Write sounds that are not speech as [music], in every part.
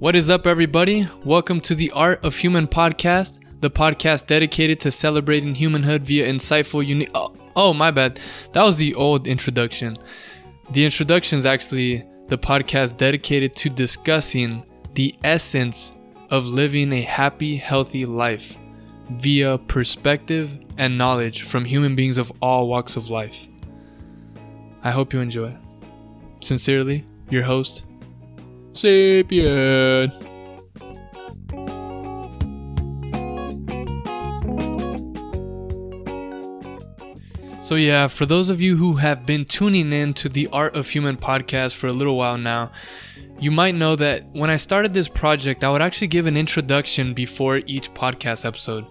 What is up, everybody? Welcome to the Art of Human podcast, the podcast dedicated to celebrating humanhood via insightful, unique. Oh, oh, my bad. That was the old introduction. The introduction is actually the podcast dedicated to discussing the essence of living a happy, healthy life via perspective and knowledge from human beings of all walks of life. I hope you enjoy. Sincerely, your host, So, yeah, for those of you who have been tuning in to the Art of Human podcast for a little while now, you might know that when I started this project, I would actually give an introduction before each podcast episode.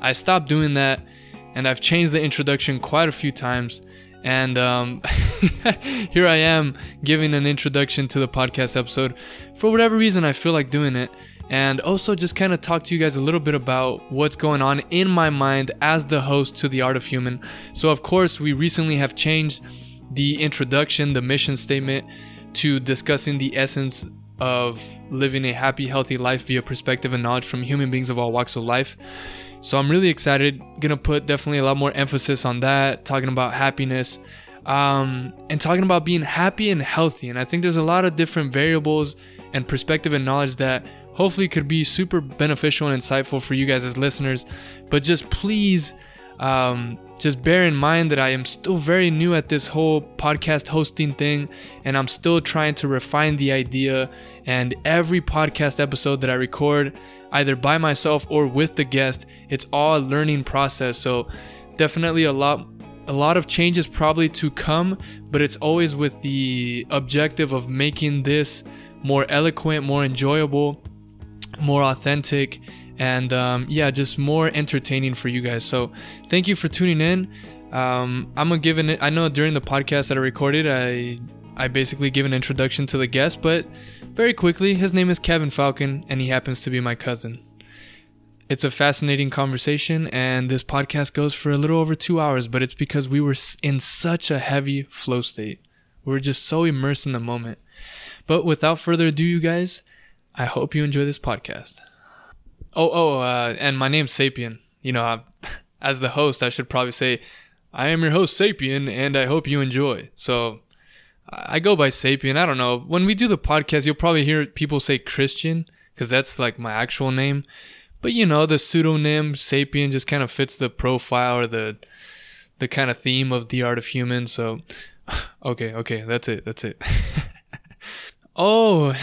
I stopped doing that and I've changed the introduction quite a few times. And um, [laughs] here I am giving an introduction to the podcast episode. For whatever reason, I feel like doing it. And also just kind of talk to you guys a little bit about what's going on in my mind as the host to The Art of Human. So, of course, we recently have changed the introduction, the mission statement, to discussing the essence of living a happy, healthy life via perspective and knowledge from human beings of all walks of life. So I'm really excited. Gonna put definitely a lot more emphasis on that, talking about happiness, um, and talking about being happy and healthy. And I think there's a lot of different variables and perspective and knowledge that hopefully could be super beneficial and insightful for you guys as listeners. But just please, um, just bear in mind that I am still very new at this whole podcast hosting thing, and I'm still trying to refine the idea. And every podcast episode that I record, either by myself or with the guest, it's all a learning process. So definitely a lot a lot of changes probably to come, but it's always with the objective of making this more eloquent, more enjoyable, more authentic, and um, yeah, just more entertaining for you guys. So thank you for tuning in. Um, I'm gonna give it. I know during the podcast that I recorded, I I basically give an introduction to the guest, but very quickly, his name is Kevin Falcon, and he happens to be my cousin. It's a fascinating conversation, and this podcast goes for a little over two hours, but it's because we were in such a heavy flow state. We were just so immersed in the moment. But without further ado, you guys, I hope you enjoy this podcast. Oh, oh, uh, and my name's Sapien. You know, I, [laughs] as the host, I should probably say, I am your host, Sapien, and I hope you enjoy. So, I go by Sapien. I don't know. When we do the podcast, you'll probably hear people say Christian because that's like my actual name. But you know, the pseudonym Sapien just kind of fits the profile or the the kind of theme of the art of human. So, [laughs] okay, okay, that's it. That's it. [laughs] oh,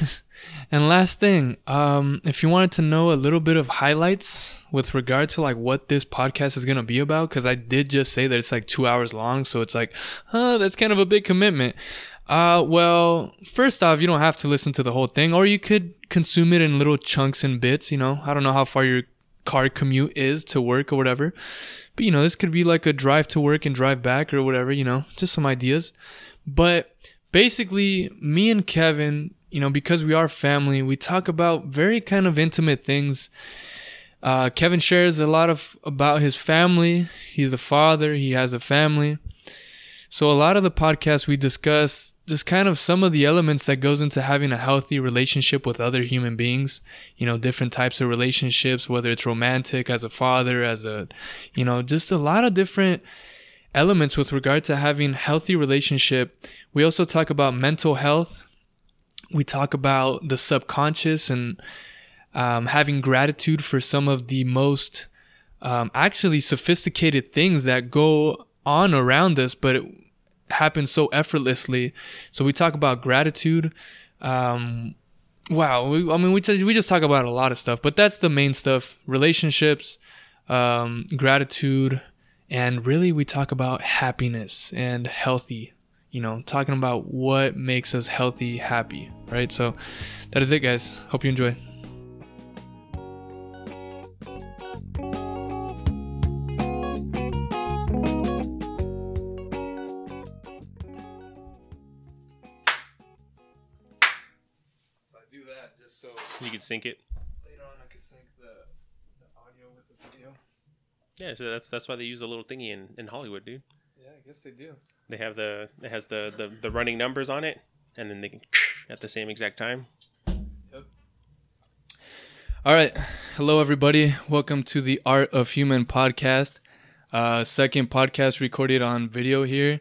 [laughs] and last thing, um, if you wanted to know a little bit of highlights with regard to like what this podcast is gonna be about, because I did just say that it's like two hours long, so it's like, huh, that's kind of a big commitment. Uh, well, first off, you don't have to listen to the whole thing, or you could consume it in little chunks and bits. You know, I don't know how far your car commute is to work or whatever, but you know, this could be like a drive to work and drive back or whatever. You know, just some ideas. But basically, me and Kevin you know, because we are family, we talk about very kind of intimate things. Uh, Kevin shares a lot of about his family. He's a father. He has a family. So a lot of the podcasts we discuss just kind of some of the elements that goes into having a healthy relationship with other human beings. You know, different types of relationships, whether it's romantic, as a father, as a, you know, just a lot of different elements with regard to having healthy relationship. We also talk about mental health we talk about the subconscious and um, having gratitude for some of the most um, actually sophisticated things that go on around us, but it happens so effortlessly. So we talk about gratitude. Um, wow, we, I mean, we, t- we just talk about a lot of stuff, but that's the main stuff relationships, um, gratitude, and really we talk about happiness and healthy you know, talking about what makes us healthy, happy, right? So that is it, guys. Hope you enjoy. so I do that just so you can sync it. Later on, I can sync the, the audio with the video. Yeah, so that's that's why they use the little thingy in, in Hollywood, dude. Yeah, I guess they do. They have the it has the, the the running numbers on it, and then they can [laughs] at the same exact time. Yep. All right. Hello, everybody. Welcome to the Art of Human podcast. Uh, second podcast recorded on video here.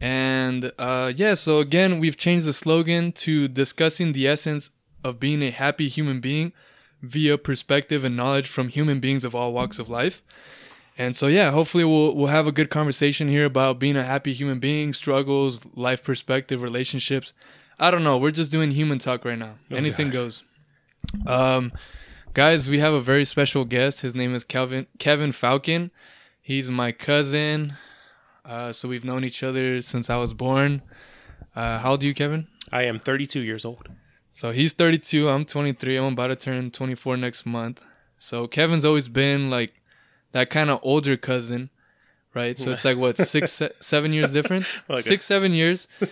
And uh, yeah, so again, we've changed the slogan to discussing the essence of being a happy human being via perspective and knowledge from human beings of all walks of life. And so yeah, hopefully we'll we'll have a good conversation here about being a happy human being, struggles, life perspective, relationships. I don't know. We're just doing human talk right now. Anything goes. Um, guys, we have a very special guest. His name is Kevin Kevin Falcon. He's my cousin. Uh, so we've known each other since I was born. Uh, how old are you, Kevin? I am 32 years old. So he's 32. I'm 23. I'm about to turn 24 next month. So Kevin's always been like that kind of older cousin, right? So it's like what [laughs] six, se- seven years difference, [laughs] Like a- six, seven years. [laughs] But-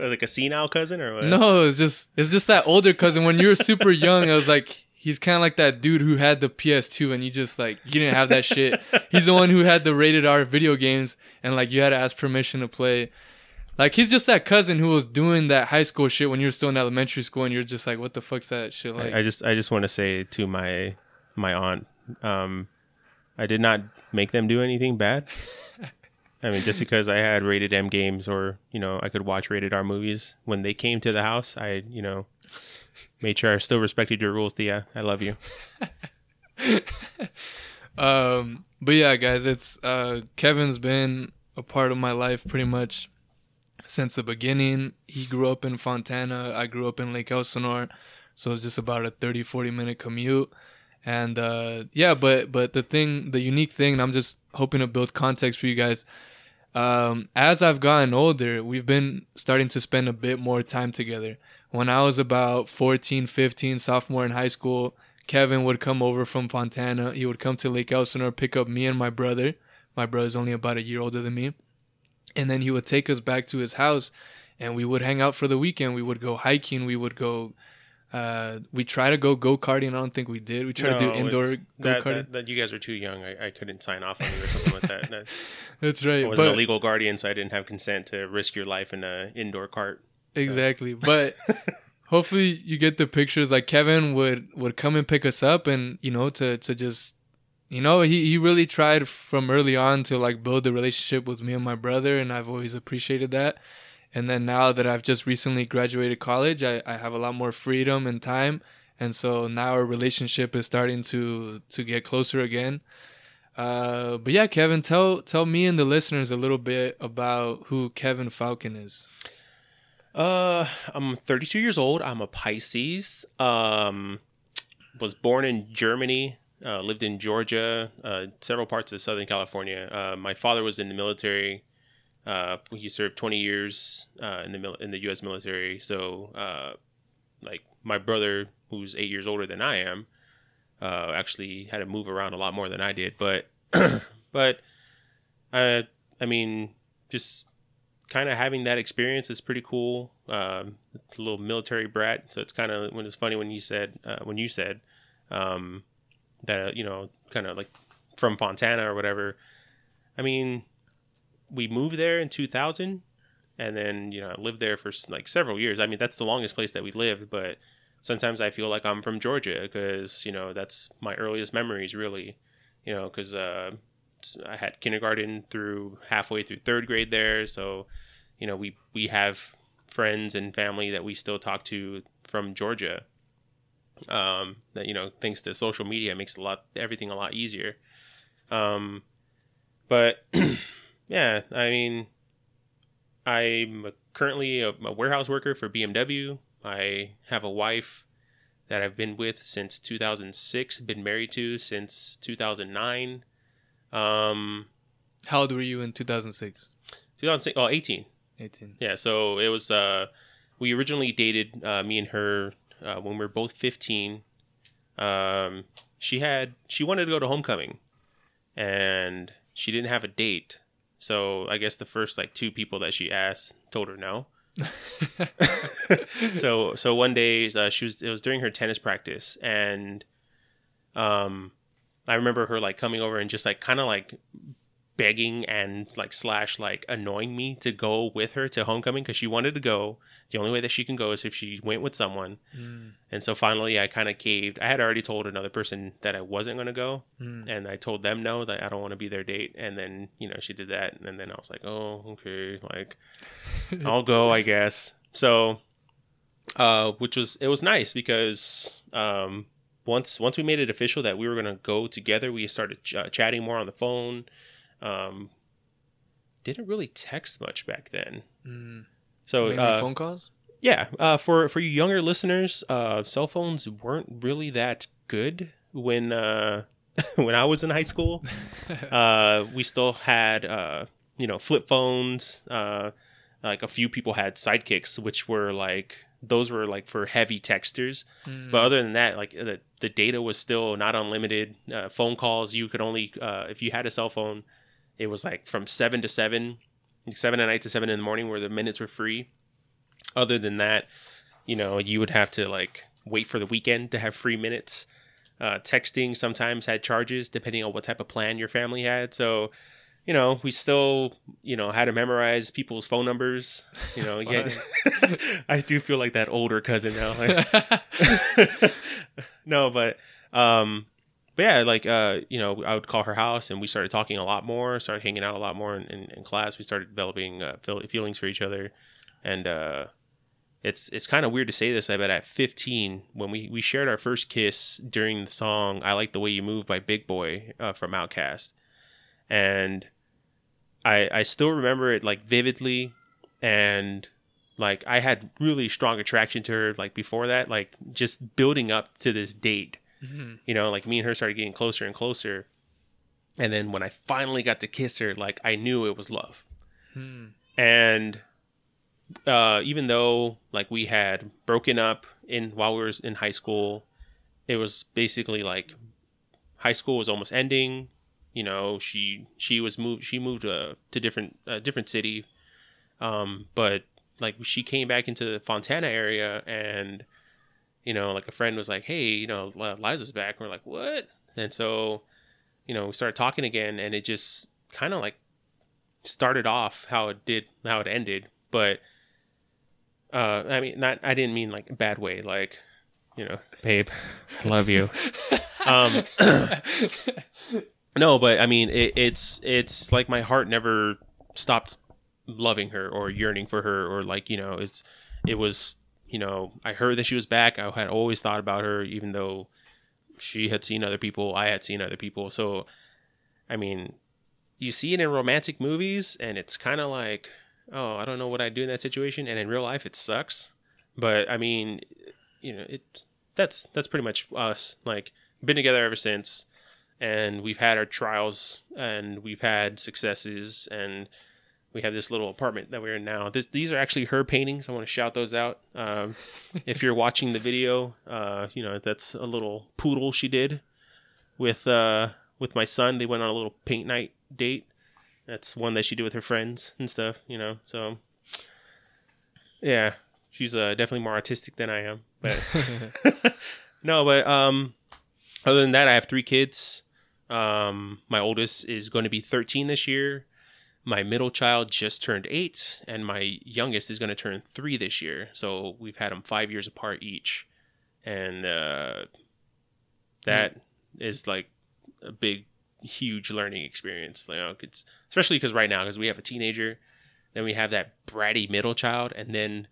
So, like a senile cousin or what? No, it's just it's just that older cousin. When you were super young, I was like, he's kind of like that dude who had the PS2 and you just like you didn't have that shit. He's the one who had the rated R video games and like you had to ask permission to play. Like he's just that cousin who was doing that high school shit when you were still in elementary school and you're just like, what the fuck's that shit like? I just I just want to say to my my aunt, um, I did not make them do anything bad. [laughs] I mean, just because I had rated M games or you know I could watch rated R movies when they came to the house, I you know made sure I still respected your rules. Tía, I love you. [laughs] Um, but yeah, guys, it's uh, Kevin's been a part of my life pretty much since the beginning. He grew up in Fontana. I grew up in Lake Elsinore, so it's just about a 30, 40 minute commute. And uh, yeah, but but the thing, the unique thing, and I'm just hoping to build context for you guys. Um, as I've gotten older, we've been starting to spend a bit more time together. When I was about 14, 15, sophomore in high school, Kevin would come over from Fontana. He would come to Lake Elsinore, pick up me and my brother. My brother's only about a year older than me. And then he would take us back to his house and we would hang out for the weekend. We would go hiking. We would go, uh, we try to go go karting. I don't think we did. We tried to do indoor go karting. that, that you guys are too young. I, I couldn't sign off on you or something like that. [laughs] that That's right. I was but a legal guardian, so I didn't have consent to risk your life in a indoor cart. exactly. But [laughs] hopefully you get the pictures. Like Kevin would would come and pick us up, and you know to to just you know he he really tried from early on to like build a relationship with me and my brother, and I've always appreciated that. And then now that I've just recently graduated college, I, I have a lot more freedom and time, and so now our relationship is starting to to get closer again. Uh, but yeah, Kevin, tell tell me and the listeners a little bit about who Kevin Falcon is. Uh, I'm 32 years old. I'm a Pisces. Um, was born in Germany. Uh, lived in Georgia, uh, several parts of Southern California. Uh, my father was in the military. Uh, he served 20 years uh, in the mil- in the U.S. military. So, uh, like my brother, who's eight years older than I am, uh, actually had to move around a lot more than I did. But, [clears throat] but, uh, I mean, just kind of having that experience is pretty cool. Um, it's a little military brat, so it's kind of when it's funny when you said uh, when you said um, that you know kind of like from Fontana or whatever. I mean, we moved there in 2000, and then you know I lived there for like several years. I mean, that's the longest place that we lived, but sometimes I feel like I'm from Georgia because you know that's my earliest memories, really. You know, because uh, I had kindergarten through halfway through third grade there, so you know we we have friends and family that we still talk to from Georgia. Um, that you know, thanks to social media, makes a lot everything a lot easier. Um, but [clears throat] yeah, I mean, I'm currently a, a warehouse worker for BMW. I have a wife that I've been with since 2006, been married to since 2009. Um, How old were you in 2006? 2006, oh, 18. 18. Yeah, so it was, uh, we originally dated, uh, me and her, uh, when we were both 15. Um, she had, she wanted to go to homecoming and she didn't have a date. So I guess the first like two people that she asked told her no. [laughs] so so one day uh, she was it was during her tennis practice and um I remember her like coming over and just like kind of like begging and like slash like annoying me to go with her to homecoming because she wanted to go. The only way that she can go is if she went with someone. Mm. And so finally, I kind of caved. I had already told another person that I wasn't going to go, Mm. and I told them no that I don't want to be their date. And then you know she did that, and then I was like, oh okay, like [laughs] I'll go, I guess. So, uh, which was it was nice because um, once once we made it official that we were gonna go together, we started ch- uh, chatting more on the phone. Um, didn't really text much back then. Mm. So uh, phone calls. yeah, uh, for for you younger listeners, uh, cell phones weren't really that good when uh, [laughs] when I was in high school. [laughs] uh, we still had uh, you know flip phones. Uh, like a few people had sidekicks, which were like those were like for heavy texters. Mm. But other than that, like the the data was still not unlimited. Uh, phone calls you could only uh, if you had a cell phone, it was like from seven to seven, seven at night to seven in the morning, where the minutes were free. Other than that, you know, you would have to like wait for the weekend to have free minutes. Uh, texting sometimes had charges depending on what type of plan your family had. So, you know, we still, you know, had to memorize people's phone numbers. You know, [laughs] yeah, [laughs] I do feel like that older cousin now. [laughs] No, but um, but yeah, like uh, you know, I would call her house, and we started talking a lot more. Started hanging out a lot more in, in, in class. We started developing uh, feel- feelings for each other, and uh, it's it's kind of weird to say this, but at 15, when we we shared our first kiss during the song "I Like the Way You Move" by Big Boi uh, from Outkast, and I I still remember it like vividly, and like I had really strong attraction to her like before that, like just building up to this date Mhm. you know like me and her started getting closer and closer and then when i finally got to kiss her like i knew it was love Mm. and uh even though like we had broken up in while we were in high school it was basically like high school was almost ending you know she she was moved she moved uh, to different uh, different city um but like she came back into the fontana area and you know like a friend was like hey you know liza's back. And we're like what? And so you know we started talking again and it just kind of like started off how it did how it ended. But uh i mean not i didn't mean like a bad way like you know. Babe i love you. [laughs] [laughs] Um [clears throat] no but i mean it, it's it's like my heart never stopped loving her or yearning for her or like you know it's it was you know i heard that she was back. I had always thought about her even though she had seen other people i had seen other people. So i mean you see it in romantic movies and it's kind of like oh i don't know what i'd do in that situation and in real life it sucks. But i mean you know it that's that's pretty much us like been together ever since and we've had our trials and we've had successes and we have this little apartment that we're in now. This, these are actually her paintings. I want to shout those out. Um, [laughs] if you're watching the video, uh, you know that's a little poodle she did with uh, with my son. They went on a little paint night date. That's one that she did with her friends and stuff. You know, so yeah, she's uh, definitely more artistic than I am. But [laughs] [laughs] no, but um, other than that, I have three kids. Um, my oldest is going to be 13 this year. My middle child just turned eight, and my youngest is going to turn three this year. So we've had them five years apart each, and uh, that is like a big, huge learning experience. You know, it's especially because right now, because we have a teenager, then we have that bratty middle child, and then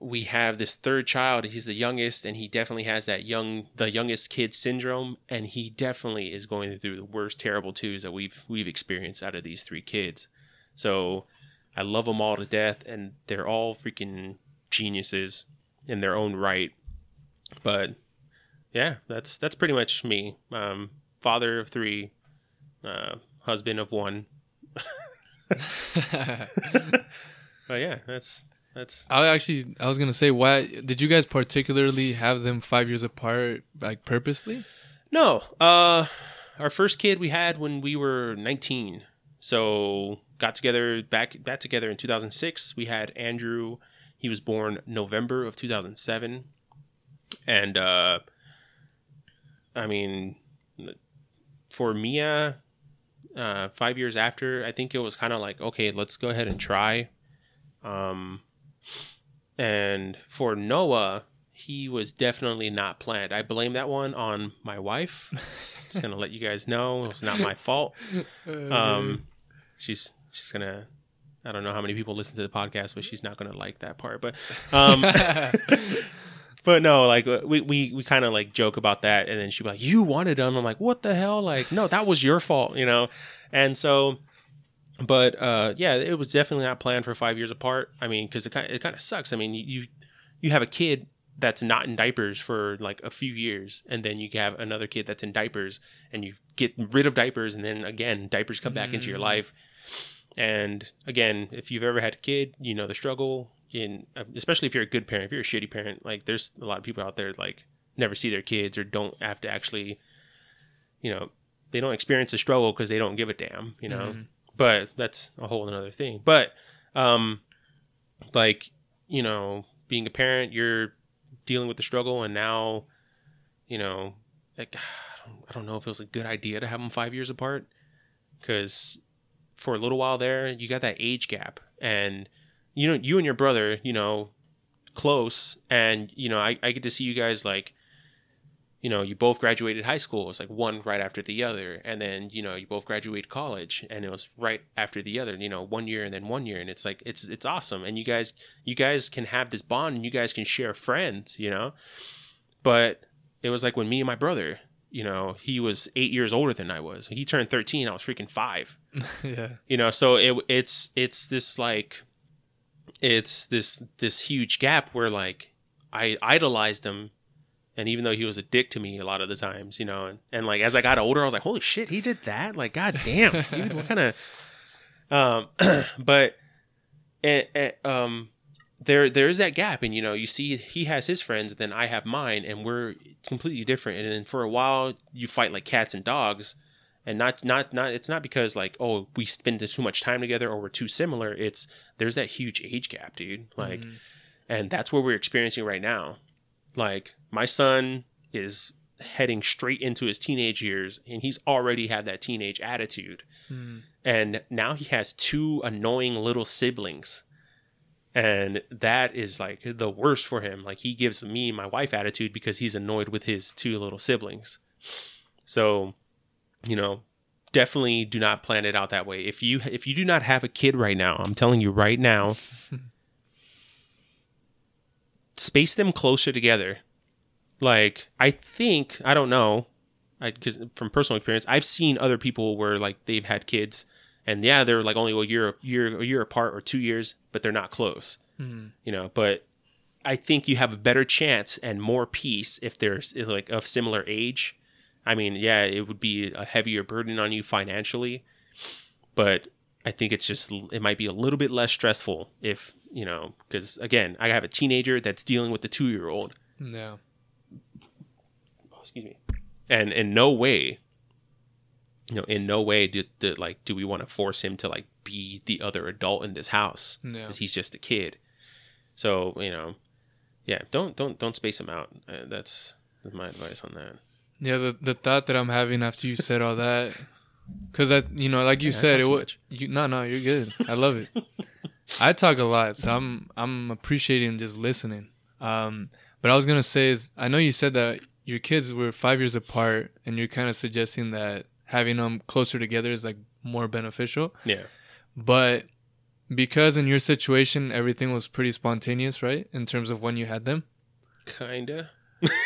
we have this third child he's the youngest and he definitely has that young the youngest kid syndrome and he definitely is going through the worst terrible twos that we've we've experienced out of these three kids. So i love them all to death and they're all freaking geniuses in their own right. But yeah that's that's pretty much me. Um father of three uh husband of one. [laughs] [laughs] But yeah that's that's I actually I was gonna say why did you guys particularly have them five years apart like purposely? No. Uh our first kid we had when we were 19. So got together back back together in 2006. We had Andrew. He was born November of 2007. And uh I mean for Mia uh, five years after, I think it was kind of like, okay, let's go ahead and try. Um, and for Noah, he was definitely not planned. I blame that one on my wife. Just gonna let you guys know it's not my fault. Um, she's she's gonna. I don't know how many people listen to the podcast, but she's not gonna like that part. But um, [laughs] but no, like we we, we kind of like joke about that, and then she'd be like, "You wanted them." I'm like, "What the hell?" Like, no, that was your fault, you know. And so, but uh, yeah, it was definitely not planned for five years apart. I mean, because it kind it kind of sucks. I mean, you you have a kid that's not in diapers for like a few years, and then you have another kid that's in diapers, and you get rid of diapers, and then again, diapers come back into your life. And again, if you've ever had a kid, you know the struggle in especially if you're a good parent if you're a shitty parent like there's a lot of people out there like never see their kids or don't have to actually you know they don't experience the struggle because they don't give a damn you know Mhm. But that's a whole another thing. But um like you know being a parent you're dealing with the struggle and now you know like I don't, know if it was a good idea to have them five years apart because for a little while there you got that age gap. And you know you and your brother you know close and you know I, I get to see you guys like you know you both graduated high school. It was like one right after the other. And then you know you both graduated college and it was right after the other you know one year and then one year. And it's like it's it's awesome. And you guys you guys can have this bond and you guys can share friends you know? But it was like when me and my brother you know he was eight years older than i was. He turned 13 i was freaking five. [laughs] Yeah. you know so it it's it's this like it's this this huge gap where like i idolized him and even though he was a dick to me a lot of the times you know and, and like as i got older i was like holy shit he did that? Like god damn [laughs] dude what kind of [clears throat] um [clears throat] but and, and, um there there is that gap and you know you see he has his friends and then i have mine and we're completely different. And then for a while you fight like cats and dogs and not not not it's not because like oh we spend too much time together or we're too similar. It's there's that huge age gap dude. Like Mhm. and that's what we're experiencing right now like my son is heading straight into his teenage years and he's already had that teenage attitude. Mhm. and now he has two annoying little siblings. And that is like the worst for him. Like he gives me my wife attitude because he's annoyed with his two little siblings. So you know definitely do not plan it out that way. If you if you do not have a kid right now i'm telling you right now [laughs] space them closer together. Like i think i don't know because from personal experience i've seen other people where like they've had kids and yeah they're like only a year year a year apart or two years but they're not close Mhm. you know? But i think you have a better chance and more peace if there's like of similar age. I mean yeah it would be a heavier burden on you financially but i think it's just it might be a little bit less stressful if you know because again i have a teenager that's dealing with the two year old Yeah. oh, excuse me and in no way you know in no way did, did like do we want to force him to like be the other adult in this house Yeah. because he's just a kid so you know yeah don't don't don't space him out uh, that's, that's my advice on that Yeah, the the thought that I'm having after you said all that, because that you know, like you Yeah, said, it was you. No, no, you're good. I love it. [laughs] I talk a lot, so I'm I'm appreciating just listening. Um, but I was gonna say is I know you said that your kids were five years apart, and you're kind of suggesting that having them closer together is like more beneficial. yeah But because in your situation everything was pretty spontaneous, right? In terms of when you had them. kinda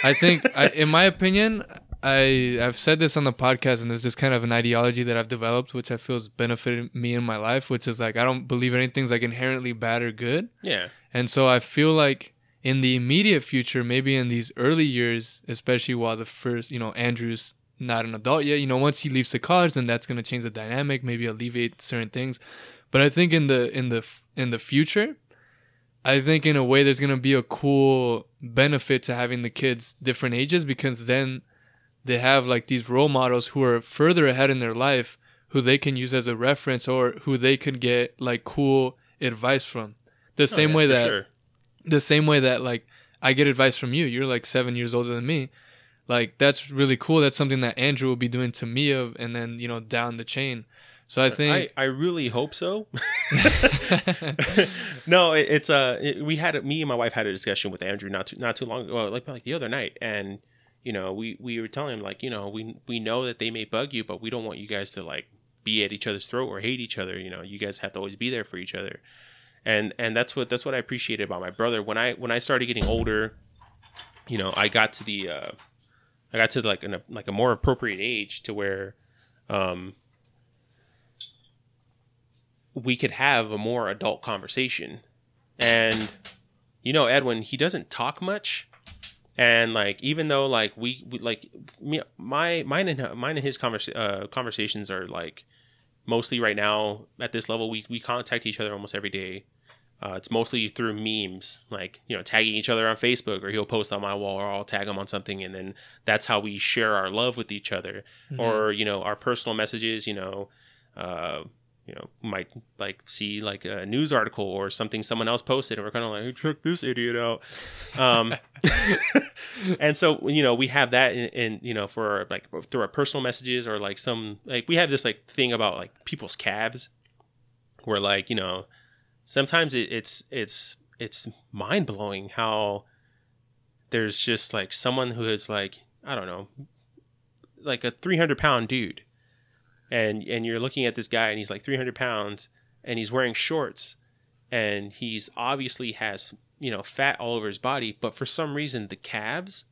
I think, I, in my opinion, I I've said this on the podcast, and it's just kind of an ideology that I've developed, which I feel has benefited me in my life. Which is like I don't believe anything's like inherently bad or good, yeah and so I feel like in the immediate future, maybe in these early years, especially while the first, you know, Andrew's not an adult yet. You know, once he leaves the college, then that's gonna change the dynamic, maybe alleviate certain things. But I think in the in the in the future, I think in a way there's gonna be a cool benefit to having the kids different ages because then they have like these role models who are further ahead in their life who they can use as a reference or who they could get like cool advice from. The Oh, same yeah, way that sure. the same way that like I get advice from you. You're like seven years older than me. Like that's really cool. That's something that Andrew will be doing to me of and then, you know, down the chain. So I think I, I really hope so. [laughs] no, it, it's uh, it, we had me and my wife had a discussion with Andrew not too not too long ago, like like the other night, and you know we we were telling him like you know we we know that they may bug you, but we don't want you guys to like be at each other's throat or hate each other. You know, you guys have to always be there for each other, and and that's what that's what I appreciated about my brother when I when I started getting older. You know, I got to the uh, I got to like an, like a more appropriate age to where um we could have a more adult conversation. And you know, Edwin, he doesn't talk much. And like, even though like we, we like me, my mine and mine and his conversa- uh, conversations are like mostly right now at this level, we we contact each other almost every day. Uh, it's mostly through memes, like you know, tagging each other on Facebook, or he'll post on my wall, or I'll tag him on something, and then that's how we share our love with each other, mm-hmm. or you know, our personal messages. You know, uh, you know might like see like a news article or something someone else posted and we're kind of like hey, check this idiot out. Um [laughs] and so you know we have that in, in, you know for like through our personal messages or like some like we have this like thing about like people's calves where like you know sometimes it, it's it's it's mind-blowing how there's just like someone who is like i don't know like a 300 pound dude and and you're looking at this guy and he's like 300 pounds and he's wearing shorts and he's obviously has you know fat all over his body but for some reason the calves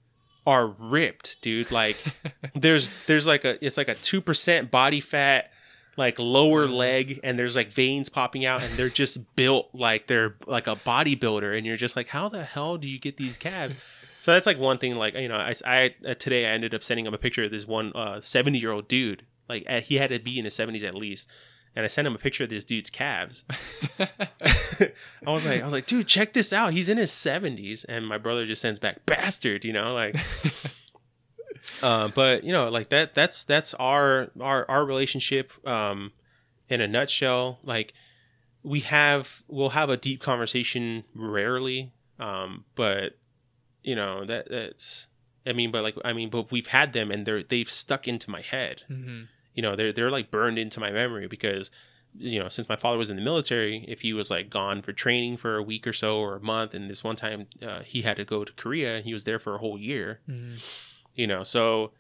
are ripped dude like [laughs] there's there's like a it's like a 2% body fat like lower mm. leg and there's like veins popping out and they're just built like they're like a bodybuilder and you're just like how the hell do you get these calves so that's like one thing like you know i, I today i ended up sending him a picture of this one 70 uh, year old dude like uh, he had to be in his seventies at least. And I sent him a picture of this dude's calves. [laughs] [laughs] I was like, I was like, dude, check this out. He's in his seventies, and my brother just sends back, bastard. You know, like. [laughs] uh, but you know, like that. That's that's our our our relationship. Um, in a nutshell, like we have we'll have a deep conversation rarely um but you know that that's i mean but like i mean but we've had them and they're they've stuck into my head mm-hmm you know they're they're like burned into my memory because you know since my father was in the military if he was like gone for training for a week or so or a month and this one time uh, he had to go to korea and he was there for a whole year mm-hmm. you know so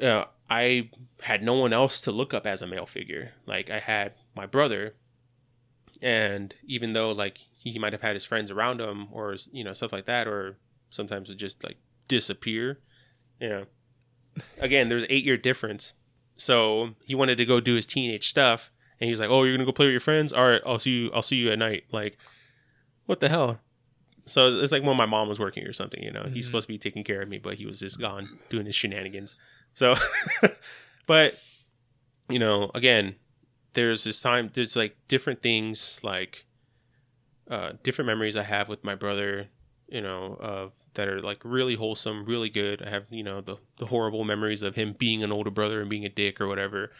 uh, i had no one else to look up as a male figure. Like i had my brother and even though like he might have had his friends around him or you know stuff like that or sometimes would just like disappear you know. Again there's eight year difference so he wanted to go do his teenage stuff, and he was like, "Oh, you're gonna go play with your friends? All right, I'll see you. I'll see you at night." Like, what the hell? So it's like when my mom was working or something. You know, mm-hmm. he's supposed to be taking care of me, but he was just gone doing his shenanigans. So, [laughs] but you know, again, there's this time. There's like different things, like uh, different memories I have with my brother you know, of that are like really wholesome, really good. I have, you know, the, the horrible memories of him being an older brother and being a dick or whatever.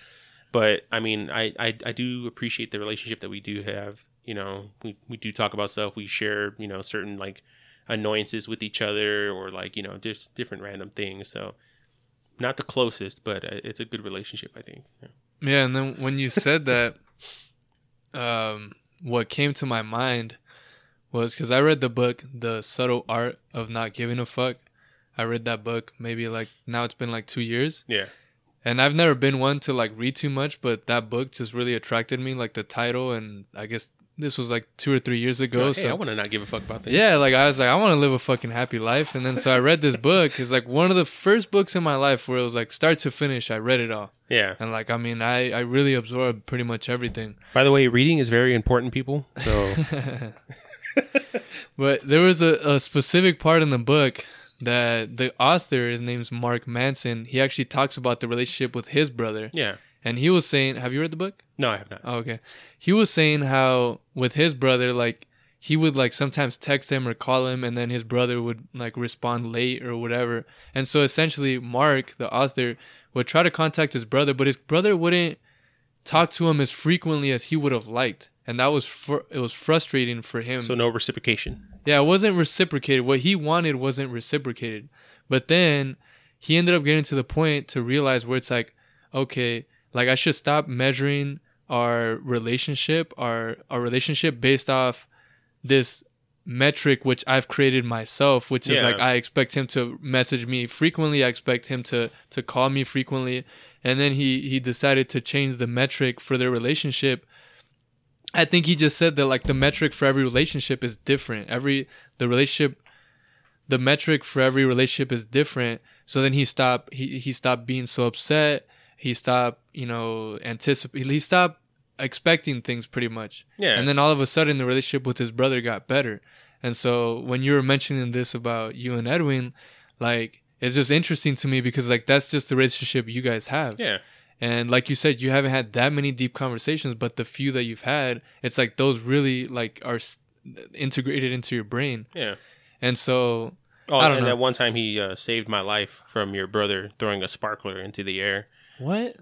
But I mean, I, I, I do appreciate the relationship that we do have. You know, we, we do talk about stuff. We share, you know, certain like annoyances with each other or like, you know, just different random things. So not the closest, but uh, it's a good relationship, I think. Yeah. yeah and then when you said that, [laughs] um, what came to my mind was because I read the book, The Subtle Art of Not Giving a Fuck. I read that book maybe like now it's been like two years. Yeah. And I've never been one to like read too much, but that book just really attracted me, like the title, and I guess this was like two or three years ago. hey, so I want to not give a fuck about things. Yeah, like I was like, I want to live a fucking happy life, and then so I read this book. It's like one of the first books in my life where it was like start to finish. I read it all. Yeah, and like I mean, I I really absorbed pretty much everything. By the way, reading is very important, people. So. [laughs] [laughs] but there was a, a specific part in the book that the author, his name's Mark Manson, he actually talks about the relationship with his brother. Yeah. And he was saying, have you read the book? No, I have not. Oh, okay. He was saying how with his brother, like he would like sometimes text him or call him, and then his brother would like respond late or whatever. And so essentially, Mark, the author, would try to contact his brother, but his brother wouldn't talk to him as frequently as he would have liked and that was fr- it was frustrating for him. So no reciprocation. Yeah, it wasn't reciprocated. What he wanted wasn't reciprocated. But then he ended up getting to the point to realize where it's like, okay, like I should stop measuring our relationship, our our relationship based off this metric which I've created myself, which is Yeah. like I expect him to message me frequently, I expect him to to call me frequently, and then he he decided to change the metric for their relationship. I think he just said that like the metric for every relationship is different. Every the relationship the metric for every relationship is different. So then he stopped he he stopped being so upset. He stopped, you know, anticipate he stopped expecting things pretty much. Yeah. And then all of a sudden the relationship with his brother got better. And so when you were mentioning this about you and Edwin, like it's just interesting to me because like that's just the relationship you guys have. Yeah. And like you said, you haven't had that many deep conversations, but the few that you've had, it's like those really like are integrated into your brain. Yeah. And so Oh, I don't and know. that one time he uh, saved my life from your brother throwing a sparkler into the air. what?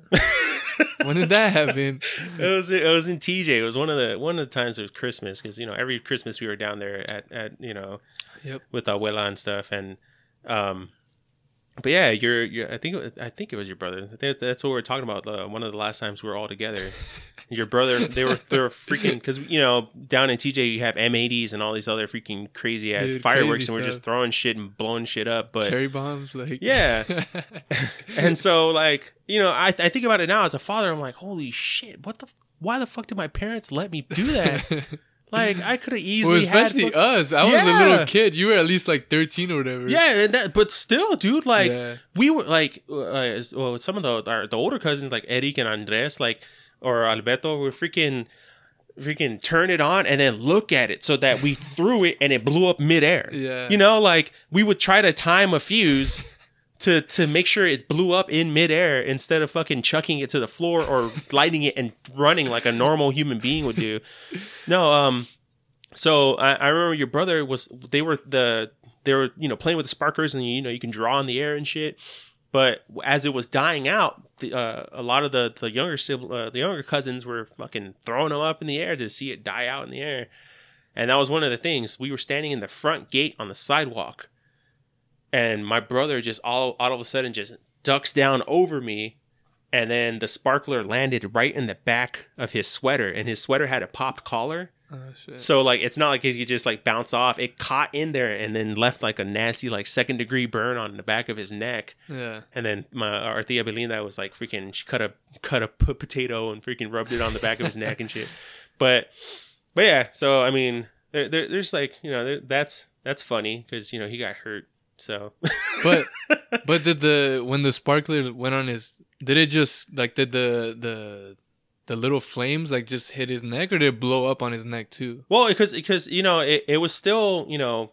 [laughs] when did that happen? It was it was in TJ. It was one of the one of the times it was Christmas because you know every Christmas we were down there at at you know Yep. with abuela and stuff and um but yeah you're, you're I think it was, I think it was your brother. I think that's what we were talking about uh, one of the last times we were all together. [laughs] Your brother they were they were freaking because you know down in TJ you have M80s and all these other freaking crazy ass Dude, fireworks crazy and we're just throwing shit and blowing shit up but Cherry bombs, like yeah. [laughs] [laughs] And so like you know I, I think about it now as a father i'm like holy shit what the why the fuck did my parents let me do that like i could have easily had especially fuck- us. I was a little kid. You were at least like thirteen or whatever. yeah and that, but still dude like Yeah. we were like uh, well some of the our, the older cousins like eric and andres like or alberto were freaking freaking turn it on and then look at it so that we threw it and it blew up midair Yeah. you know like we would try to time a fuse to to make sure it blew up in midair instead of fucking chucking it to the floor or [laughs] lighting it and running like a normal human being would do. No, um, so I, I remember your brother was they were the they were you know playing with the sparklers and you know you can draw in the air and shit. But as it was dying out, the, uh, a lot of the the younger sibling, uh, the younger cousins were fucking throwing them up in the air to see it die out in the air. And that was one of the things. We were standing in the front gate on the sidewalk, and my brother just all, all of a sudden just ducks down over me, and then the sparkler landed right in the back of his sweater, and his sweater had a popped collar. Oh, shit. So like it's not like it could just like bounce off. It caught in there and then left like a nasty like second degree burn on the back of his neck. Yeah. And then my our tia Belinda was like freaking she cut a cut a p- potato and freaking rubbed it on the back of his neck and shit. But but yeah, so I mean there, there there's like you know there, that's that's funny because you know he got hurt. So But [laughs] but did the when the sparkler went on his did it just like did the the the little flames like just hit his neck or did it blow up on his neck too? well because because you know it, it was still you know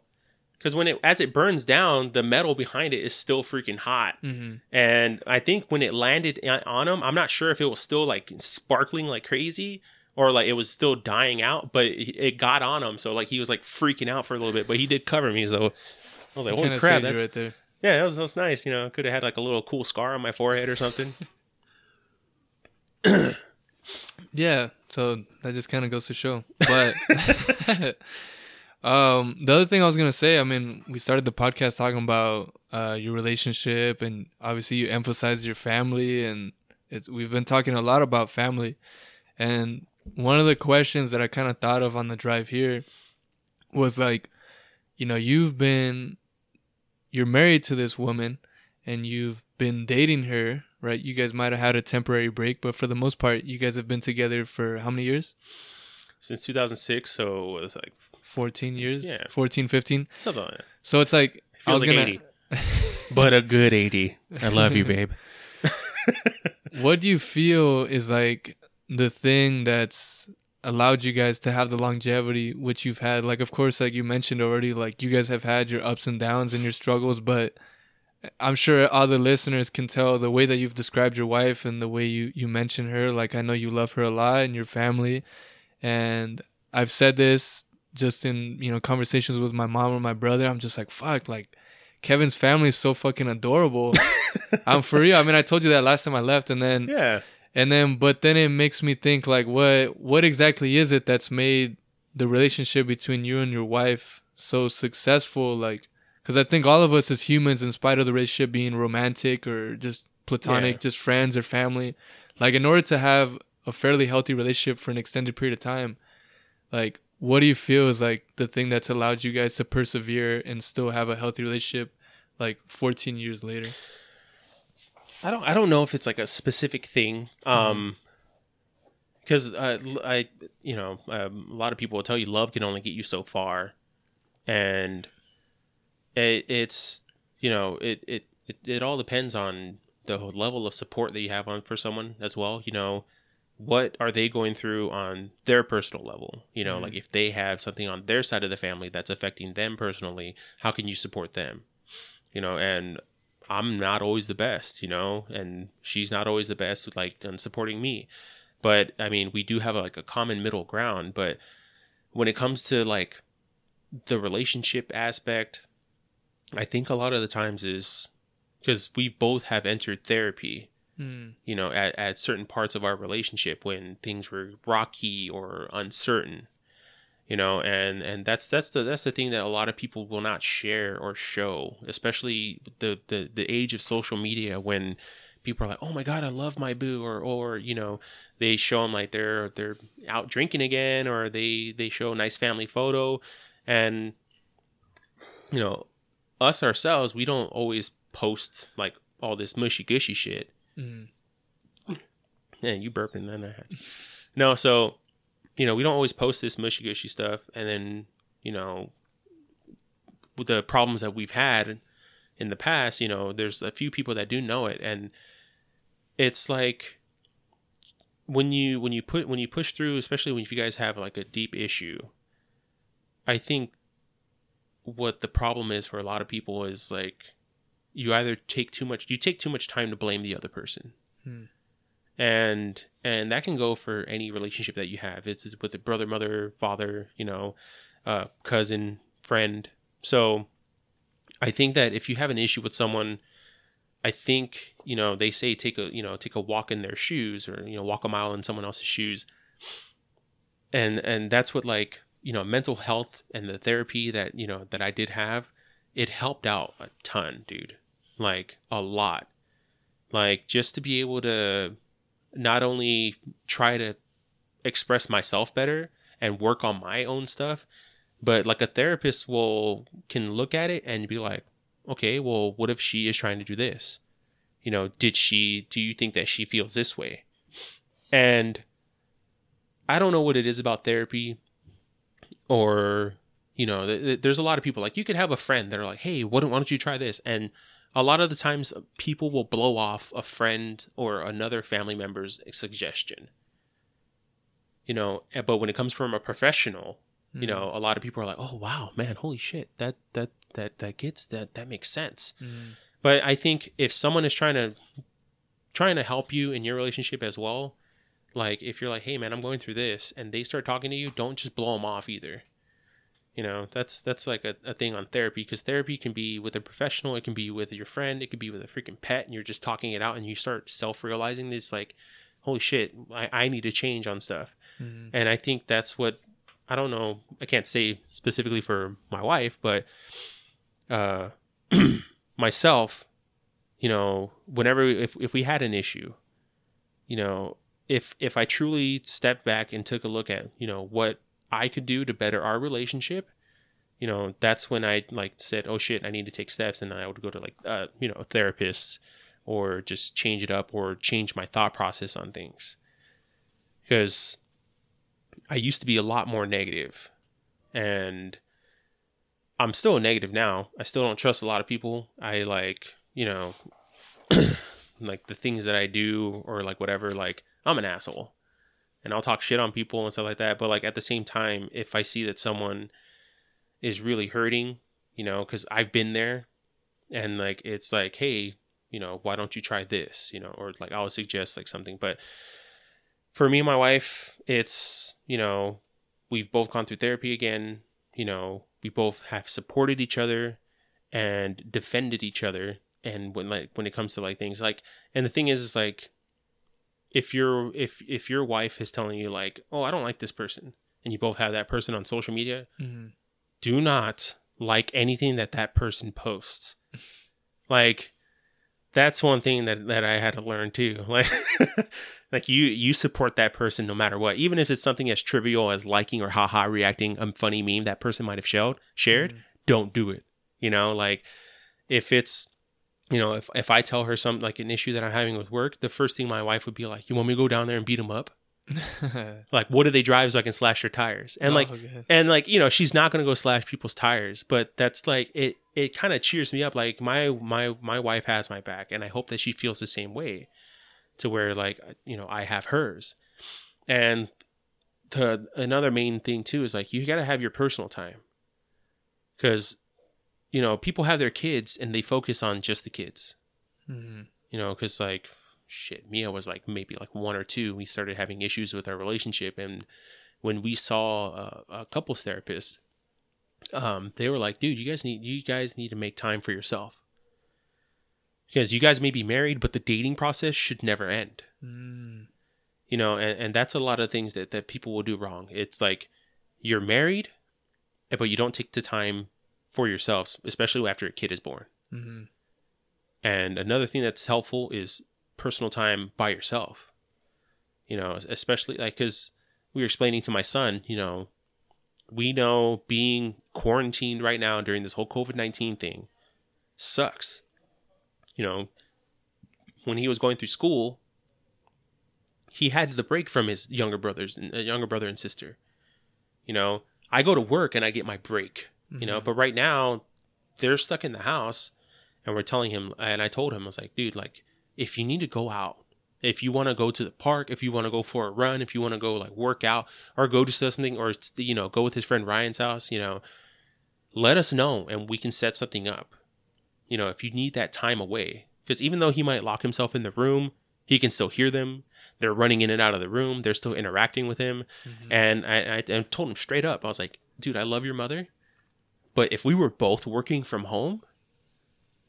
because when it as it burns down the metal behind it is still freaking hot. Mm-hmm. And I think when it landed on- him, I'm not sure if it was still like sparkling like crazy or like it was still dying out, but it got on him. So like he was like freaking out for a little bit, but he did cover me. So I was like, holy crap, that's right there. yeah, that was, that was nice. You know, could have had like a little cool scar on my forehead or something. [laughs] Yeah, so that just kind of goes to show. But [laughs] um, the other thing I was gonna say, I mean, we started the podcast talking about uh, your relationship, and obviously you emphasized your family, and it's we've been talking a lot about family. And one of the questions that I kind of thought of on the drive here was like, you know, you've been you're married to this woman, and you've been dating her, right? You guys might have had a temporary break, but for the most part, you guys have been together for how many years? Since 2006, so it was like 14 years? Yeah. 14, 15? something like that. So it's like, I Feels was like gonna, 80. but a good 80. I love you, babe. [laughs] what do you feel is like the thing that's allowed you guys to have the longevity which you've had? Like, of course, like you mentioned already, like you guys have had your ups and downs and your struggles, but I'm sure other listeners can tell the way that you've described your wife and the way you, you mention her. Like, I know you love her a lot and your family. And I've said this just in, you know, conversations with my mom or my brother. I'm just like, fuck, like, Kevin's family is so fucking adorable. [laughs] I'm for real. I mean, I told you that last time I left, and then Yeah. And then, but then it makes me think like, what what exactly is it that's made the relationship between you and your wife so successful? Like, because I think all of us as humans, in spite of the relationship being romantic or just platonic, Yeah. just friends or family, Like in order to have a fairly healthy relationship for an extended period of time, like what do you feel is like the thing that's allowed you guys to persevere and still have a healthy relationship like 14 years later? I don't I don't know if it's like a specific thing. Um because uh, l- I, you know, um, a lot of people will tell you love can only get you so far, and it, it's, you know, it, it it it all depends on the level of support that you have on for someone as well. You know, what are they going through on their personal level? You know, Mhm. like if they have something on their side of the family that's affecting them personally, how can you support them? You know, and I'm not always the best, you know, and she's not always the best like on supporting me. But I mean, we do have like a common middle ground, but when it comes to like the relationship aspect, I think a lot of the times is because we both have entered therapy, Mm. you know, at, at certain parts of our relationship when things were rocky or uncertain, you know, and and that's that's the that's the thing that a lot of people will not share or show, especially the the the age of social media when people are like, "Oh my god, I love my boo," or or you know, they show them like they're they're out drinking again, or they they show a nice family photo, and you know, us ourselves, we don't always post like all this mushy gushy shit. Mm. Yeah, you burping then I had. No, so you know, we don't always post this mushy gushy stuff. And then, you know, with the problems that we've had in the past, you know, there's a few people that do know it. And it's like when you when you put when you push through, especially when you guys have like a deep issue, I think what the problem is for a lot of people is like you either take too much you take too much time to blame the other person. Hmm. And and that can go for any relationship that you have. It's with a brother mother father you know uh, cousin friend. So i think that if you have an issue with someone i think you know they say take a you know take a walk in their shoes or you know walk a mile in someone else's shoes. And and that's what like you know mental health and the therapy that you know that i did have it helped out a ton dude. Like a lot. Like just to be able to not only try to express myself better and work on my own stuff but like a therapist will can look at it and be like okay well what if she is trying to do this? You know did she do you think that she feels this way? And i don't know what it is about therapy or you know th- th- there's a lot of people like you could have a friend that are like hey why don't, why don't you try this? And a lot of the times people will blow off a friend or another family member's suggestion you know eh, but when it comes from a professional you Mm. know a lot of people are like oh wow man holy shit that that that that gets that that makes sense Mm. but i think if someone is trying to trying to help you in your relationship as well like if you're like hey man i'm going through this and they start talking to you don't just blow them off either you know that's that's like a, a thing on therapy because therapy can be with a professional it can be with your friend it could be with a freaking pet and you're just talking it out and you start self-realizing this like holy shit i, I need to change on stuff Mm. and i think that's what i don't know i can't say specifically for my wife but uh [clears throat] myself you know whenever if, if we had an issue you know if if i truly stepped back and took a look at you know what i could do to better our relationship you know that's when i like said oh shit i need to take steps and i would go to like uh you know therapists or just change it up or change my thought process on things. Because i used to be a lot more negative and i'm still negative now. I still don't trust a lot of people. I like you know [clears throat] like the things that i do or like whatever like i'm an asshole and i'll talk shit on people and stuff like that but like at the same time if i see that someone is really hurting you know because i've been there and like it's like hey you know why don't you try this? You know or like i'll suggest like something but for me and my wife it's you know we've both gone through therapy again you know we both have supported each other and defended each other and when like when it comes to like things like and the thing is is like if your if if your wife is telling you like oh i don't like this person and you both have that person on social media Mm. do not like anything that that person posts [laughs] like that's one thing that that i had to learn too [laughs] like like you you support that person no matter what even if it's something as trivial as liking or haha reacting a funny meme that person might have shared shared Mhm. don't do it you know like if it's you know if, if i tell her some like an issue that i'm having with work the first thing my wife would be like you want me to go down there and beat them up? [laughs] Like what do they drive so i can slash their tires? And like Oh, okay. and like you know she's not gonna go slash people's tires but that's like it it kind of cheers me up like my my my wife has my back and i hope that she feels the same way to where like you know i have hers. And the another main thing too is like you gotta have your personal time. Because you know people have their kids and they focus on just the kids. Mhm. you know because like shit mia was like maybe like one or two. We started having issues with our relationship. And when we saw uh, a couples therapist um they were like dude you guys need you guys need to make time for yourself. Because you guys may be married but the dating process should never end. Mm. you know and, and that's a lot of things that, that people will do wrong. It's like you're married but you don't take the time for yourselves especially after a kid is born Mhm. and another thing that's helpful is personal time by yourself. You know, especially like because we were explaining to my son, you know, we know being quarantined right now during this whole COVID 19 thing sucks. You know, when he was going through school, he had the break from his younger brothers and uh, younger brother and sister. You know, I go to work and I get my break, you know, Mhm. but right now they're stuck in the house and we're telling him and i told him i was like dude like if you need to go out if you want to go to the park if you want to go for a run if you want to go like work out or go to something or you know go with his friend ryan's house you know let us know and we can set something up you know if you need that time away. Because even though he might lock himself in the room he can still hear them. They're running in and out of the room. They're still interacting with him. Mhm. and I, I, I told him straight up i was like dude i love your mother but if we were both working from home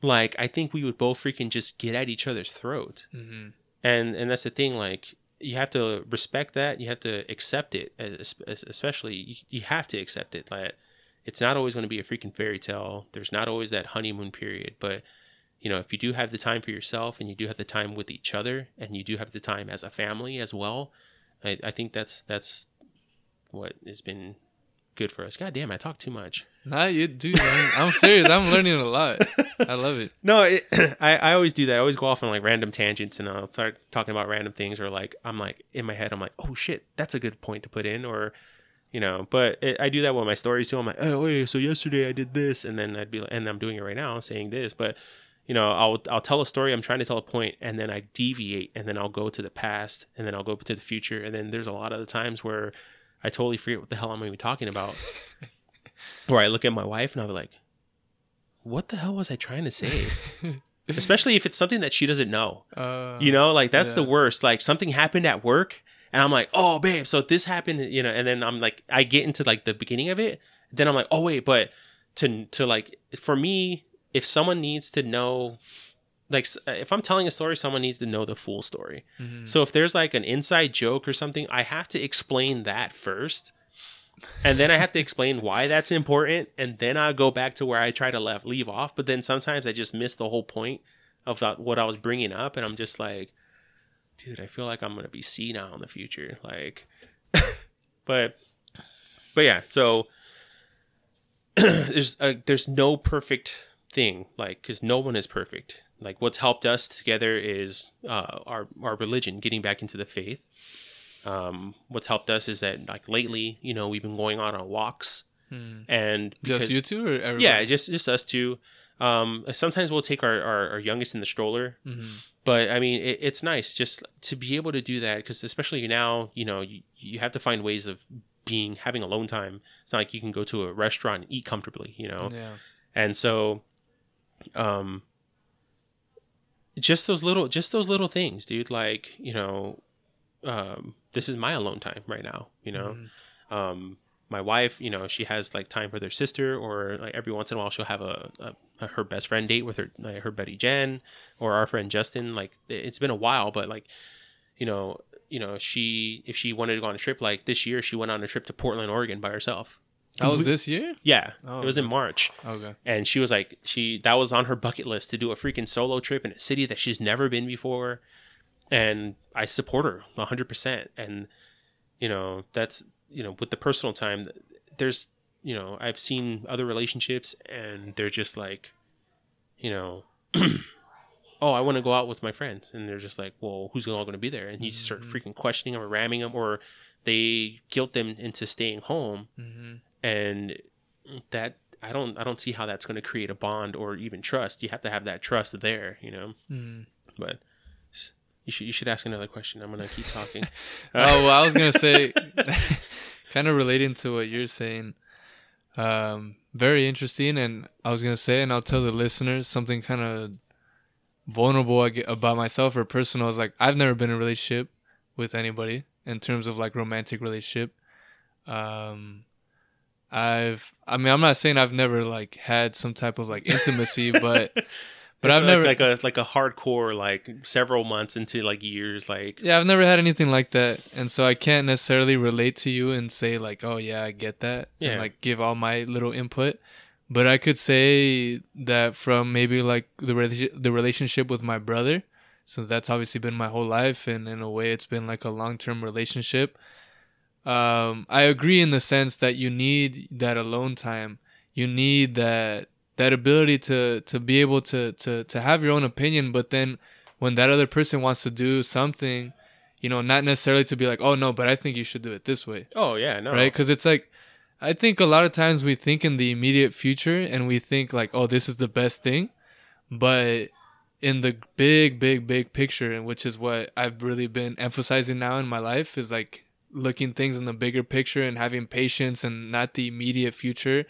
like i think we would both freaking just get at each other's throat. Mhm. and and that's the thing like you have to respect that. You have to accept it es- es- especially you, you have to accept it like it's not always going to be a freaking fairy tale. There's not always that honeymoon period. But you know if you do have the time for yourself and you do have the time with each other and you do have the time as a family as well i, I think that's that's what has been good for us god damn i talk too much Nah, you. I'm, I'm serious. I'm [laughs] learning a lot. I love it. No, it, [clears throat] I I always do that. I always go off on like random tangents, and I'll start talking about random things, or like I'm like in my head, I'm like, oh shit, that's a good point to put in, or you know. But it, I do that with my stories too. I'm like, oh wait, so yesterday I did this, and then I'd be like, and I'm doing it right now, saying this, but you know, I'll I'll tell a story. I'm trying to tell a point, and then I deviate, and then I'll go to the past, and then I'll go to the future, and then there's a lot of the times where I totally forget what the hell I'm going to be talking about. [laughs] Where I look at my wife and I'll be like, "What the hell was I trying to say?" [laughs] Especially if it's something that she doesn't know. Uh, You know, like that's the worst. Like something happened at work, and I'm like, "Oh, babe, so this happened," you know, and then I'm like, I get into like the beginning of it, then I'm like, "Oh wait, but to to like for me, if someone needs to know." Like if I'm telling a story, someone needs to know the full story. Mhm. So if there's like an inside joke or something, I have to explain that first. And then I have to explain [laughs] why that's important. And then I go back to where I try to left, leave off. But then sometimes I just miss the whole point of that, what I was bringing up. And I'm just like, dude, I feel like I'm going to be senile in the future. Like, [laughs] but, but yeah. So [clears throat] there's, a, there's no perfect thing. Like, cause no one is perfect. Like what's helped us together is uh, our our religion, getting back into the faith. Um, what's helped us is that like lately, you know, we've been going out on walks Mhm. and Just because- you two or everybody? yeah, just just us two. Um, sometimes we'll take our, our, our youngest in the stroller, Mhm. but I mean, it, it's nice just to be able to do that because especially now, you know, you, you have to find ways of being having alone time. It's not like you can go to a restaurant and eat comfortably, you know. Yeah. And so, um, just those little, just those little things, dude. Like, you know, um, this is my alone time right now. You know, Mhm. um, my wife, you know, she has like time with her sister, or like every once in a while she'll have a, a, her best friend date with her like, her buddy Jen or our friend Justin. Like, it's been a while, but like, you know, you know, she if she wanted to go on a trip, like this year, she went on a trip to Portland, Oregon by herself. That was this year? Yeah, Oh, it was in. March Okay. and she was like she that was on her bucket list to do a freaking solo trip in a city that she's never been before and I support her hundred percent. And you know, that's you know, with the personal time, there's you know, I've seen other relationships, and they're just like, you know. [clears throat] oh, I want to go out with my friends, and they're just like, well, who's all going to be there? And you just start freaking questioning them or ramming them, or they guilt them into staying home, Mm-hmm. And that I don't I don't see how that's going to create a bond or even trust. You have to have that trust there, you know. Mm-hmm. But you should you should ask another question. I'm gonna keep talking. [laughs] oh well, I was gonna say, [laughs] kind of relating to what you're saying. Um, very interesting, and I was gonna say, and I'll tell the listeners something kind of vulnerable about myself or personal. Is like I've never been in a relationship with anybody in terms of like romantic relationship. Um, I've, I mean, I'm not saying I've never like had some type of like intimacy, [laughs] but but It's I've like, never like a like a hardcore like several months into like years like Yeah, I've never had anything like that, and so I can't necessarily relate to you and say like, "Oh yeah, I get that," Yeah. and like give all my little input. But I could say that from maybe like the rela- the relationship with my brother, since that's obviously been my whole life, and in a way, it's been like a long term relationship. Um, I agree in the sense that you need that alone time. You need that that ability to to be able to to to have your own opinion, but then when that other person wants to do something, you know, not necessarily to be like, oh no, but I think you should do it this way, oh yeah no right? Because it's like, I think a lot of times we think in the immediate future and we think like, oh, this is the best thing, but in the big, big, big picture, and which is what I've really been emphasizing now in my life, is like looking things in the bigger picture and having patience and not the immediate future.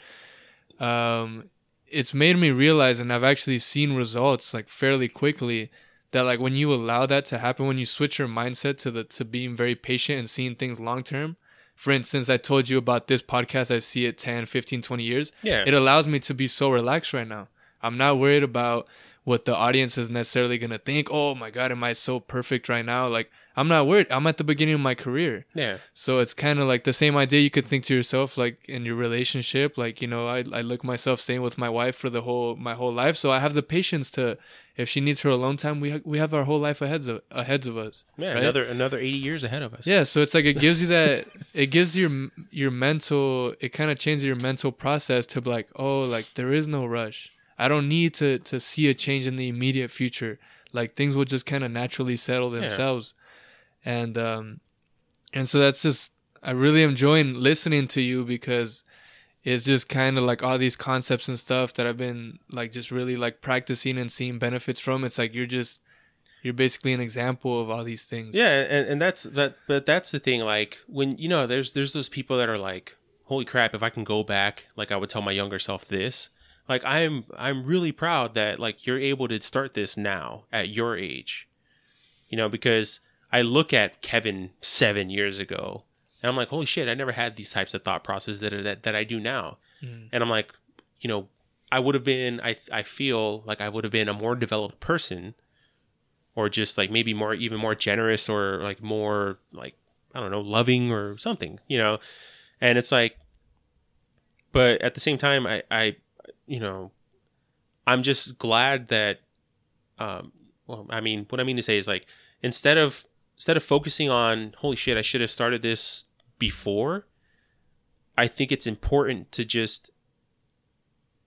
Um, it's made me realize, and I've actually seen results like fairly quickly that like when you allow that to happen, when you switch your mindset to the to being very patient and seeing things long term. For instance, I told you about this podcast, I see it 10, 15, 20 years yeah it allows me to be so relaxed right now. I'm not worried about what the audience is necessarily gonna think. Oh my god, am I so perfect right now? Like I'm not worried. I'm at the beginning of my career. yeah So it's kind of like the same idea you could think to yourself, like in your relationship, like, you know, I, I look myself staying with my wife for the whole, my whole life. So I have the patience to, if she needs her alone time, we, ha- we have our whole life ahead of, ahead of us. yeah right? another another 80 years ahead of us Yeah, so it's like it gives you that [laughs] it gives your your mental it kind of changes your mental process to be like, oh, like there is no rush. I don't need to to see a change in the immediate future. Like things will just kind of naturally settle Yeah. And um and so that's just I really enjoying listening to you because it's just kind of like all these concepts and stuff that I've been like just really like practicing and seeing benefits from. It's like you're just you're basically an example of all these things. Yeah, and, and that's that but that's the thing, like when you know, there's there's those people that are like, Holy crap, if I can go back, like I would tell my younger self this. Like I'm I'm really proud that like you're able to start this now at your age. You know, because I look at Kevin seven years ago and I'm like, holy shit, I never had these types of thought processes that that, that I do now. Mm. And I'm like, you know, I would have been I I feel like I would have been a more developed person or just like maybe more even more generous or like more like I don't know, loving or something, you know. And it's like but at the same time I I you know, I'm just glad that um well, I mean, what I mean to say is like instead of instead of focusing on holy shit, I should have started this before, I think it's important to just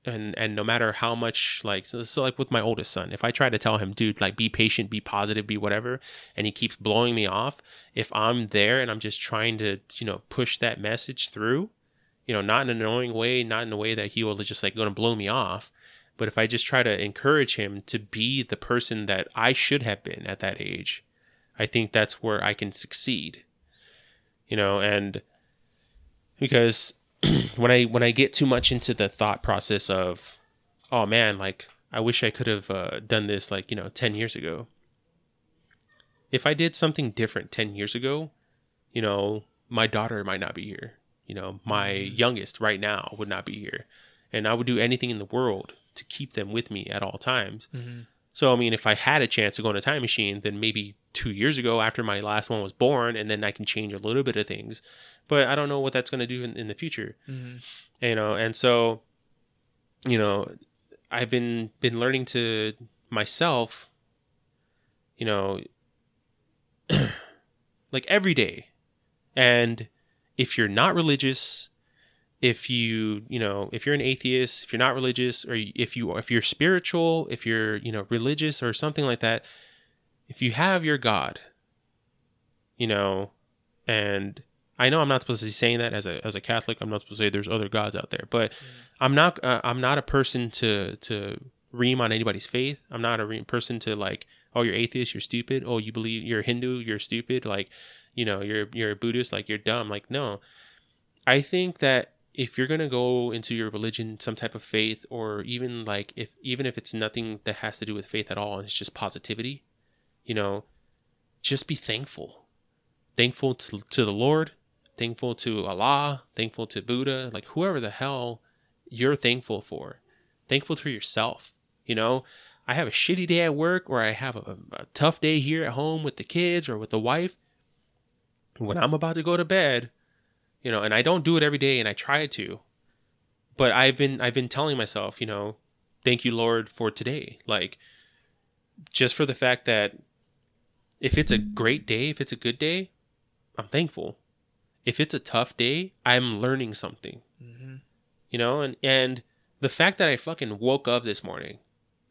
and and no matter how much like so, so like with my oldest son if i try to tell him dude like be patient be positive be whatever and he keeps blowing me off if i'm there and i'm just trying to you know push that message through you know not in an annoying way not in a way that he will just like to blow me off but if i just try to encourage him to be the person that i should have been at that age i think that's where i can succeed you know and because [clears throat] when I when I get too much into the thought process of, oh man, like I wish I could have uh, done this like you know ten years ago. If I did something different ten years ago, you know, my daughter might not be here. You know, my youngest right now would not be here, and I would do anything in the world to keep them with me at all times. Mhm. So I mean, if I had a chance to go in a time machine, then maybe two years ago, after my last one was born, and then I can change a little bit of things. But I don't know what that's going to do in, in the future Mhm. you know and so you know i've been been learning to myself you know [clears throat] like every day. And if you're not religious, if you, you know, if you're an atheist, if you're not religious or if you if you're spiritual, if you're, you know, religious or something like that, if you have your God, you know, and I know I'm not supposed to be saying that as a as a Catholic. I'm not supposed to say there's other gods out there, but mm. I'm not uh, I'm not a person to to ream on anybody's faith. I'm not a ream person to like, oh, you're atheist, you're stupid. Oh, you believe you're Hindu, you're stupid. Like, you know, you're you're a Buddhist, like you're dumb. Like, no. I think that if you're gonna go into your religion, some type of faith, or even like if even if it's nothing that has to do with faith at all, and it's just positivity, you know, just be thankful. Thankful to, to the Lord, thankful to Allah, thankful to Buddha, like whoever the hell you're thankful for. Thankful to yourself. You know, I have a shitty day at work or I have a, a tough day here at home with the kids or with the wife. When I'm about to go to bed, you know, and I don't do it every day and I try to, but I've been I've been telling myself, you know, thank you Lord for today. Like just for the fact that if it's a great day, if it's a good day, I'm thankful. If it's a tough day, I'm learning something. Mm-hmm. You know, and and the fact that I fucking woke up this morning,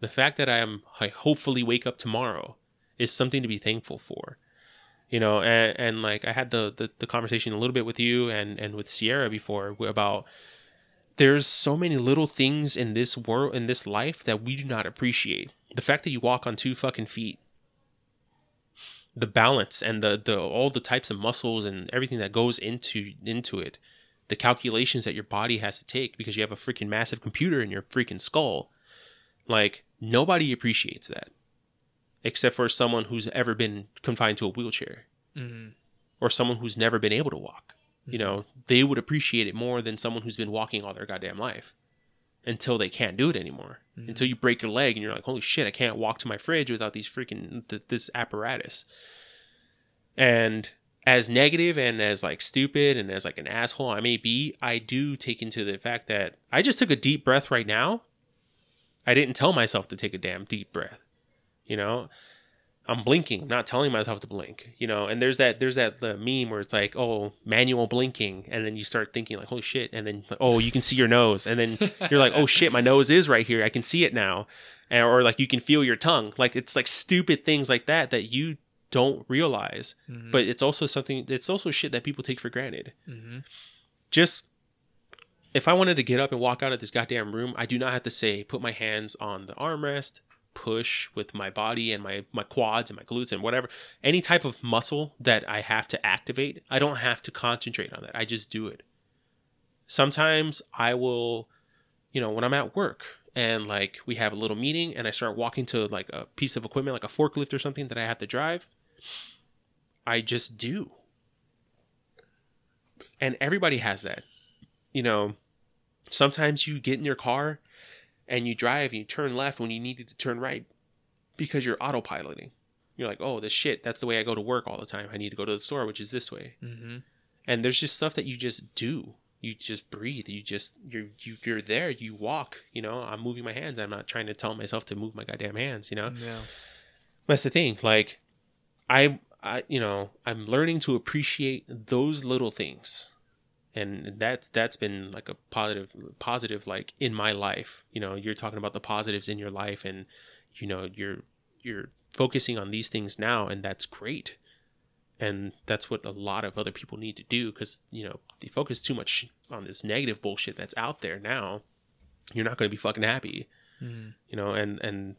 the fact that I am I hopefully wake up tomorrow is something to be thankful for. You know, and, and like I had the, the the conversation a little bit with you and and with Sierra before about there's so many little things in this world in this life that we do not appreciate. The fact that you walk on two fucking feet the balance and the the all the types of muscles and everything that goes into into it the calculations that your body has to take because you have a freaking massive computer in your freaking skull like nobody appreciates that except for someone who's ever been confined to a wheelchair mm-hmm. or someone who's never been able to walk mm-hmm. you know they would appreciate it more than someone who's been walking all their goddamn life until they can't do it anymore mm-hmm. until you break your leg and you're like holy shit i can't walk to my fridge without these freaking th- this apparatus and as negative and as like stupid and as like an asshole i may be i do take into the fact that i just took a deep breath right now i didn't tell myself to take a damn deep breath you know I'm blinking. I'm not telling myself to blink, you know. And there's that there's that the meme where it's like, oh, manual blinking, and then you start thinking like, holy shit, and then oh, you can see your nose, and then you're like, oh [laughs] shit, my nose is right here. I can see it now, and, or like you can feel your tongue. Like it's like stupid things like that that you don't realize, mm-hmm. but it's also something. It's also shit that people take for granted. Mm-hmm. Just if I wanted to get up and walk out of this goddamn room, I do not have to say put my hands on the armrest push with my body and my my quads and my glutes and whatever any type of muscle that I have to activate I don't have to concentrate on that. I just do it. Sometimes I will you know when I'm at work and like we have a little meeting and I start walking to like a piece of equipment like a forklift or something that I have to drive I just do. And everybody has that. You know sometimes you get in your car and you drive and you turn left when you needed to turn right because you're autopiloting. You're like, oh, this shit, that's the way I go to work all the time. I need to go to the store, which is this way. Mm-hmm. And there's just stuff that you just do. You just breathe. You just you're you, you're there. You walk. You know, I'm moving my hands. I'm not trying to tell myself to move my goddamn hands. You know. Yeah. That's the thing. Like, I I you know I'm learning to appreciate those little things and that's that's been like a positive positive like in my life. You know you're talking about the positives in your life and you know you're you're focusing on these things now and that's great. And that's what a lot of other people need to do because you know they focus too much on this negative bullshit that's out there now. You're not going to be fucking happy. Mm. you know and and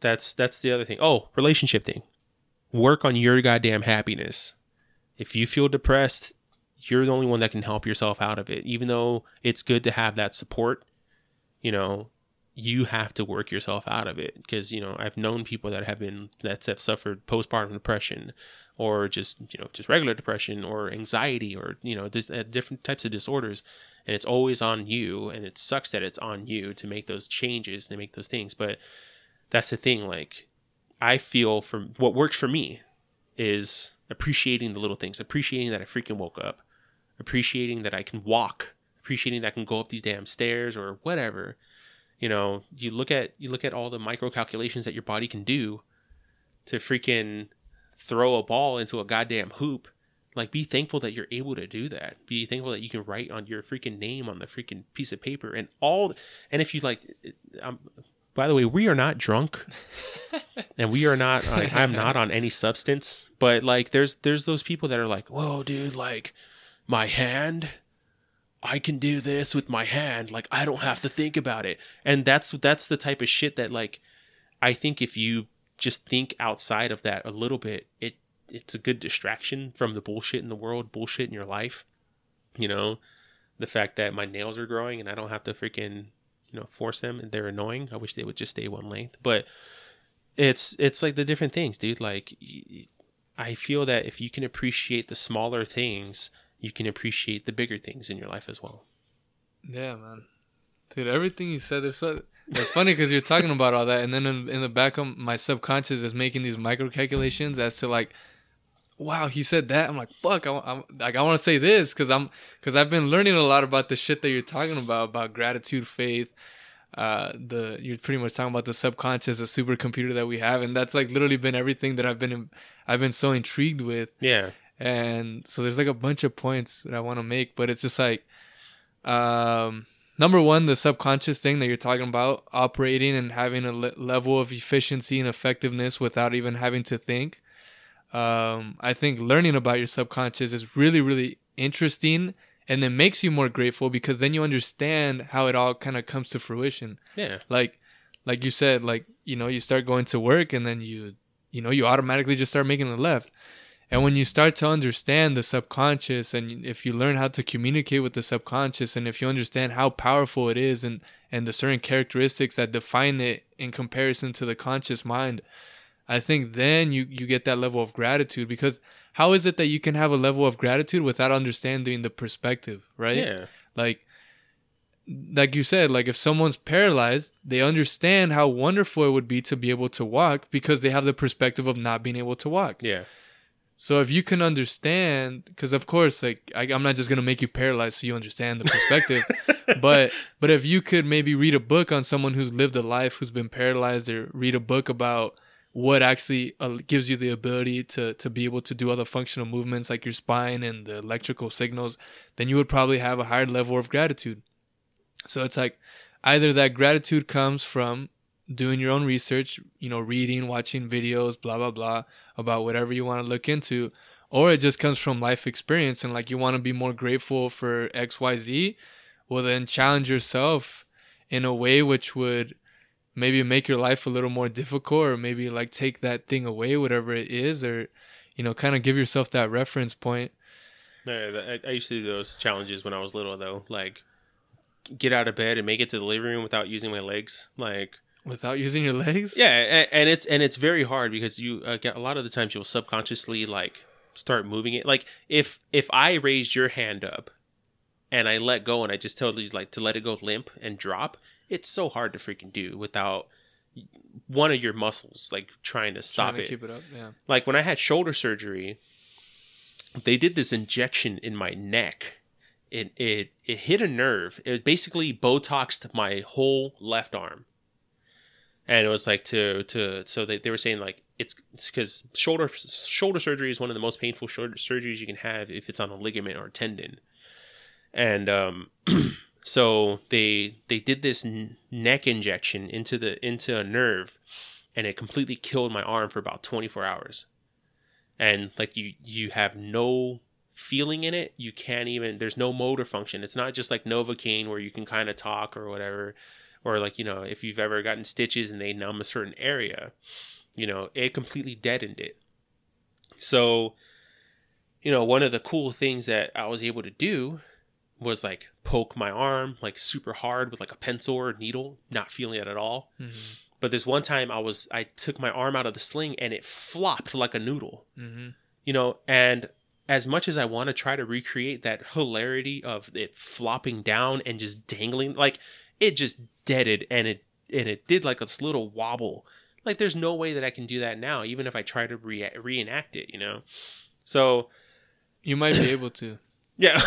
that's that's the other thing. Oh relationship thing. Work on your goddamn happiness. If you feel depressed you're the only one that can help yourself out of it. Even though it's good to have that support, you know, you have to work yourself out of it. Because you know I've known people that have been that have suffered postpartum depression or just you know just regular depression or anxiety or you know just uh, different types of disorders. And it's always on you and it sucks that it's on you to make those changes to make those things. But that's the thing like I feel for what works for me is appreciating the little things appreciating that I freaking woke up appreciating that I can walk, appreciating that I can go up these damn stairs or whatever. You know, you look at you look at all the micro calculations that your body can do to freaking throw a ball into a goddamn hoop. Like, be thankful that you're able to do that. Be thankful that you can write on your freaking name on the freaking piece of paper and all. And if you like, um, by the way, we are not drunk, [laughs] and we are not. Like, I'm not on any substance. But like, there's there's those people that are like, "Whoa, dude! Like, my hand, I can do this with my hand. Like, I don't have to think about it." And that's that's the type of shit that like, I think if you just think outside of that a little bit, it it's a good distraction from the bullshit in the world, bullshit in your life. You know, the fact that my nails are growing and I don't have to freaking you know force them and they're annoying. I wish they would just stay one length, but it's it's like the different things, dude. Like I feel that if you can appreciate the smaller things, you can appreciate the bigger things in your life as well. Yeah, man. Dude, everything you said, there's so, it's funny because you're talking about all that, and then in, in the back of my subconscious is making these micro calculations as to like, wow, he said that. I'm like, fuck, I, am like, I want to say this because I'm because I've been learning a lot about the shit that you're talking about about gratitude, faith. Uh, the you're pretty much talking about the subconscious, the supercomputer that we have, and that's like literally been everything that I've been I've been so intrigued with. Yeah. And so there's like a bunch of points that I want to make, but it's just like, um, number one, the subconscious thing that you're talking about, operating and having a le- level of efficiency and effectiveness without even having to think. Um, I think learning about your subconscious is really, really interesting and it makes you more grateful because then you understand how it all kind of comes to fruition. Yeah. Like, like you said, like, you know, you start going to work and then you, you know, you automatically just start making the left. And when you start to understand the subconscious and if you learn how to communicate with the subconscious and if you understand how powerful it is and, and the certain characteristics that define it in comparison to the conscious mind, I think then you, you get that level of gratitude because how is it that you can have a level of gratitude without understanding the perspective, right? Yeah. Like, like you said, like if someone's paralyzed, they understand how wonderful it would be to be able to walk because they have the perspective of not being able to walk. Yeah. So if you can understand, because of course, like I, am not just gonna make you paralyzed so you understand the perspective, [laughs] but but if you could maybe read a book on someone who's lived a life who's been paralyzed, or read a book about what actually uh, gives you the ability to to be able to do other functional movements like your spine and the electrical signals, then you would probably have a higher level of gratitude. So it's like either that gratitude comes from doing your own research, you know, reading, watching videos, blah, blah, blah, about whatever you want to look into, or it just comes from life experience and like you want to be more grateful for XYZ, well, then challenge yourself in a way which would maybe make your life a little more difficult or maybe like take that thing away, whatever it is, or, you know, kind of give yourself that reference point. Yeah, I used to do those challenges when I was little, though. Like, get out of bed and make it to the living room without using my legs. Like, without using your legs. Yeah, and, it's and it's very hard because you uh, get a lot of the times you'll subconsciously like start moving it. Like if if I raised your hand up and I let go and I just tell you like to let it go limp and drop, it's so hard to freaking do without one of your muscles like trying to stop trying to it. Keep it up, yeah. Like when I had shoulder surgery, they did this injection in my neck. It it it hit a nerve. It basically botoxed my whole left arm and it was like to to so they, they were saying like it's because shoulder shoulder surgery is one of the most painful shoulder surgeries you can have if it's on a ligament or a tendon. And um [clears throat] so they they did this n- neck injection into the into a nerve and it completely killed my arm for about 24 hours. And like you you have no feeling in it. You can't even there's no motor function. It's not just like novocaine where you can kind of talk or whatever or like you know if you've ever gotten stitches and they numb a certain area you know it completely deadened it so you know one of the cool things that i was able to do was like poke my arm like super hard with like a pencil or a needle not feeling it at all mm-hmm. but this one time i was i took my arm out of the sling and it flopped like a noodle mm-hmm. you know and as much as I want to try to recreate that hilarity of it flopping down and just dangling, like it just deaded and it and it did like this little wobble. Like there's no way that I can do that now, even if I try to re- reenact it. You know, so you might be able to. [coughs] Yeah.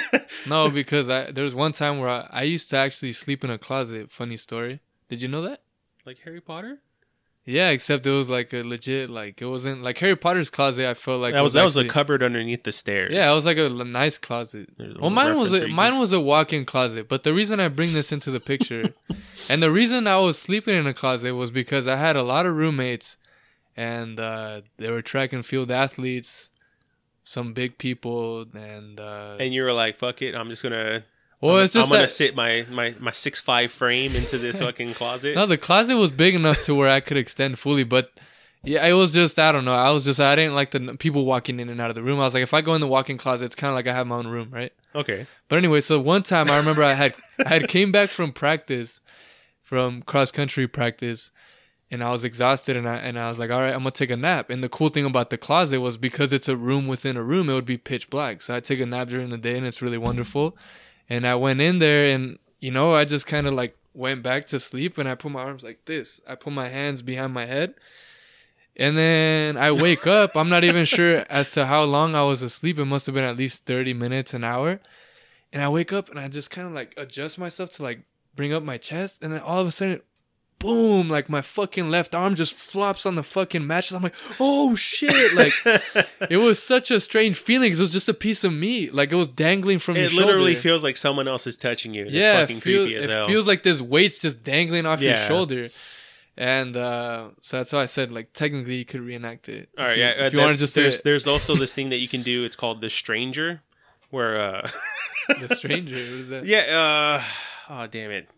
[laughs] no, because I there was one time where I, I used to actually sleep in a closet. Funny story. Did you know that? Like Harry Potter. Yeah, except it was like a legit like it wasn't like Harry Potter's closet. I felt like that it was that was a cupboard underneath the stairs. Yeah, it was like a nice closet. A Well, mine was a mine was a walk-in closet. But the reason I bring this into the picture, [laughs] and the reason I was sleeping in a closet was because I had a lot of roommates, and uh, they were track and field athletes, some big people, and uh, And you were like, "Fuck it, I'm just gonna." Well, I'm, it's just I'm gonna sit my my my six five frame into this [laughs] fucking closet. no, the closet was big enough to where I could extend fully, but. Yeah, it was just I don't know. I was just I didn't like the people walking in and out of the room. I was like, if I go in the walk-in closet, it's kind of like I have my own room, right? Okay. But anyway, so one time I remember I had I had came back from practice, from cross country practice, and I was exhausted and I and I was like, all right, I'm gonna take a nap. And the cool thing about the closet was because it's a room within a room, it would be pitch black. So I take a nap during the day and it's really wonderful. And I went in there and you know I just kind of like went back to sleep and I put my arms like this. I put my hands behind my head. And then I wake up. I'm not even sure as to how long I was asleep. It must have been at least 30 minutes, an hour. And I wake up and I just kind of like adjust myself to like bring up my chest. And then all of a sudden, boom, like my fucking left arm just flops on the fucking mattress. I'm like, oh shit. Like [laughs] it was such a strange feeling it was just a piece of meat. Like it was dangling from It your literally shoulder. feels like someone else is touching you. It's yeah, fucking it, feel- creepy as it feels like this weights just dangling off your Yeah. shoulder. And uh, so that's why I said like technically you could reenact it. All right, if you, yeah. uh, if you want to just there's there's also this [laughs] thing that you can do. It's called the stranger, where uh, the stranger. What is that? [laughs] yeah. Uh, oh damn it.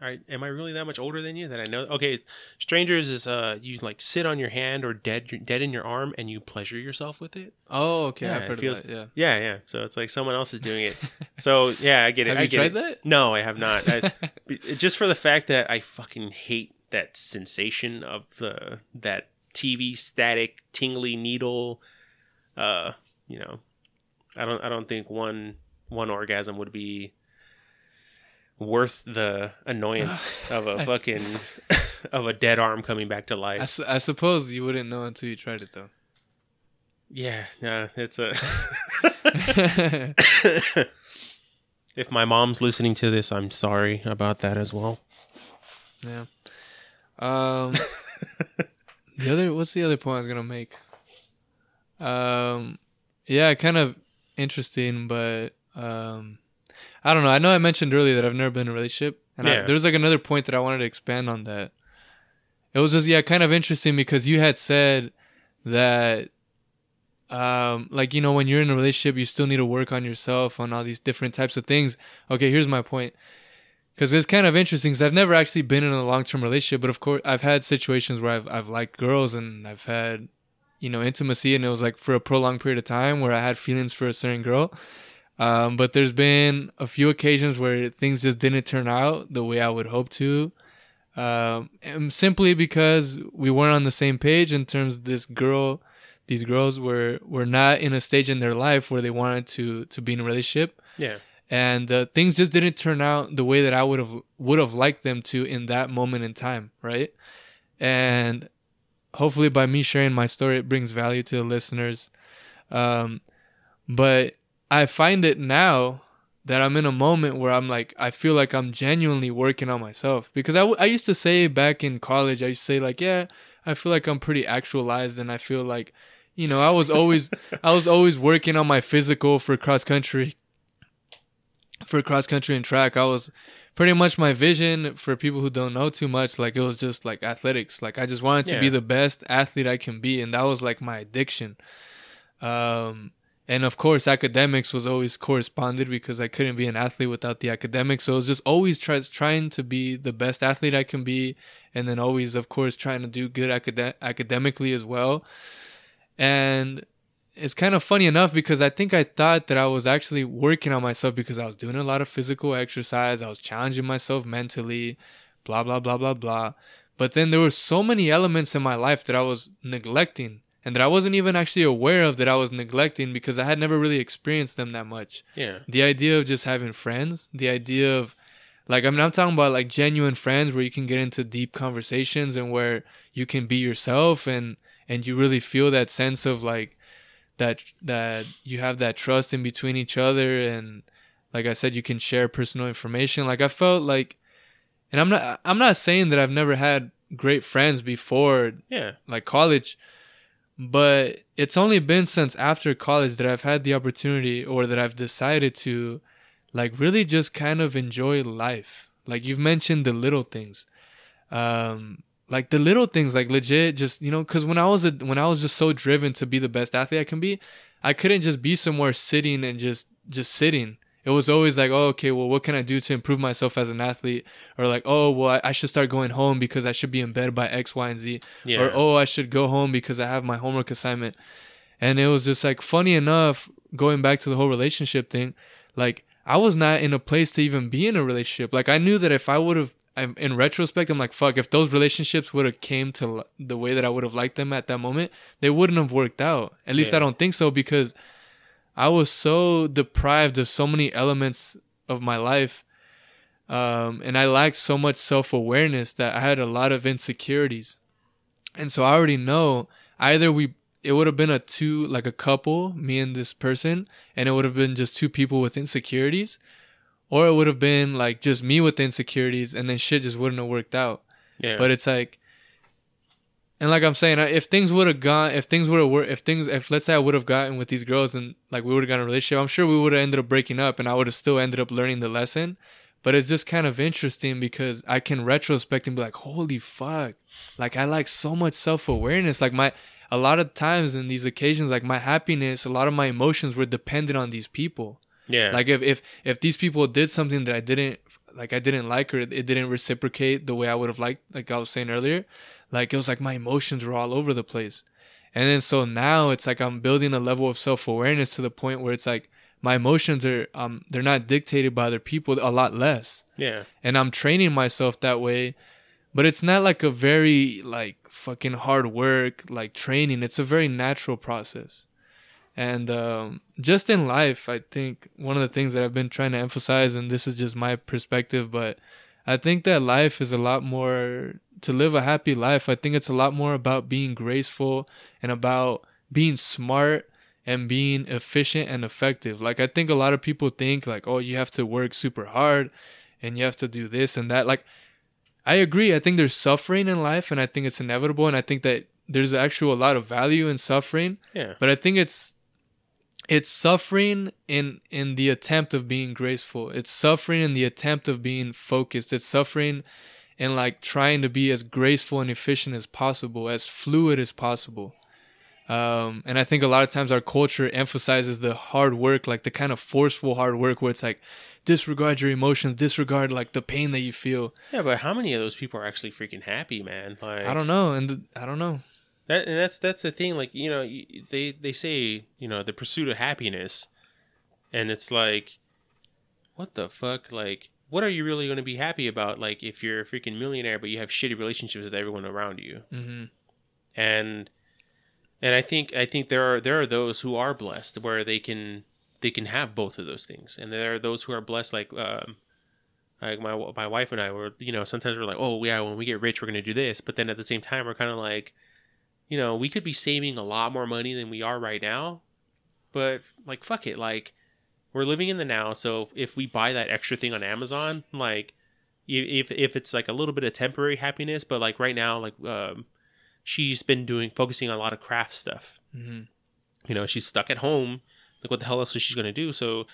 Right, am I really that much older than you that I know? Okay, strangers is uh you like sit on your hand or dead dead in your arm and you pleasure yourself with it. Oh, okay. Yeah, I've it heard feels- of that. Yeah. Yeah, yeah. So it's like someone else is doing it. [laughs] So yeah, I get it. Have I you get tried it. that? No, I have not. I, [laughs] just for the fact that I fucking hate that sensation of the that TV static tingly needle. Uh, you know, I don't. I don't think one one orgasm would be worth the annoyance [sighs] of a fucking [laughs] of a dead arm coming back to I, life. su- I suppose you wouldn't know until you tried it though. Yeah, no, it's a. [laughs] if my mom's listening to this, I'm sorry about that as well. yeah. Um. the other, what's the other point I was gonna make? Um, yeah, kind of interesting, but um, I don't know. I know I mentioned earlier that I've never been in a relationship, and I, Yeah. there's like another point that I wanted to expand on that. It was just yeah, kind of interesting because you had said that um like you know when you're in a relationship you still need to work on yourself on all these different types of things okay here's my point because it's kind of interesting because i've never actually been in a long-term relationship but of course i've had situations where i've, I've liked girls and i've had you know intimacy and it was like for a prolonged period of time where i had feelings for a certain girl um, but there's been a few occasions where things just didn't turn out the way i would hope to um, and simply because we weren't on the same page in terms of this girl these girls were were not in a stage in their life where they wanted to to be in a relationship Yeah, and uh, things just didn't turn out the way that I would have would have liked them to in that moment in time, right? And hopefully, by me sharing my story, it brings value to the listeners. Um, but I find it now that I'm in a moment where I'm like, I feel like I'm genuinely working on myself because I, w- I used to say back in college, I used to say like, yeah, I feel like I'm pretty actualized and I feel like, you know, I was always, [laughs] I was always working on my physical for cross country for cross country and track, I was pretty much my vision for people who don't know too much. Like it was just like athletics. Like I just wanted to be the best athlete I can be, and that was like my addiction. Um, and of course, academics was always corresponded because I couldn't be an athlete without the academics. So it was just always try, trying to be the best athlete I can be, and then always, of course, trying to do good acad- academically as well. And it's kind of funny enough because I think I thought that I was actually working on myself because I was doing a lot of physical exercise. I was challenging myself mentally, blah, blah, blah, blah, blah. But then there were so many elements in my life that I was neglecting and that I wasn't even actually aware of that I was neglecting because I had never really experienced them that much. yeah, The idea of just having friends, the idea of like I mean I'm talking about like genuine friends where you can get into deep conversations and where you can be yourself and and you really feel that sense of like that that you have that trust in between each other and like I said you can share personal information like I felt like and I'm not I'm not saying that I've never had great friends before Yeah. like college but it's only been since after college that I've had the opportunity or that I've decided to like really just kind of enjoy life. Like you've mentioned the little things. Um like the little things like legit just, you know, cuz when I was a, when I was just so driven to be the best athlete I can be, I couldn't just be somewhere sitting and just just sitting. It was always like, oh, okay, well, what can I do to improve myself as an athlete? Or like, oh, well, I, I should start going home because I should be in bed by X, Y, and Z Yeah. or oh i should go home because i have my homework assignment and it was just like funny enough going back to the whole relationship thing like i was not in a place to even be in a relationship like i knew that if i would have in retrospect i'm like fuck if those relationships would have came to the way that i would have liked them at that moment they wouldn't have worked out at least Yeah. i don't think so because i was so deprived of so many elements of my life um, and I lacked so much self awareness that I had a lot of insecurities. And so I already know either we it would have been a two like a couple, me and this person, and it would have been just two people with insecurities, or it would have been like just me with insecurities, and then shit just wouldn't have worked out. Yeah. But it's like, and like I'm saying, if things would have gone, if things would have worked, if things, if let's say I would have gotten with these girls and like we would have gotten a relationship, I'm sure we would have ended up breaking up, and I would have still ended up learning the lesson. But it's just kind of interesting because I can retrospect and be like, holy fuck. Like I like so much self awareness. Like my a lot of times in these occasions, like my happiness, a lot of my emotions were dependent on these people. yeah. Like if if if these people did something that I didn't like I didn't like or it didn't reciprocate the way I would have liked, like I was saying earlier, like it was like my emotions were all over the place. And then so now it's like I'm building a level of self awareness to the point where it's like my emotions are um they're not dictated by other people a lot less yeah. and I'm training myself that way. But it's not like a very like fucking hard work like training. It's a very natural process. And um, just in life, I think one of the things that I've been trying to emphasize, and this is just my perspective, but I think that life is a lot more to live a happy life. I think it's a lot more about being graceful and about being smart and being efficient and effective. Like I think a lot of people think like, oh, you have to work super hard and you have to do this and that. Like I agree. I think there's suffering in life and I think it's inevitable and I think that there's actually a lot of value in suffering, Yeah. but I think it's it's suffering in in the attempt of being graceful. It's suffering in the attempt of being focused. It's suffering in like trying to be as graceful and efficient as possible, as fluid as possible. Um, and I think a lot of times our culture emphasizes the hard work, like the kind of forceful hard work where it's like disregard your emotions, disregard like the pain that you feel. Yeah, but how many of those people are actually freaking happy, man? Like I don't know, and I don't know. That and that's that's the thing. Like you know, they they say you know the pursuit of happiness, and it's like, what the fuck? Like, what are you really going to be happy about? Like, if you're a freaking millionaire, but you have shitty relationships with everyone around you, hmm and and I think I think there are there are those who are blessed where they can they can have both of those things, and there are those who are blessed like. Um, like my my wife and I were, you know, sometimes we're like, oh yeah, when we get rich, we're gonna do this, but then at the same time, we're kind of like, you know, we could be saving a lot more money than we are right now, but like, fuck it, like, we're living in the now. So if we buy that extra thing on Amazon, like, if if it's like a little bit of temporary happiness, but like right now, like, um, she's been doing focusing on a lot of craft stuff. hmm You know, she's stuck at home. Like, what the hell else is she gonna do? So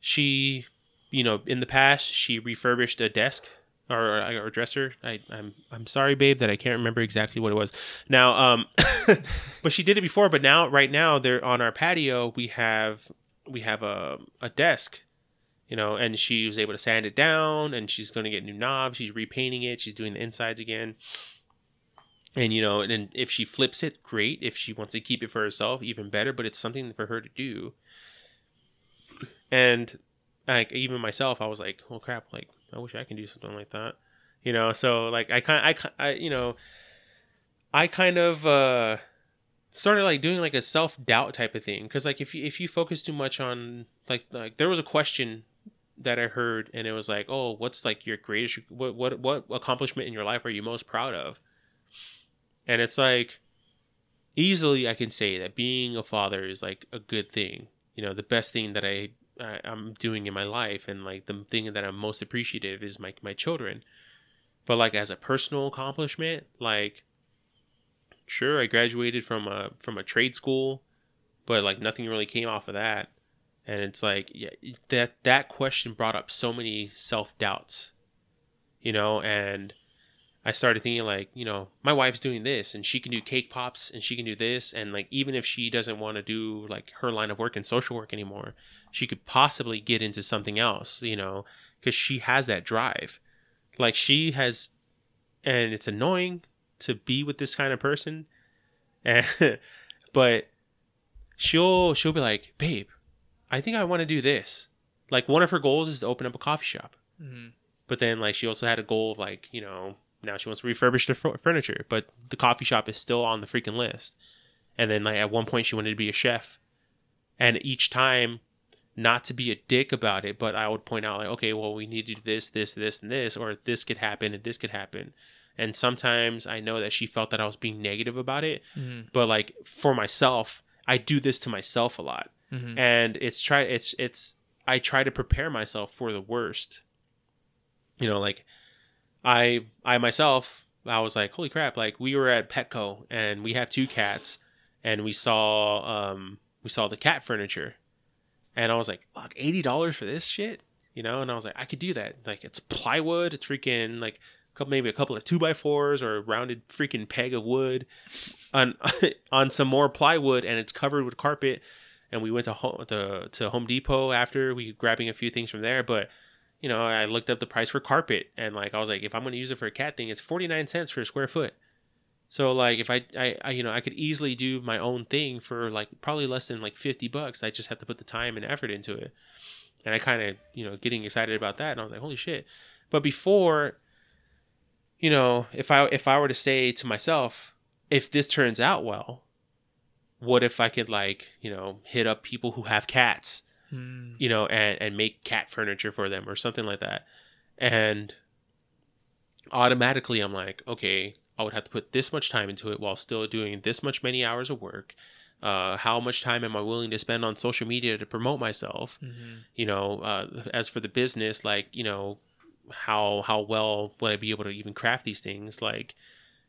she, you know, in the past, she refurbished a desk or or dresser. I, I'm I'm sorry, babe, that I can't remember exactly what it was. Now, um, [laughs] but she did it before. But now, right now, they're on our patio. We have we have a a desk, you know, and she was able to sand it down, and she's going to get new knobs. She's repainting it. She's doing the insides again. And you know, and then if she flips it, great. If she wants to keep it for herself, even better. But it's something for her to do. And like even myself, I was like, "Oh crap!" Like I wish I can do something like that. You know, so like I kind, I, I, you know, I kind of uh started like doing like a self doubt type of thing because like if you if you focus too much on like like there was a question that I heard and it was like, "Oh, what's like your greatest what what what accomplishment in your life are you most proud of?" And it's like easily I can say that being a father is like a good thing. You know, the best thing that I, I I'm doing in my life and like the thing that I'm most appreciative is my my children. But like as a personal accomplishment, like sure I graduated from a from a trade school, but like nothing really came off of that. And it's like yeah, that that question brought up so many self-doubts. You know, and I started thinking like, you know, my wife's doing this and she can do cake pops and she can do this and like even if she doesn't want to do like her line of work in social work anymore, she could possibly get into something else, you know, cuz she has that drive. Like she has and it's annoying to be with this kind of person. And [laughs] but she'll she'll be like, "Babe, I think I want to do this." Like one of her goals is to open up a coffee shop. Mm-hmm. But then like she also had a goal of like, you know, now she wants to refurbish the f- furniture, but the coffee shop is still on the freaking list. And then like at one point she wanted to be a chef. And each time not to be a dick about it, but I would point out like, okay, well we need to do this, this, this, and this, or this could happen and this could happen. And sometimes I know that she felt that I was being negative about it, Mm-hmm. but like for myself, I do this to myself a lot. Mm-hmm. And it's try it's it's I try to prepare myself for the worst. You know, like I I myself I was like, holy crap! Like we were at Petco and we have two cats, and we saw um we saw the cat furniture, and I was like, fuck, eighty dollars for this shit, you know? And I was like, I could do that. Like it's plywood, it's freaking like maybe a couple of two by fours or a rounded freaking peg of wood on [laughs] on some more plywood, and it's covered with carpet. And we went to home to, to Home Depot after we grabbing a few things from there, but you know, I looked up the price for carpet and like I was like, if I'm going to use it for a cat thing, it's 49 cents for a square foot. So like if I, I, I, you know, I could easily do my own thing for like probably less than like 50 bucks. I just have to put the time and effort into it. And I kind of, you know, getting excited about that. And I was like, holy shit. But before, you know, if I, if I were to say to myself, if this turns out well, what if I could like, you know, hit up people who have cats? Mm-hmm. you know, and, and make cat furniture for them or something like that. And automatically I'm like, okay, I would have to put this much time into it while still doing this much many hours of work. Uh, how much time am I willing to spend on social media to promote myself? Mm-hmm. You know, uh, as for the business, like, you know, how how well would I be able to even craft these things? Like,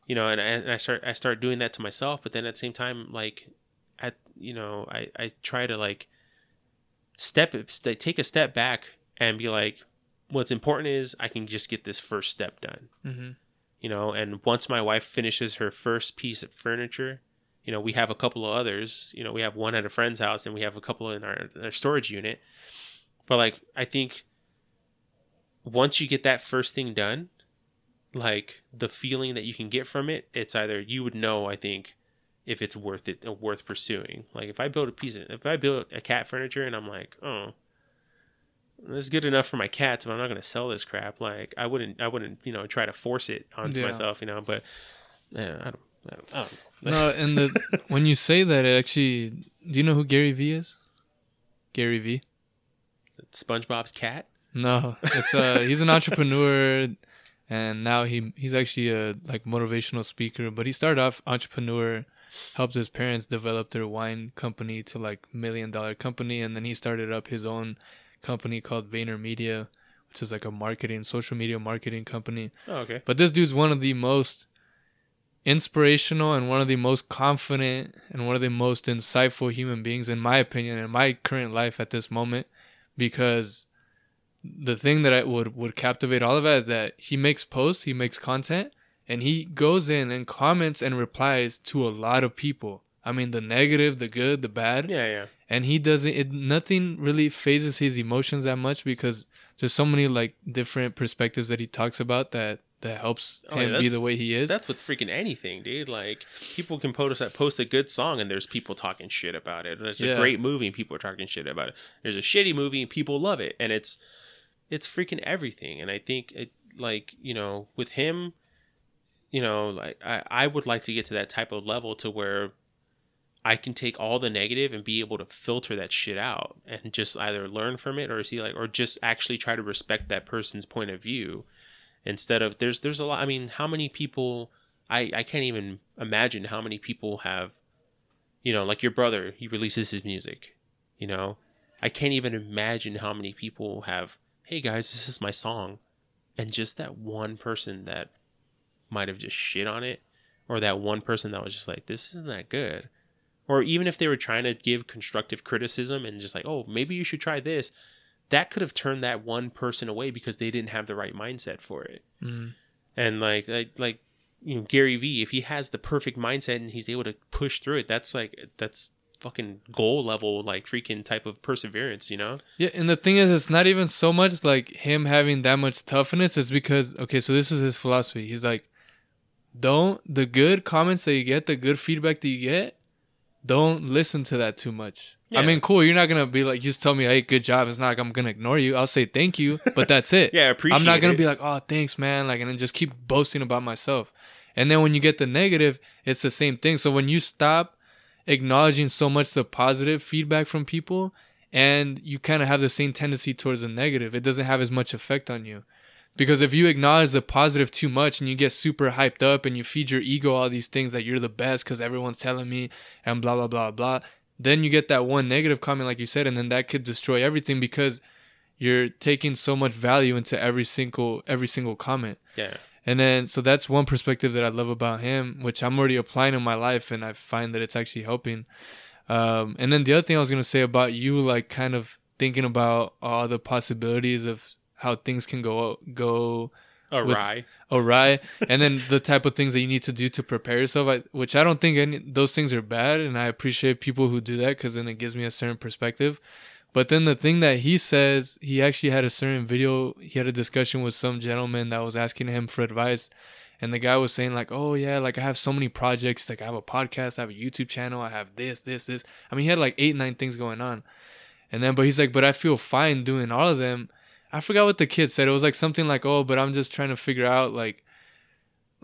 you know, and, and I start I start doing that to myself, but then at the same time, like, at you know, I I try to like step st- take a step back and be like what's important is i can just get this first step done Mm-hmm. you know and once my wife finishes her first piece of furniture you know we have a couple of others you know we have one at a friend's house and we have a couple in our, in our storage unit but like i think once you get that first thing done like the feeling that you can get from it it's either you would know i think if it's worth it uh, worth pursuing like if i build a piece of if i build a cat furniture and i'm like oh this is good enough for my cats but i'm not going to sell this crap like i wouldn't i wouldn't you know try to force it onto Yeah. myself you know but yeah i don't i don't, I don't know. No, [laughs] and the when you say that, it actually, do you know who Gary Vee is? Gary Vee. SpongeBob's cat. No, it's uh he's an entrepreneur, and now he he's actually a like motivational speaker. But he started off entrepreneur, helped his parents develop their wine company to like million dollar company, and then he started up his own company called VaynerMedia, which is like a marketing social media marketing company. Oh, okay. But this dude's one of the most inspirational and one of the most confident and one of the most insightful human beings, in my opinion, in my current life at this moment. Because the thing that I would would captivate all of is that he makes posts, he makes content, and he goes in and comments and replies to a lot of people. I mean, the negative, the good, the bad Yeah, yeah. and he doesn't it nothing really fazes his emotions that much because there's so many like different perspectives that he talks about that that helps Oh, yeah, him be the way he is That's with freaking anything, dude. Like people can post post a good song and there's people talking shit about it. It's a Yeah. great movie and people are talking shit about it. There's a shitty movie and people love it, and it's it's freaking everything. And I think it like you know with him, you know like I I would like to get to that type of level to where I can take all the negative and be able to filter that shit out and just either learn from it or see like or just actually try to respect that person's point of view instead of there's there's a lot I mean how many people I I can't even imagine how many people have you know like your brother he releases his music you know? I can't even imagine how many people have hey guys this is my song. And just that one person that might have just shit on it or that one person that was just like this isn't that good or even if they were trying to give constructive criticism and just like oh maybe you should try this that could have turned that one person away because they didn't have the right mindset for it Mm. and like like like you know Gary Vee if he has the perfect mindset and he's able to push through it that's like that's fucking goal level like freaking type of perseverance you know Yeah, and the thing is, it's not even so much like him having that much toughness. It's because okay, so this is his philosophy. He's like, don't the good comments that you get, the good feedback that you get, don't listen to that too much. I mean, cool. You're not gonna be like, just tell me, hey, good job. It's not like I'm gonna ignore you. I'll say thank you, [laughs] but that's it. yeah I appreciate I'm not gonna it. be like, oh, thanks, man. Like, and then just keep boasting about myself. And then when you get the negative, it's the same thing. So when you stop acknowledging so much the positive feedback from people, and you kind of have the same tendency towards the negative, it doesn't have as much effect on you. Because if you acknowledge the positive too much and you get super hyped up and you feed your ego all these things that you're the best because everyone's telling me and blah blah blah blah, then you get that one negative comment like you said, and then that could destroy everything because you're taking so much value into every single every single comment. yeah And then so that's one perspective that I love about him, which I'm already applying in my life and I find that it's actually helping. Um, and then the other thing I was gonna say about you, like kind of thinking about all the possibilities of how things can go go awry awry, and then the type of things that you need to do to prepare yourself. I, which I don't think any those things are bad, and I appreciate people who do that because then it gives me a certain perspective. But then the thing that he says, he actually had a certain video. He had a discussion with some gentleman that was asking him for advice, and the guy was saying like, "Oh yeah, like I have so many projects. Like I have a podcast, I have a YouTube channel, I have this, this, this. I mean, he had like eight, nine things going on, and then but he's like, but I feel fine doing all of them. I forgot what the kid said. It was like something like, "Oh, but I'm just trying to figure out like."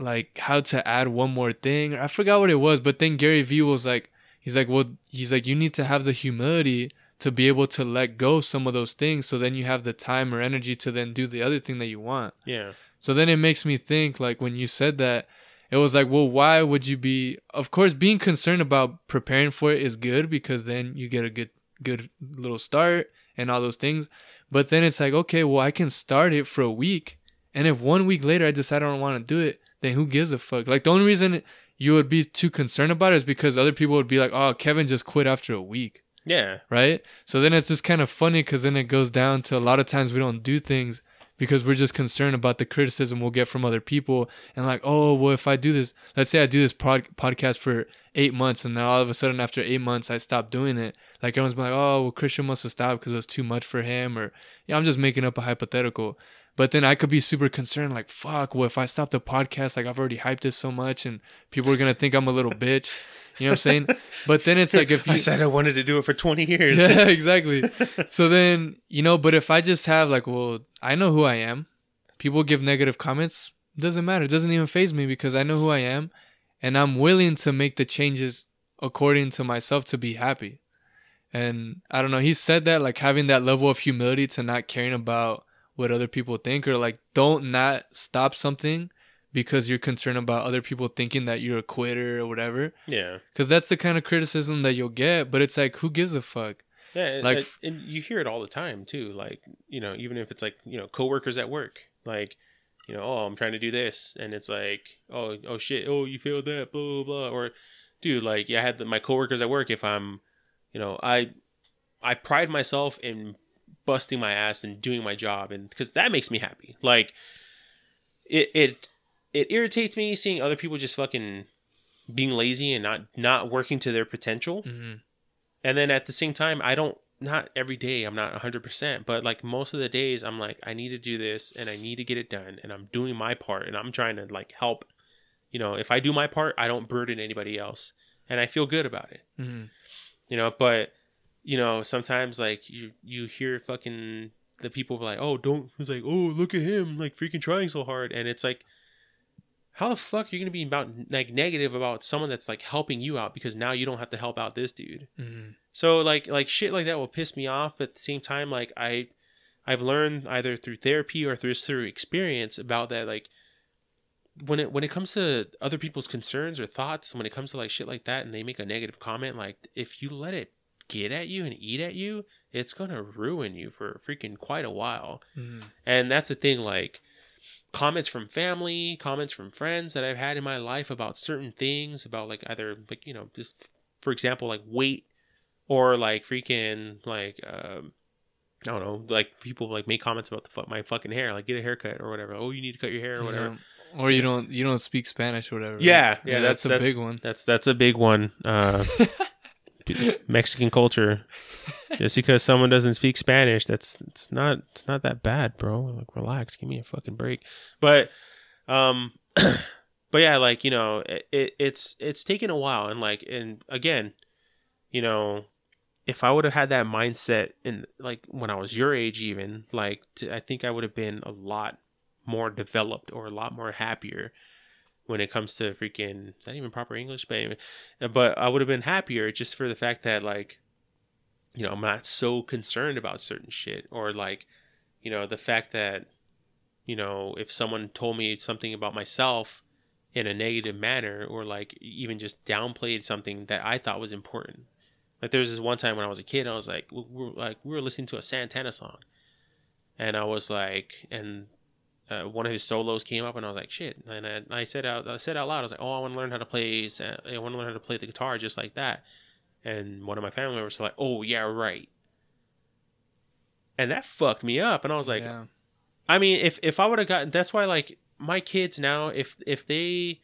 like how to add one more thing. I forgot what it was, but then Gary Vee was like, he's like, well, he's like, you need to have the humility to be able to let go some of those things, so then you have the time or energy to then do the other thing that you want. yeah So then it makes me think, like when you said that, it was like, well, why would you be? Of course, being concerned about preparing for it is good because then you get a good, good little start and all those things. But then it's like, okay, well, I can start it for a week, and if one week later I decide I don't want to do it, then who gives a fuck? Like the only reason you would be too concerned about it is because other people would be like, oh, Kevin just quit after a week yeah right? So then it's just kind of funny because then it goes down to a lot of times we don't do things because we're just concerned about the criticism we'll get from other people and like, oh, well, if I do this, let's say I do this pod- podcast for eight months and then all of a sudden after eight months I stop doing it, like everyone's like, oh, well, Christian must have stopped because it was too much for him, or yeah, I'm just making up a hypothetical. But then I could be super concerned, like, fuck, well, if I stop the podcast, like, I've already hyped this so much and people are to think I'm a little bitch. You know what I'm saying? But then it's like, if [laughs] you. I said I wanted to do it for 20 years [laughs] Yeah, exactly. so then, you know, but if I just have like, well, I know who I am. People give negative comments. Doesn't matter. It doesn't even faze me because I know who I am and I'm willing to make the changes according to myself to be happy. And I don't know, he said that like having that level of humility to not caring about what other people think or like don't not stop something because you're concerned about other people thinking that you're a quitter or whatever. yeah Cause that's the kind of criticism that you'll get, but it's like, who gives a fuck? Yeah, and, Like- and- and you hear it all the time too. Like you know, even if it's like you know coworkers at work, like you know, oh, I'm trying to do this, and it's like, oh, oh shit, oh, you failed that, blah blah, blah. or dude, like yeah, I had the, my coworkers at work. If I'm, you know, I I pride myself in busting my ass and doing my job, and because that makes me happy. Like it it it irritates me seeing other people just fucking being lazy and not not working to their potential Mm-hmm. and then at the same time i don't not every day i'm not 100% but like most of the days i'm like i need to do this and i need to get it done and i'm doing my part and i'm trying to like help you know if i do my part i don't burden anybody else and i feel good about it Mm-hmm. you know but you know sometimes like you you hear fucking the people be like oh don't It's like oh look at him like freaking trying so hard and it's like how the fuck are you gonna be about like negative about someone that's like helping you out because now you don't have to help out this dude Mm-hmm. so like like shit like that will piss me off, but at the same time, like I I've learned either through therapy or through through experience about that like when it when it comes to other people's concerns or thoughts, when it comes to like shit like that and they make a negative comment, like if you let it get at you and eat at you, it's gonna ruin you for freaking quite a while. Mm-hmm. And that's the thing, like comments from family, comments from friends that I've had in my life about certain things, about like either like you know just for example like weight or like freaking like um, I don't know like people like make comments about the my fucking hair like get a haircut or whatever. Oh, you need to cut your hair or whatever. Yeah. Or you don't you don't speak Spanish or whatever. Yeah, yeah, that's, a that's big one. That's that's a big one. Uh, [laughs] Mexican culture. Just because someone doesn't speak Spanish, that's it's not it's not that bad, bro. Like relax, give me a fucking break. But um [clears throat] but yeah, like, you know, it, it's it's taken a while and like and again, you know, if I would have had that mindset in like when I was your age even, like to, I think I would have been a lot more developed or a lot more happier when it comes to freaking not even proper English, but anyway, but I would have been happier just for the fact that like, you know, I'm not so concerned about certain shit or like, you know, the fact that, you know, if someone told me something about myself in a negative manner or like even just downplayed something that I thought was important. Like there was this one time when I was a kid, I was like, we were like we were listening to a Santana song, and I was like, and uh, one of his solos came up, and I was like, "Shit!" And I, I said out, I said out loud, I was like, "Oh, I want to learn how to play. I want to learn how to play the guitar just like that." And one of my family members was like, "Oh yeah, right." And that fucked me up, and I was like, yeah. I mean, if if I would have gotten, that's why like my kids now, if if they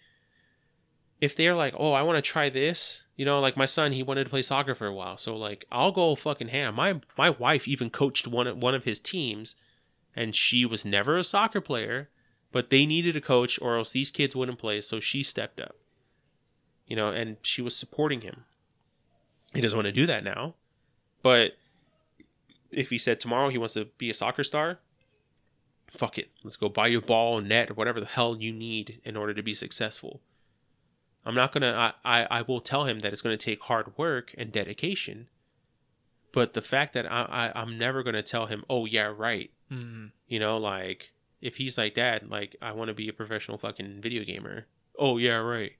if they're like, oh, I want to try this, you know, like my son, he wanted to play soccer for a while, so like I'll go fucking ham. My my wife even coached one one of his teams and she was never a soccer player, but they needed a coach or else these kids wouldn't play, so she stepped up. You know, and she was supporting him. He doesn't want to do that now, but if he said tomorrow he wants to be a soccer star, fuck it. Let's go buy you ball, net, or whatever the hell you need in order to be successful. I'm not gonna I, I, I will tell him that it's gonna take hard work and dedication. But the fact that I, I I'm never gonna tell him, oh yeah, right. Mhm. You know, like if he's like that, like I want to be a professional fucking video gamer. Oh yeah, right.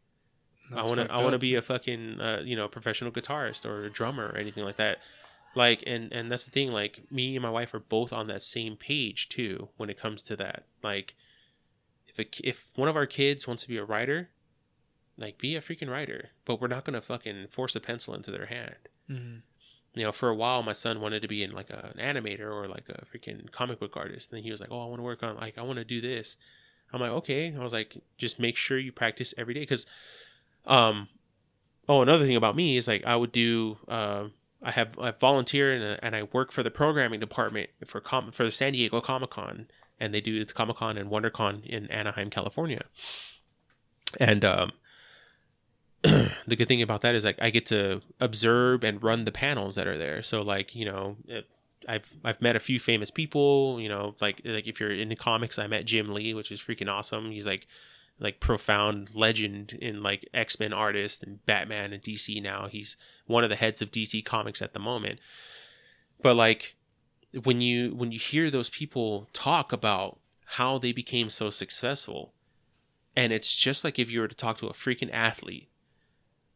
That's I want to I want to be a fucking uh, you know professional guitarist or a drummer or anything like that. Like and and that's the thing. Like me and my wife are both on that same page too when it comes to that. Like if a, if one of our kids wants to be a writer, like be a freaking writer. But we're not gonna fucking force a pencil into their hand Mhm. You know, for a while, my son wanted to be in like a, an animator or like a freaking comic book artist. And he was like, "Oh, I want to work on like I want to do this." I'm like, "Okay." I was like, "Just make sure you practice every day." Because, um, oh, another thing about me is like I would do. Uh, I have I volunteer and and I work for the programming department for com- for the San Diego Comic Con, and they do the Comic Con and WonderCon in Anaheim, California. And um, [clears throat] the good thing about that is like I get to observe and run the panels that are there. So like you know, it, I've I've met a few famous people. You know, like like if you're into comics, I met Jim Lee, which is freaking awesome. He's like like profound legend in like X Men artist and Batman and DC now. He's one of the heads of DC Comics at the moment. But like when you when you hear those people talk about how they became so successful, and it's just like if you were to talk to a freaking athlete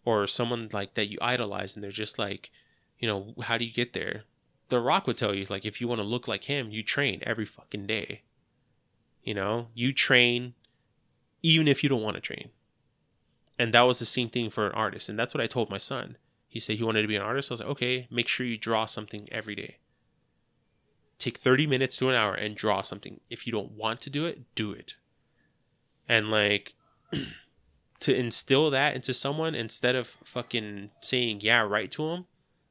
or someone like that you idolize and they're just like you know how do you get there? The rock would tell you like if you want to look like him you train every fucking day. You know? You train even if you don't want to train. And that was the same thing for an artist and that's what i told my son. He said he wanted to be an artist. I was like okay make sure you draw something every day. Take 30 minutes to an hour and draw something. If you don't want to do it do it. And like [clears throat] to instill that into someone instead of fucking saying yeah right to them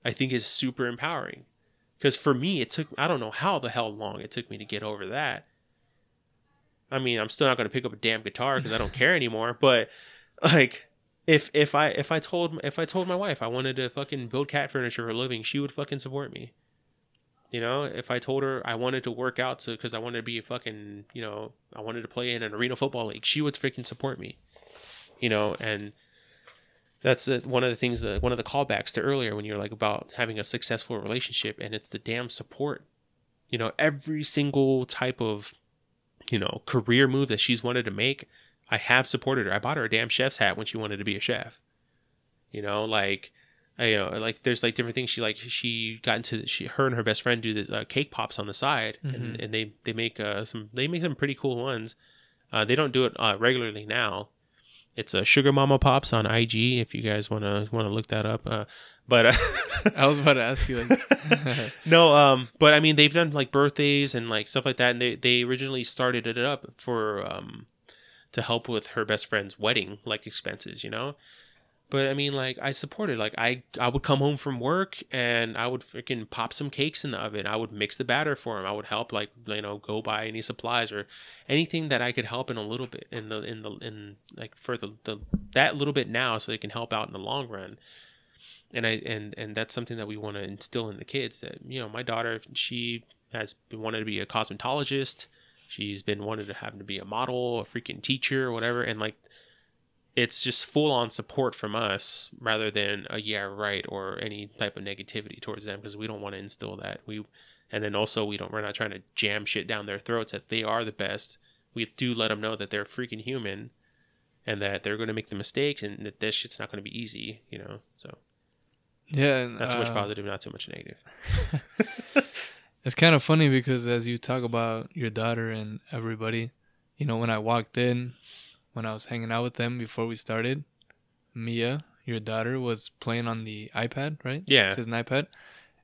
i think is super empowering. Because for me it took i don't know how the hell long it took me to get over that. I mean i'm still not going to pick up a damn guitar because i don't care anymore but like if if i if i told if i told my wife i wanted to fucking build cat furniture for a living she would fucking support me. You know if i told her i wanted to work out because i wanted to be a fucking you know i wanted to play in an arena football league she would freaking support me you know and that's the, one of the things that one of the callbacks to earlier when you're like about having a successful relationship and it's the damn support you know every single type of you know career move that she's wanted to make i have supported her i bought her a damn chef's hat when she wanted to be a chef you know like I, you know, like there's like different things. She like she got into she her and her best friend do the uh, cake pops on the side, and, Mhm. and they they make uh, some they make some pretty cool ones. Uh, they don't do it uh, regularly now. It's a Sugar Mama Pops on IG if you guys want to want to look that up. Uh, but uh, I was about to ask you like [laughs] no, um, but I mean they've done like birthdays and like stuff like that, and they they originally started it up for um to help with her best friend's wedding like expenses, you know. But I mean, like I supported. Like I I would come home from work and I would freaking pop some cakes in the oven. I would mix the batter for him. I would help like you know go buy any supplies or anything that I could help in a little bit in the in the in like for the, the that little bit now so they can help out in the long run and I and and that's something that we want to instill in the kids that you know my daughter she has been wanted to be a cosmetologist she's been wanted to have to be a model a freaking teacher whatever and like it's just full on support from us rather than a yeah right or any type of negativity towards them because we don't want to instill that. We and then also we don't we're not trying to jam shit down their throats that they are the best. We do let them know that they're freaking human and that they're going to make the mistakes and that this shit's not going to be easy you know so. Yeah, and, not too much uh, positive, not too much negative. [laughs] It's kind of funny because as you talk about your daughter and everybody, you know, when I walked in, when I was hanging out with them before we started, Mia, your daughter, was playing on the iPad, right? Yeah. She has an iPad.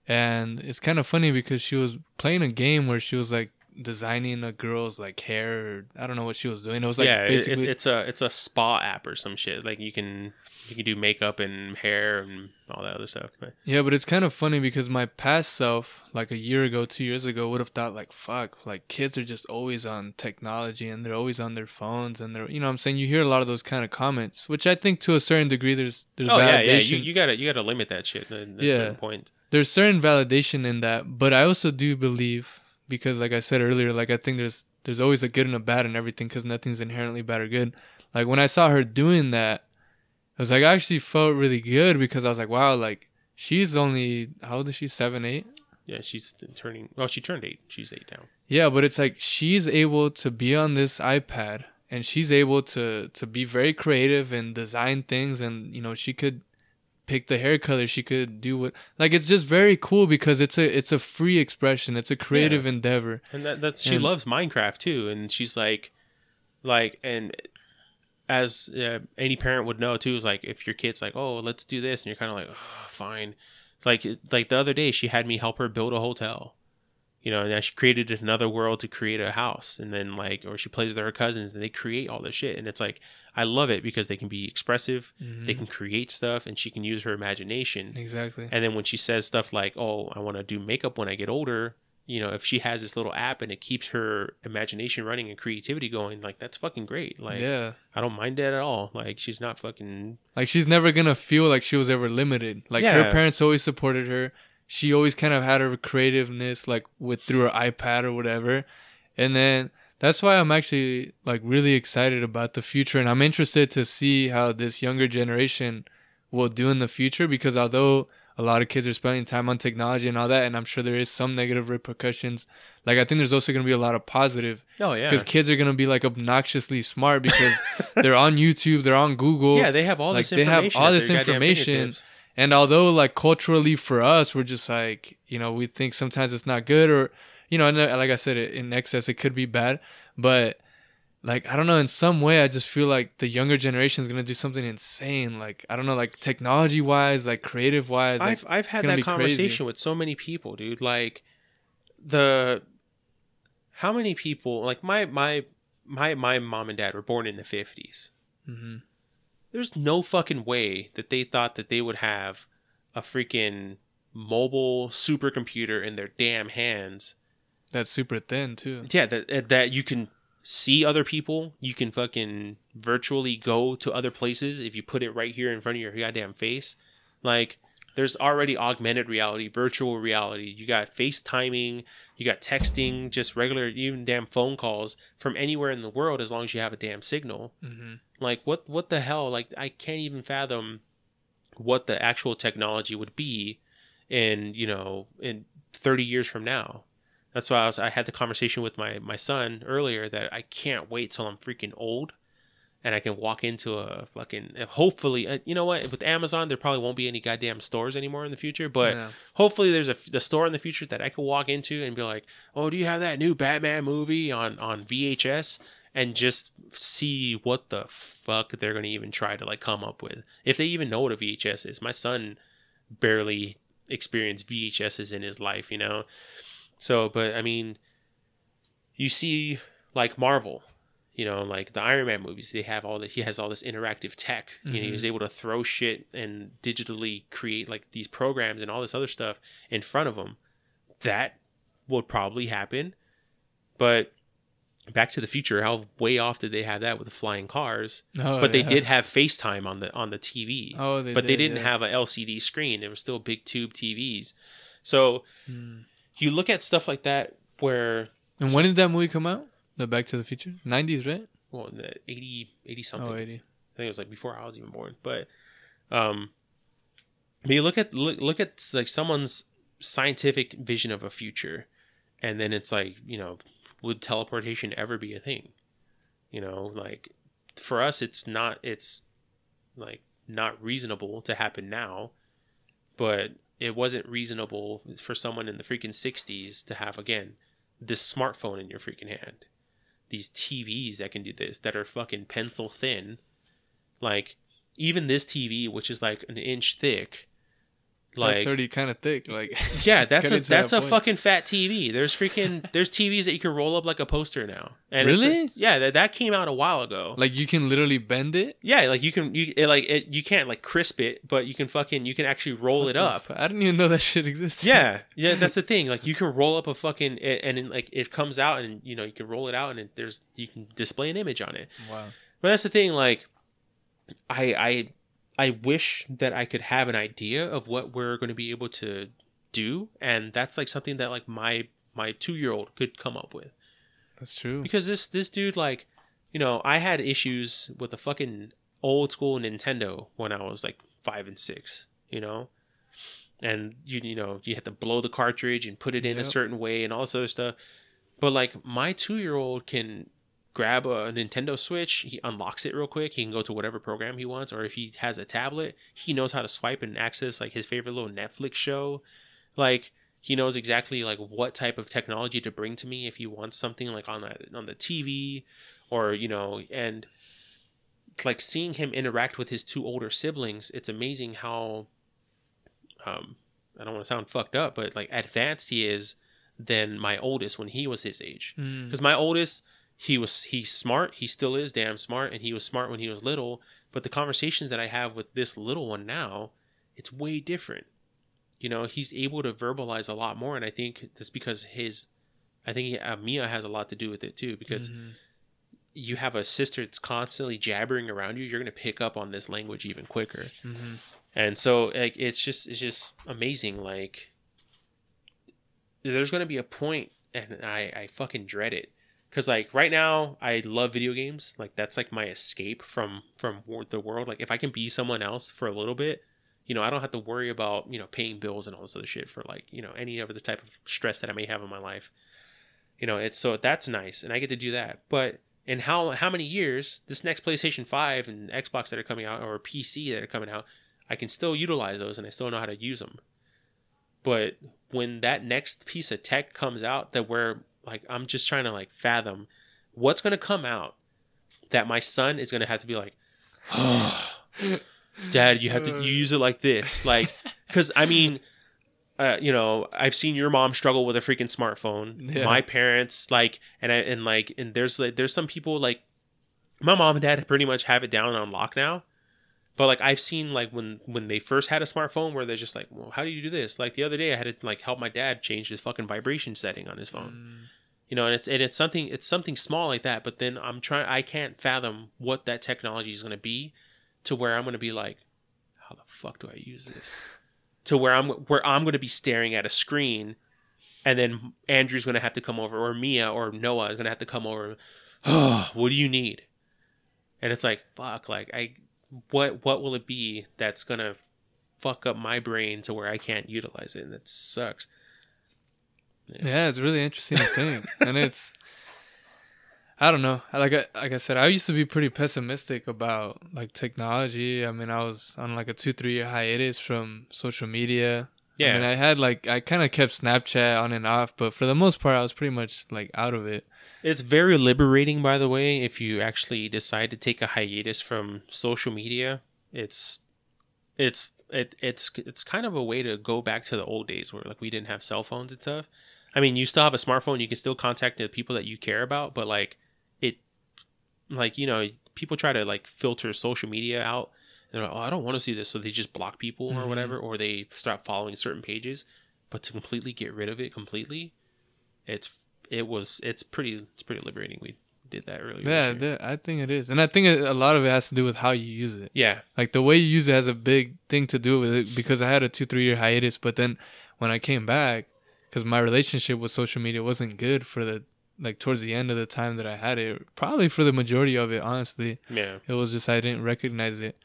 And it's kind of funny because she was playing a game where she was like designing a girl's like hair or I don't know what she was doing. It was like yeah, basically it's it's a it's a spa app or some shit. Like you can you can do makeup and hair and all that other stuff. But Yeah, but it's kind of funny because my past self, like a year ago, two years ago, would have thought like, "Fuck!" Like kids are just always on technology and they're always on their phones and they're, you know, what I'm saying you hear a lot of those kind of comments, which I think to a certain degree there's there's oh yeah, validation. yeah, you, you gotta you gotta limit that shit. At, at Yeah. point. there's certain validation in that, but I also do believe because, like I said earlier, like I think there's there's always a good and a bad in everything because nothing's inherently bad or good. Like when I saw her doing that, I was like, I actually felt really good because I was like, wow, like she's only how old is she? Seven, eight. Yeah, she's turning. Well, she turned eight. She's eight now. Yeah, but it's like she's able to be on this iPad and she's able to to be very creative and design things and you know she could pick the hair color she could do what like it's just very cool because it's a it's a free expression it's a creative endeavor and that, that's she And- loves Minecraft too, and she's like, like, and as uh, any parent would know too, is like if your kid's like, oh, let's do this, and you're kind of like, oh, fine. It's like like the other day, she had me help her build a hotel. You know, and she created another world to create a house, and then like, or she plays with her cousins, and they create all this shit, and it's like, I love it because they can be expressive, they mm-hmm. can create stuff, and she can use her imagination. exactly And then when she says stuff like, "Oh, I want to do makeup when I get older," you know, if she has this little app and it keeps her imagination running and creativity going, like that's fucking great. Like yeah I don't mind that at all. Like she's not fucking like she's never gonna feel like she was ever limited like Yeah. her parents always supported her she always kind of had her creativeness like with through her ipad or whatever and then that's why i'm actually like really excited about the future and i'm interested to see how this younger generation will do in the future because although a lot of kids are spending time on technology and all that and i'm sure there is some negative repercussions like i think there's also going to be a lot of positive Oh yeah. because kids are going to be like obnoxiously smart because [laughs] they're on youtube they're on google Yeah, they have all like this they have all this information. And although like culturally for us we're just like you know we think sometimes it's not good or you know and uh, like i said in excess it could be bad but like i don't know in some way i just feel like the younger generation is going to do something insane like i don't know like technology wise like creative wise like, I've I've had that be crazy. conversation with so many people, dude. Like the how many people like my my my my mom and dad were born in the 50s. Mhm. There's no fucking way that they thought that they would have a freaking mobile supercomputer in their damn hands. that's super thin too Yeah, that eh, that you can see other people, you can fucking virtually go to other places if you put it right here in front of your goddamn face. Like there's already augmented reality, virtual reality. You got FaceTiming, you got texting, just regular even damn phone calls from anywhere in the world as long as you have a damn signal. hmm Like what what the hell? Like I can't even fathom what the actual technology would be in, you know, in 30 years from now. That's why I was I had the conversation with my my son earlier that I can't wait till I'm freaking old and I can walk into a fucking hopefully uh, you know what? With Amazon there probably won't be any goddamn stores anymore in the future but Yeah. hopefully there's a the store in the future that I could walk into and be like oh do you have that new Batman movie on on VHS and just see what the fuck they're gonna even try to like come up with. If they even know what a VHS is. My son barely experienced VHSs in his life you know? So but I mean you see like Marvel you know, like the Iron Man movies, they have all that. He has all this interactive tech. You know, he was able to throw shit and digitally create like these programs and all this other stuff in front of him. That would probably happen. But Back to the Future, how way off did they have that with the flying cars? Oh, but they did have FaceTime on the on the TV. Oh, they but they did, didn't yeah. have a LCD screen. It was still big tube TVs. So Hmm. you look at stuff like that where And when did that movie come out? The Back to the Future, nineties, right? well, the 80, 80 something. Oh, 80. I think it was like before I was even born. But um, but you look at look, look at like someone's scientific vision of a future, and then it's like you know, would teleportation ever be a thing? You know, like for us, it's not. It's like not reasonable to happen now, but it wasn't reasonable for someone in the freaking '60s to have again this smartphone in your freaking hand these TVs that can do this that are fucking pencil thin. Like even this TV, which is like an inch thick, Like, like already kind of thick. Like [laughs] yeah, that's a that's that a point. fucking fat TV. There's freaking [laughs] there's TVs that you can roll up like a poster now. And it's a- Really? yeah, that that came out a while ago. like you can literally bend it. yeah, like you can you it, like it, you can't like crisp it, but you can fucking you can actually roll it up. I didn't even know that shit existed. Yeah, [laughs] yeah, that's the thing. Like you can roll up a fucking it, and like it comes out, and you know you can roll it out, and it, there's you can display an image on it. Wow. But that's the thing. Like, I I I wish that I could have an idea of what we're going to be able to do, and that's like something that like my my two year old could come up with That's true. because this this dude like, you know, I had issues with the fucking old school Nintendo when I was like five and six, you know. And you you know you had to blow the cartridge and put it in a certain way and all this other stuff, but like my two year old can grab a Nintendo Switch, he unlocks it real quick. He can go to whatever program he wants, or if he has a tablet, he knows how to swipe and access like his favorite little Netflix show. Like he knows exactly like what type of technology to bring to me if he wants something like on the on the TV, or you know, and like seeing him interact with his two older siblings, it's amazing how um I don't want to sound fucked up, but like advanced he is than my oldest when he was his age Mm. because my oldest he was he's smart he still is damn smart and he was smart when he was little but the conversations that i have with this little one now it's way different you know he's able to verbalize a lot more and i think that's because his i think uh, mia has a lot to do with it too because Mhm. you have a sister that's constantly jabbering around you you're going to pick up on this language even quicker Mhm. and so like it's just it's just amazing like there's going to be a point and i i fucking dread it because like right now i love video games. Like that's like my escape from from the world. Like if i can be someone else for a little bit you know i don't have to worry about you know paying bills and all this other shit for like you know any other type of stress that i may have in my life. You know it's so that's nice and i get to do that. But in how how many years this next playstation 5 and xbox that are coming out or pc that are coming out I can still utilize those and I still know how to use them. But when that next piece of tech comes out that where like I'm just trying to like fathom what's going to come out that my son is going to have to be like, "Dad, you have to you use it like this." Like [laughs] cuz I mean uh, you know, I've seen your mom struggle with a freaking smartphone. Yeah. My parents like and I and like and there's like there's some people like my mom and dad pretty much have it down on lock now. But like I've seen like when when they first had a smartphone where they're just like, well, how do you do this? Like the other day I had to like help my dad change his fucking vibration setting on his phone. Mm. You know, and it's and it's something it's something small like that, but then I'm trying I can't fathom what that technology is gonna be to where I'm gonna be like, how the fuck do I use this? [laughs] To where I'm where I'm gonna be staring at a screen and then Andrew's gonna have to come over or Mia or Noah is gonna have to come over oh, what do you need? And it's like, fuck, like I what what will it be that's gonna fuck up my brain to where I can't utilize it and that sucks. Yeah, it's really interesting to think, and it's. I don't know. Like I, like I said, I used to be pretty pessimistic about like technology. I mean, I was on like a two three year hiatus from social media. Yeah. I mean, I had like I kind of kept Snapchat on and off, but for the most part, I was pretty much like out of it. It's very liberating, by the way, if you actually decide to take a hiatus from social media. It's, it's, it, it's, it's kind of a way to go back to the old days where like we didn't have cell phones and stuff. I mean, you still have a smartphone, you can still contact the people that you care about, but like it, like you know, people try to like filter social media out. They're like, oh, I don't want to see this, so they just block people or Mhm. whatever, or they start following certain pages. But to completely get rid of it completely, it's it was it's pretty it's pretty liberating. We did that earlier. Yeah, I think it is, and I think a a lot of it has to do with how you use it. yeah, Like the way you use it has a big thing to do with it because I had a two three year hiatus, but then when I came back, because my relationship with social media wasn't good for the like towards the end of the time that I had it, probably for the majority of it, honestly. yeah, It was just I didn't recognize it.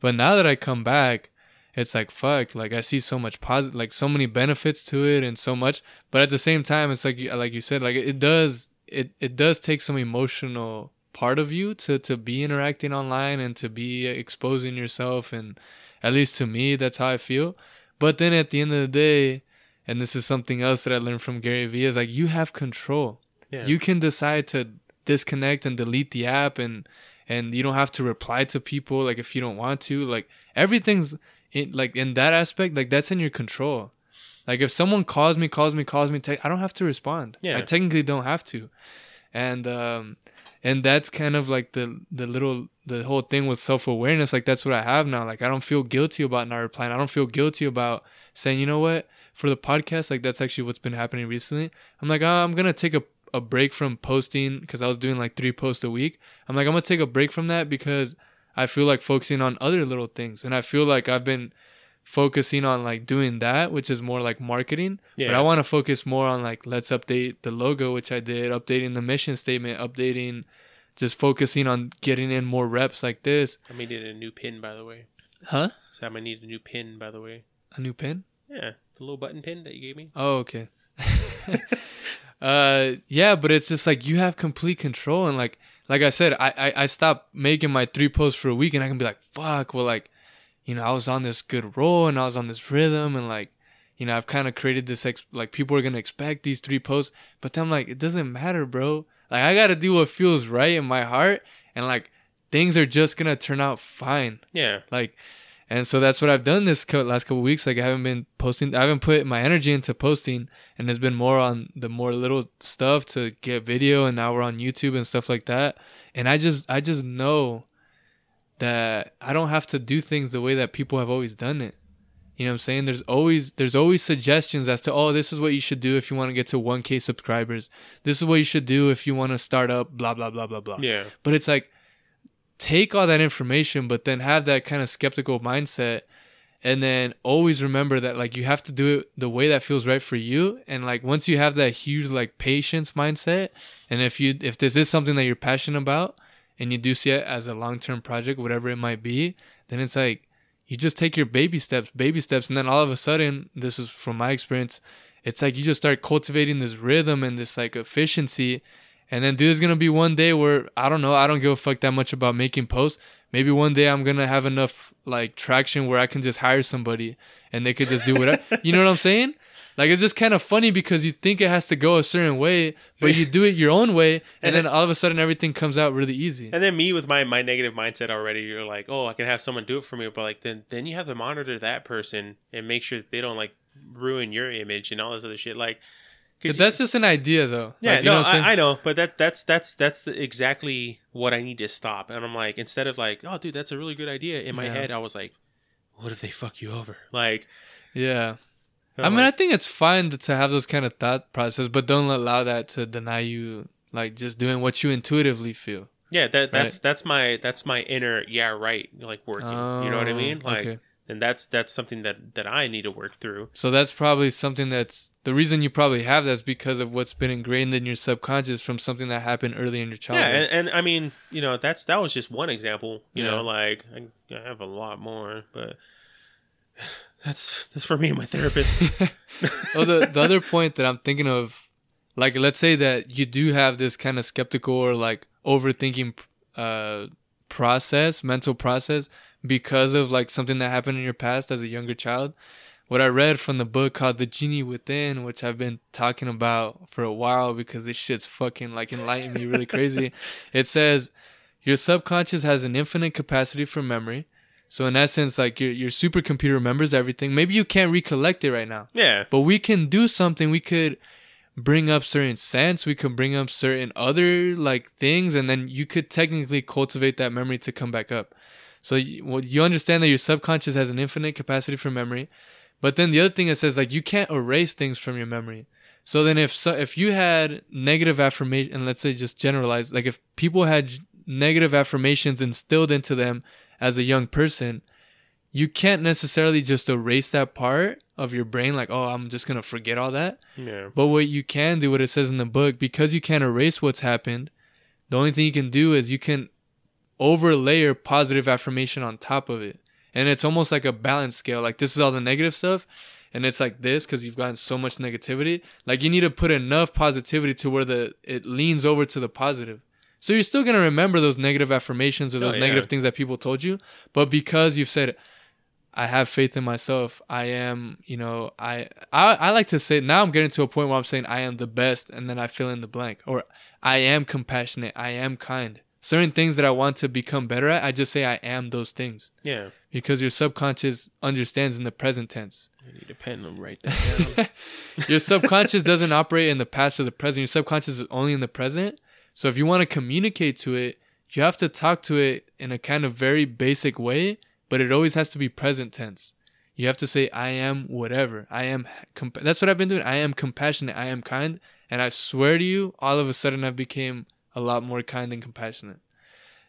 But now that I come back, it's like fuck. Like I see so much positive, like so many benefits to it, and so much. But at the same time, it's like like you said, like it does it it does take some emotional part of you to to be interacting online and to be exposing yourself, and at least to me, that's how I feel. But then at the end of the day, and this is something else that I learned from Gary Vee is like you have control yeah. you can decide to disconnect and delete the app and and you don't have to reply to people like if you don't want to like everything's in like in that aspect like that's in your control. Like if someone calls me calls me calls me te- i don't have to respond. Yeah. i technically don't have to. And um and that's kind of like the the little the whole thing with self-awareness like that's what i have now. Like i don't feel guilty about not replying. I don't feel guilty about saying you know what? For the podcast like that's actually what's been happening recently. I'm like oh, i'm gonna take a, a break from posting because i was doing like three posts a week. I'm like i'm gonna take a break from that because i feel like focusing on other little things and i feel like i've been focusing on like doing that which is more like marketing but i want to focus more on like let's update the logo which i did updating the mission statement updating just focusing on getting in more reps like this I made it a new pin, by the way. huh Sam, I need a new pin, by the way. a new pin Yeah, the little button pin that you gave me. Oh, okay. [laughs] uh, yeah, but it's just like you have complete control, and like, like I said, I, I I stopped making my three posts for a week, and I can be like, fuck, well, like, you know, I was on this good roll, and I was on this rhythm, and like, you know, I've kind of created this ex- like people are gonna expect these three posts, but then I'm like, it doesn't matter, bro. Like, I gotta do what feels right in my heart, and like, things are just gonna turn out fine. Yeah, Like, and so that's what I've done this co- last couple weeks. Like, I haven't been posting, I haven't put my energy into posting, and it's been more on the more little stuff to get video. And now we're on YouTube and stuff like that. And I just, I just know that I don't have to do things the way that people have always done it. You know what I'm saying? There's always there's always suggestions as to oh this is what you should do if you want to get to 1k subscribers. This is what you should do if you want to start up blah blah blah blah blah. yeah, But it's like take all that information, but then have that kind of skeptical mindset, and then always remember that like you have to do it the way that feels right for you. And like once you have that huge like patience mindset, and if you if this is something that you're passionate about, and you do see it as a long term project, whatever it might be, then it's like you just take your baby steps, baby steps, and then all of a sudden, this is from my experience, it's like you just start cultivating this rhythm and this like efficiency. And then, dude, there's gonna be one day where I don't know, I don't give a fuck that much about making posts. Maybe one day I'm gonna have enough like traction where I can just hire somebody and they could just do whatever. [laughs] you know what I'm saying? Like it's just kind of funny because you think it has to go a certain way, but you do it your own way, [laughs] and then all of a sudden everything comes out really easy. And then me with my my negative mindset already, you're like, oh, I can have someone do it for me, but like then then you have to monitor that person and make sure they don't like ruin your image and all this other shit. Like, 'cause that's just an idea, though. Yeah, Like, you no, know? I, I know, but that that's that's that's the, exactly what I need to stop. And I'm like, instead of like, oh, dude, that's a really good idea. In my Yeah. head, I was like, what if they fuck you over? Like, yeah. I I'm mean, I think it's fine to- have those kind of thought process, but don't allow that to deny you like just doing what you intuitively feel. yeah, that that's that's my that's my inner yeah right like working. you know what I Oh, mean? Like, okay. And that's that's something that that I need to work through. So that's probably something that's the reason you probably have that's because of what's been ingrained in your subconscious from something that happened early in your Yeah, childhood. and, and I mean, you know, that's that was just one example. You Yeah. know, like I, I have a lot more, but [sighs] that's that's for me and my therapist. [laughs] oh, the the other point that I'm thinking of like let's say that you do have this kind of skeptical or like overthinking uh process mental process because of like something that happened in your past as a younger child what i read from the book called the genie within which i've been talking about for a while because this shit's fucking like enlightened me really crazy [laughs] it says your subconscious has an infinite capacity for memory so in essence like your, your supercomputer remembers everything maybe you can't recollect it right now Yeah. but we can do something. We could bring up certain scents. We could bring up certain other like things, and then you could technically cultivate that memory to come back up. So you, you understand that your subconscious has an infinite capacity for memory, but then the other thing it says like you can't erase things from your memory. So then if so, if you had negative affirmation, and let's say just generalize, like if people had negative affirmations instilled into them as a young person, you can't necessarily just erase that part of your brain like oh i'm just gonna forget all that Yeah. but what you can do what it says in the book because you can't erase what's happened the only thing you can do is you can overlayer positive affirmation on top of it and it's almost like a balance scale like this is all the negative stuff and it's like this because you've gotten so much negativity like you need to put enough positivity to where the it leans over to the positive so you're still gonna remember those negative affirmations or Oh, those yeah. negative things that people told you but because you've said I have faith in myself. I am, you know, I, I I like to say now I'm getting to a point where I'm saying I am the best and then I fill in the blank. Or I am compassionate, I am kind. Certain things that I want to become better at, I just say I am those things. Yeah. Because your subconscious understands in the present tense. I need a pen to write that down. [laughs] Your subconscious doesn't operate in the past or the present. Your subconscious is only in the present. So if you want to communicate to it, you have to talk to it in a kind of very basic way, but it always has to be present tense. You have to say, I am whatever. I am, comp- that's what I've been doing. I am compassionate. I am kind. And I swear to you, all of a sudden I became a lot more kind and compassionate.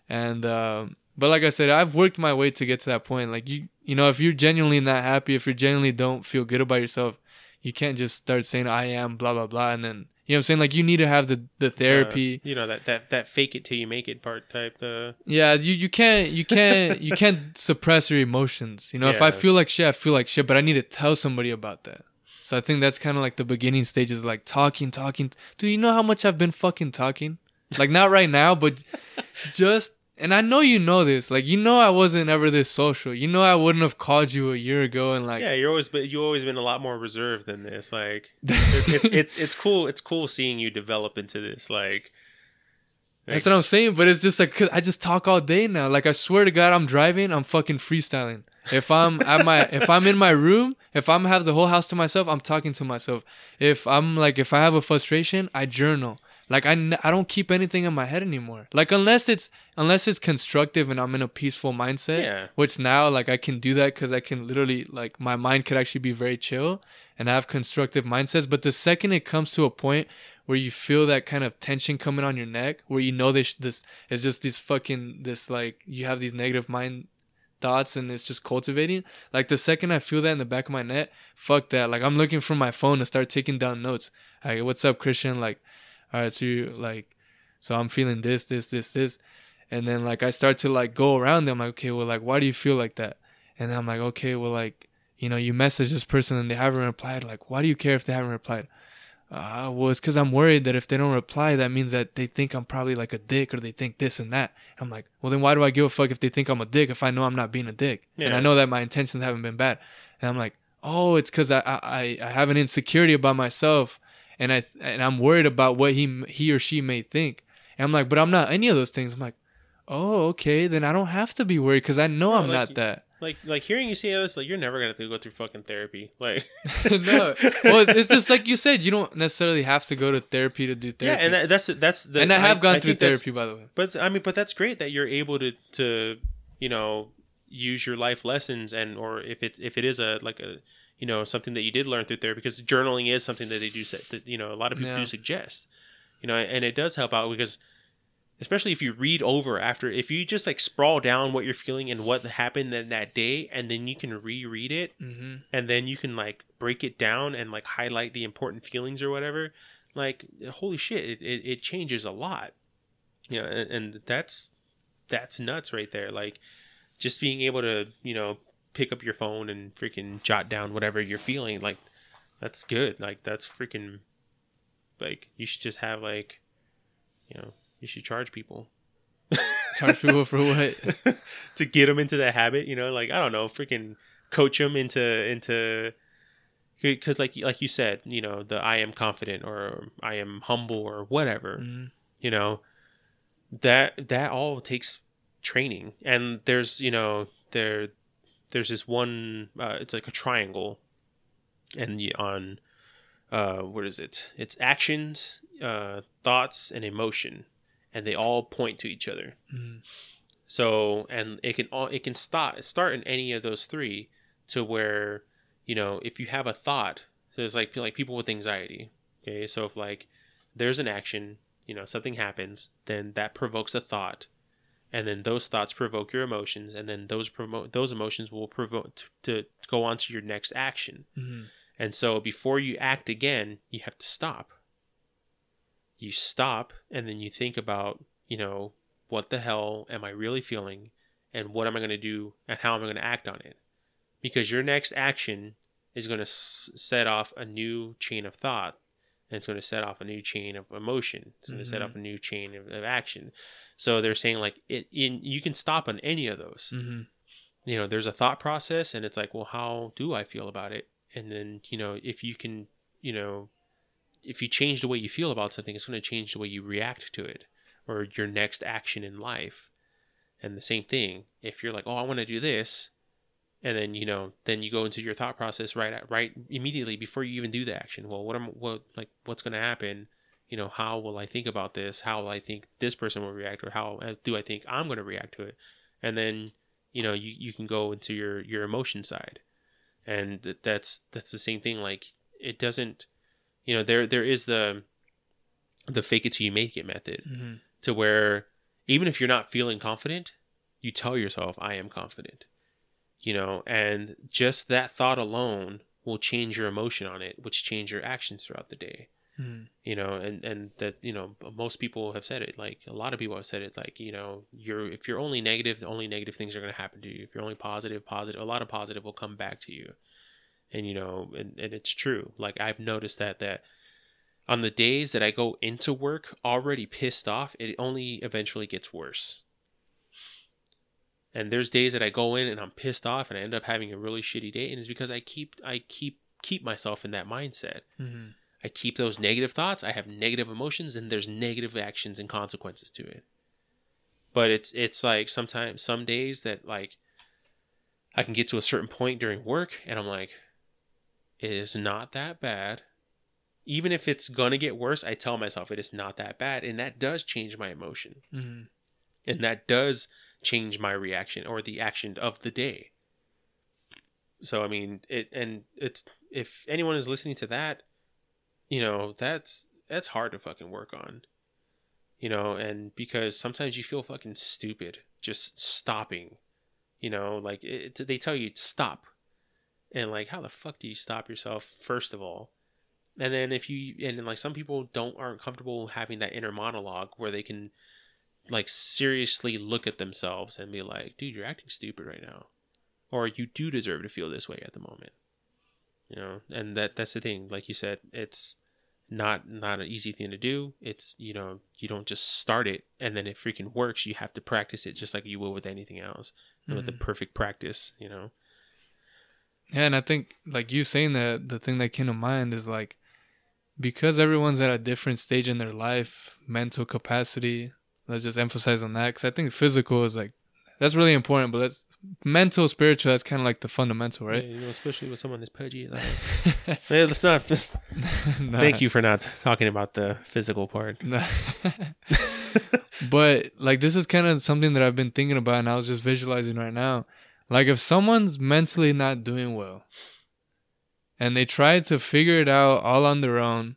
And, um, but like I said, I've worked my way to get to that point. Like you, you know, if you're genuinely not happy, if you genuinely don't feel good about yourself, you can't just start saying I am blah blah blah and then you know what I'm saying like you need to have the the therapy. Uh, you know that that that fake it till you make it part type. Uh, Yeah, you you can't you can't you can't [laughs] suppress your emotions. You know, if I feel like shit, I feel like shit, but I need to tell somebody about that. So I think that's kind of like the beginning stages, like talking, talking. Do you know how much I've been fucking talking? Like not right now, but just and I know you know this. Like you know I wasn't ever this social. You know I wouldn't have called you a year ago and like yeah, you're always but you always been a lot more reserved than this. Like [laughs] it, it, it's it's cool. It's cool seeing you develop into this. Like That's what I'm saying, but it's just like 'cause I just talk all day now. Like I swear to God, I'm driving, I'm fucking freestyling. If I'm at my, [laughs] if I'm in my room, if I'm have the whole house to myself, I'm talking to myself. If I'm like, if I have a frustration, I journal. Like I, n- I don't keep anything in my head anymore. Like unless it's unless it's constructive and I'm in a peaceful mindset. Yeah. Which now like I can do that because I can literally like my mind could actually be very chill and I have constructive mindsets. But the second it comes to a point where you feel that kind of tension coming on your neck, where you know this this is just this fucking this like you have these negative mind thoughts and it's just cultivating. Like the second I feel that in the back of my neck, fuck that. Like I'm looking for my phone to start taking down notes. Like, what's up, Christian? Like, all right, so you like, so I'm feeling this, this, this, this, and then like I start to like go around them. Like, okay, well, like, why do you feel like that? And then I'm like, okay, well, like, you know, you message this person and they haven't replied. Like, why do you care if they haven't replied? Uh, well, it's because I'm worried that if they don't reply, that means that they think I'm probably like a dick or they think this and that. I'm like, well, then why do I give a fuck if they think I'm a dick if I know I'm not being a dick? And I know that my intentions haven't been bad. And I'm like, oh, it's because I, I, I have an insecurity about myself and I, and I'm worried about what he, he or she may think. And I'm like, but I'm not any of those things. I'm like, oh, okay, then I don't have to be worried because I know I'm like not you- that. like like hearing you say this, like you're never gonna have to go through fucking therapy. Like [laughs] no, well, it's just like you said, you don't necessarily have to go to therapy to do therapy. yeah, and that, that's that's the and I have gone through therapy, by the way. But I mean, but that's great that you're able to to you know use your life lessons and or if it if it is a like a you know something that you did learn through therapy because journaling is something that they do say that you know a lot of people Yeah. do suggest you know and it does help out because especially if you read over after if you just like sprawl down what you're feeling and what happened in that day and then you can reread it hmm and then you can like break it down and like highlight the important feelings or whatever like holy shit it, it, it changes a lot. You know and, and that's that's nuts right there. Like just being able to you know pick up your phone and freaking jot down whatever you're feeling like that's good like that's freaking like you should just have like, you know, you should charge people Charge people for what? [laughs] to get them into the habit. You know, like I don't know, freaking coach them into into because like like you said, you know, the I am confident or I am humble or whatever. Mhm. You know, that that all takes training, and there's you know there there's this one uh, it's like a triangle, and you, on uh what is it? It's actions, uh, thoughts, and emotion, and they all point to each other. Mhm. So and it can all it can start start in any of those three to where you know if you have a thought, so it's like like people with anxiety. Okay, so if like there's an action, you know something happens, then that provokes a thought, and then those thoughts provoke your emotions, and then those promote those emotions will provoke to, to go on to your next action. Mhm. And so before you act again, you have to stop. You stop and then you think about, you know, what the hell am I really feeling and what am I going to do and how am I going to act on it? Because your next action is going to s- set off a new chain of thought and it's going to set off a new chain of emotion. It's going to set Mhm. off a new chain of, of action. So they're saying like it in you can stop on any of those Mhm. you know there's a thought process and it's like well how do i feel about it and then you know if you can you know if you change the way you feel about something it's going to change the way you react to it or your next action in life and the same thing if you're like oh i want to do this and then you know then you go into your thought process right at, right immediately before you even do the action. Well what am what like what's going to happen? You know how will i think about this? How will i think this person will react? Or how uh, do i think i'm going to react to it? And then you know you, you can go into your your emotion side. And th- that's that's the same thing. Like it doesn't you know there there is the the fake it till you make it method Mhm. to where even if you're not feeling confident you tell yourself i am confident you know and just that thought alone will change your emotion on it which change your actions throughout the day. Mhm. you know and and that you know most people have said it like a lot of people have said it like you know you're if you're only negative the only negative things are going to happen to you. If you're only positive positive a lot of positive will come back to you. And you know and, and it's true. Like i've noticed that that on the days that i go into work already pissed off it only eventually gets worse and there's days that i go in and i'm pissed off and i end up having a really shitty day and it's because i keep i keep keep myself in that mindset Mhm. I keep those negative thoughts. I have negative emotions, and there's negative actions and consequences to it. But it's it's like sometimes some days that like I can get to a certain point during work, and I'm like, it is not that bad. Even if it's gonna get worse, I tell myself it is not that bad, and that does change my emotion, Mhm. and that does change my reaction or the action of the day. So I mean, it and it's if anyone is listening to that, you know, that's that's hard to fucking work on. You know, and because sometimes you feel fucking stupid just stopping. You know, like it, they tell you to stop. And like how the fuck do you stop yourself first of all? And then if you and like some people don't aren't comfortable having that inner monologue where they can like seriously look at themselves and be like, dude, you're acting stupid right now. Or you do deserve to feel this way at the moment you know and that that's the thing like you said it's not not an easy thing to do it's you know you don't just start it and then it freaking works you have to practice it just like you will with anything else and with the Mhm. perfect practice you know Yeah, and I think like you saying that the thing that came to mind is like because everyone's at a different stage in their life, mental capacity. Let's just emphasize on that because I think physical is like that's really important, but that's mental, spiritual. That's kind of like the fundamental, right? Yeah, you know especially with someone that's pudgy like [laughs] let's not [laughs] Nah. thank you for not talking about the physical part [laughs] Nah. but like this is kind of something that I've been thinking about and I was just visualizing right now. Like if someone's mentally not doing well and they try to figure it out all on their own,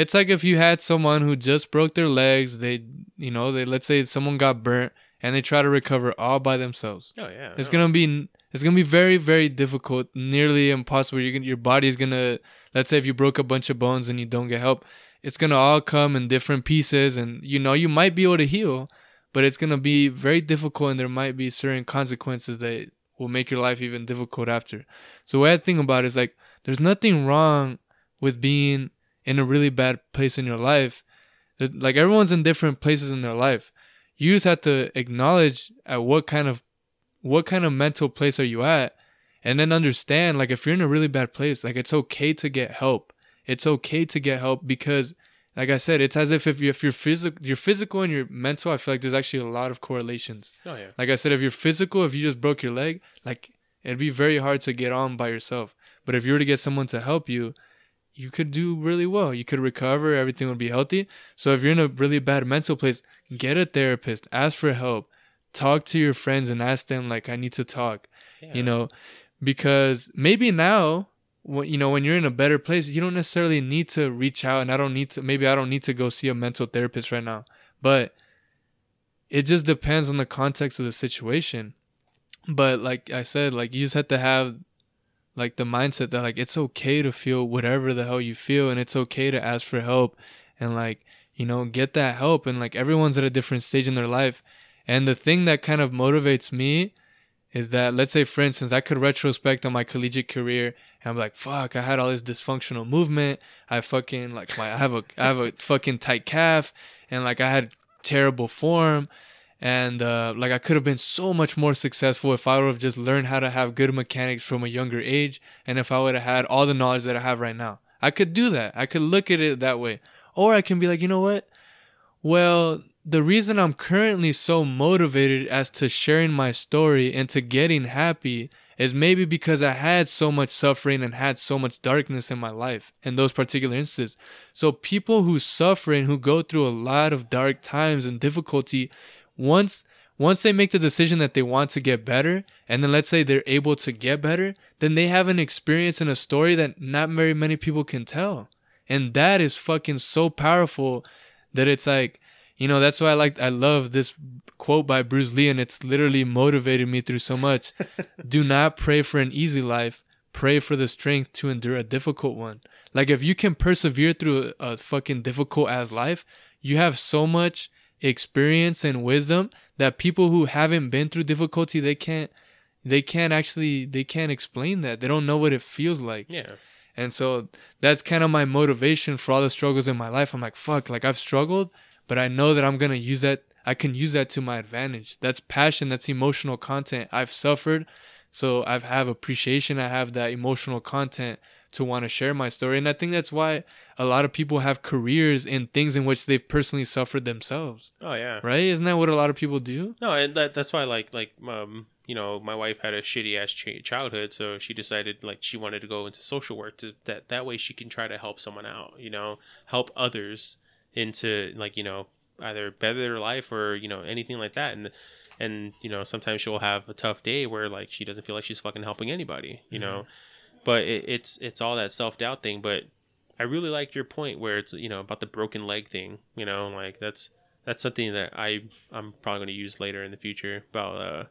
it's like if you had someone who just broke their legs, they you know, they let's say someone got burnt and they try to recover all by themselves. oh yeah It's no. gonna be it's gonna be very very difficult, nearly impossible. You're your body's gonna let's say if you broke a bunch of bones and you don't get help, it's gonna all come in different pieces, and you know you might be able to heal, but it's gonna be very difficult, and there might be certain consequences that will make your life even difficult after. So what I think about it is like there's nothing wrong with being in a really bad place in your life, like everyone's in different places in their life. You just have to acknowledge at what kind of what kind of mental place are you at and then understand like if you're in a really bad place, like it's okay to get help. It's okay to get help because like I said, it's as if if you if you're physical, your physical and your mental, I feel like there's actually a lot of correlations. Oh yeah. Like I said, if you're physical, if you just broke your leg, like it'd be very hard to get on by yourself. But if you were to get someone to help you, you could do really well. You could recover, everything would be healthy. So if you're in a really bad mental place, get a therapist, ask for help, talk to your friends and ask them like I need to talk. yeah. You know, because maybe now when you know when you're in a better place, you don't necessarily need to reach out and I don't need to maybe I don't need to go see a mental therapist right now. But it just depends on the context of the situation. But like I said, like you just have to have like the mindset that like it's okay to feel whatever the hell you feel and it's okay to ask for help and like you know get that help and like everyone's at a different stage in their life. And the thing that kind of motivates me is that let's say for instance I could retrospect on my collegiate career and I'm like fuck I had all this dysfunctional movement. I fucking like my I have a I have a fucking tight calf and like I had terrible form and uh, like I could have been so much more successful if I would have just learned how to have good mechanics from a younger age, and if I would have had all the knowledge that I have right now. I could do that. I could look at it that way, or I can be like, you know what? Well, the reason I'm currently so motivated as to sharing my story and to getting happy is maybe because I had so much suffering and had so much darkness in my life in those particular instances. So people who suffer and who go through a lot of dark times and difficulty once once they make the decision that they want to get better and then let's say they're able to get better then they have an experience and a story that not very many people can tell. And that is fucking so powerful that it's like you know that's why i like i love this quote by bruce lee and it's literally motivated me through so much. [laughs] Do not pray for an easy life. Pray for the strength to endure a difficult one. Like if you can persevere through a, a fucking difficult ass life you have so much experience and wisdom that people who haven't been through difficulty they can't they can't actually they can't explain that. They don't know what it feels like. Yeah. and so that's kind of my motivation for all the struggles in my life. I'm like fuck like i've struggled but i know that i'm gonna use that i can use that to my advantage. That's passion that's emotional content i've suffered. So i have appreciation i have that emotional content to want to share my story and i think that's why a lot of people have careers in things in which they've personally suffered themselves. Oh yeah. right? Isn't that what a lot of people do? No, and that that's why like like um you know my wife had a shitty ass ch- childhood, so she decided like she wanted to go into social work to that that way she can try to help someone out, you know, help others into like you know either better their life or you know anything like that, and and you know sometimes she'll have a tough day where like she doesn't feel like she's fucking helping anybody, you know, but it, it's it's all that self doubt thing, but. I really like your point where it's you know about the broken leg thing. You know, like that's that's something that I I'm probably going to use later in the future about uh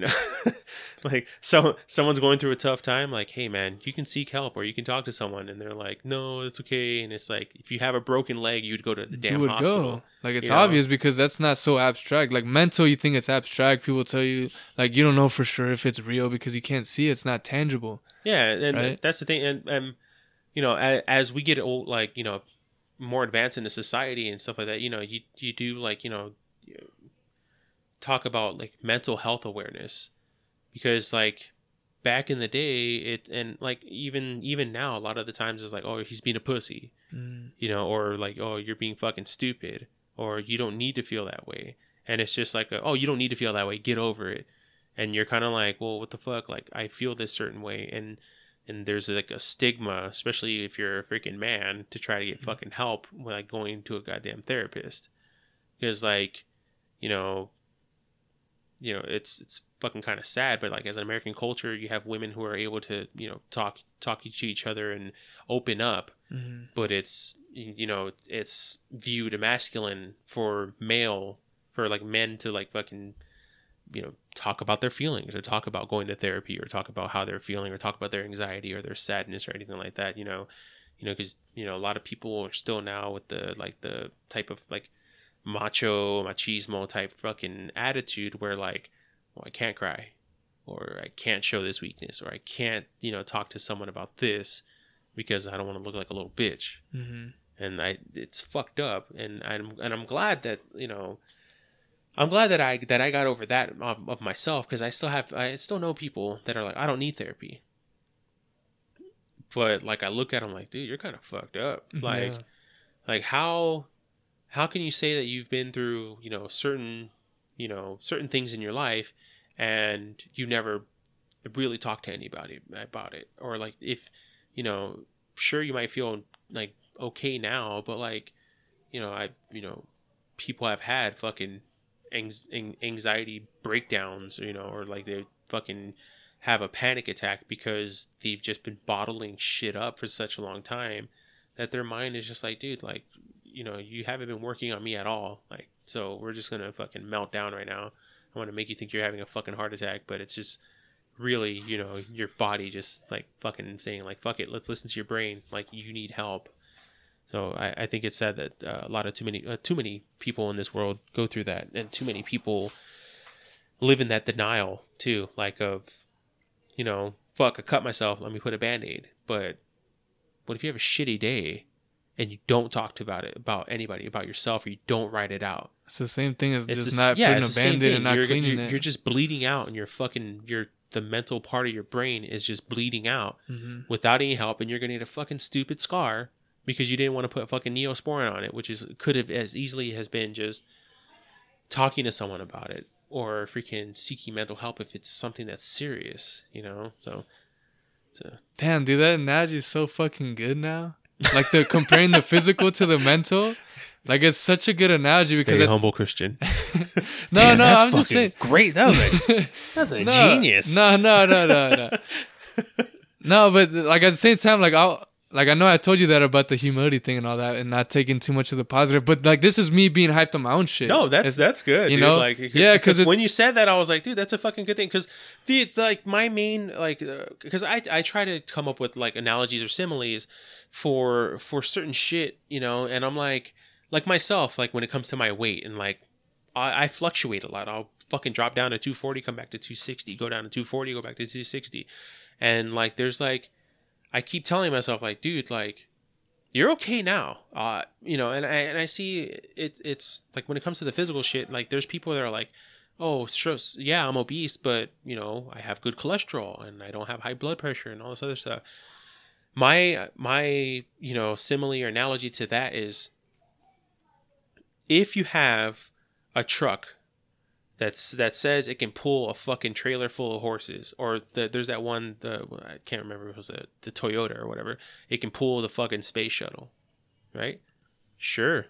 you know [laughs] like so someone's going through a tough time like hey man you can seek help or you can talk to someone and they're like no it's okay and it's like if you have a broken leg you'd go to the damn you would hospital go like it's you know? obvious because that's not so abstract like mental you think it's abstract people tell you like you don't know for sure if it's real because you can't see it. it's not tangible yeah and Right? that's the thing and um you know as, as we get old like you know more advanced into society and stuff like that you know you you do like you know talk about like mental health awareness. Because like back in the day it and like even even now a lot of the times it's like oh he's being a pussy Mm. you know or like oh you're being fucking stupid or you don't need to feel that way. And it's just like a, oh you don't need to feel that way get over it. And you're kind of like well what the fuck? Like i feel this certain way. And and there's like a stigma especially if you're a freaking man to try to get fucking help when like going to a goddamn therapist. Because like you know you know it's it's fucking kind of sad but like as an american culture you have women who are able to you know talk talk to each other and open up Mhm. but it's you know it's viewed a masculine for male for like men to like fucking you know talk about their feelings or talk about going to therapy or talk about how they're feeling or talk about their anxiety or their sadness or anything like that you know you know because you know a lot of people are still now with the like the type of like macho machismo type fucking attitude where like well i can't cry or i can't show this weakness or i can't you know talk to someone about this because I don't want to look like a little bitch. Mm-hmm. And I it's fucked up and I'm and I'm glad that, you know, I'm glad that I that I got over that of, of myself because I still have I still know people that are like I don't need therapy. But like I look at them like, dude, you're kind of fucked up. Like Yeah. like how how can you say that you've been through, you know, certain, you know, certain things in your life and you never really talked to anybody about it? Or like if, you know, sure you might feel like okay now, but like, you know, I, you know, people have had fucking anxiety breakdowns, you know, or like they fucking have a panic attack because they've just been bottling shit up for such a long time that their mind is just like, dude, like, you know, you haven't been working on me at all. Like, so we're just gonna fucking melt down right now. I want to make you think you're having a fucking heart attack, but it's just really, you know, your body just like fucking saying like, fuck it, let's listen to your brain. Like, you need help. So I, I think it's sad that uh, a lot of too many uh, too many people in this world go through that, and too many people live in that denial too, like of, you know, fuck, I cut myself, let me put a band aid. But what if you have a shitty day and you don't talk to about it about anybody about yourself, or you don't write it out? It's the same thing as It's just s- not yeah, putting a band-aid and not you're, cleaning you're, it. You're just bleeding out, and you're fucking your the mental part of your brain is just bleeding out Mhm. without any help, and you're gonna get a fucking stupid scar because you didn't want to put fucking neosporin on it, which is could have as easily has been just talking to someone about it or freaking seeking mental help if it's something that's serious, you know. So, so Damn, dude, that analogy is so fucking good now. Like the comparing the physical to the mental. Like it's such a good analogy because stay it, humble, Christian. no, [laughs] Damn, no, I'm just saying. great. That was a [laughs] that's a No, genius. No, no, no, no, no. [laughs] no, but like at the same time, like I'll like I know I told you that about the humility thing and all that, and not taking too much of the positive. But like this is me being hyped on my own shit. No, that's It's- that's good. you dude. know? like yeah, because when you said that, I was like, dude, that's a fucking good thing. Because the like my main like uh, because I I try to come up with like analogies or similes for for certain shit, you know, and I'm like like myself, like when it comes to my weight and like I, I fluctuate a lot. I'll fucking drop down to 240, come back to 260, go down to 240, go back to 260, and like there's like I keep telling myself like, dude, like you're okay now. Uh, you know, and I and I see it's it's like when it comes to the physical shit, like there's people that are like, oh, yeah, I'm obese, but you know, I have good cholesterol and I don't have high blood pressure and all this other stuff. My my you know simile or analogy to that is if you have a truck that's that says it can pull a fucking trailer full of horses, or the, there's that one the I can't remember if it was the, the Toyota or whatever. It can pull the fucking space shuttle, right? Sure,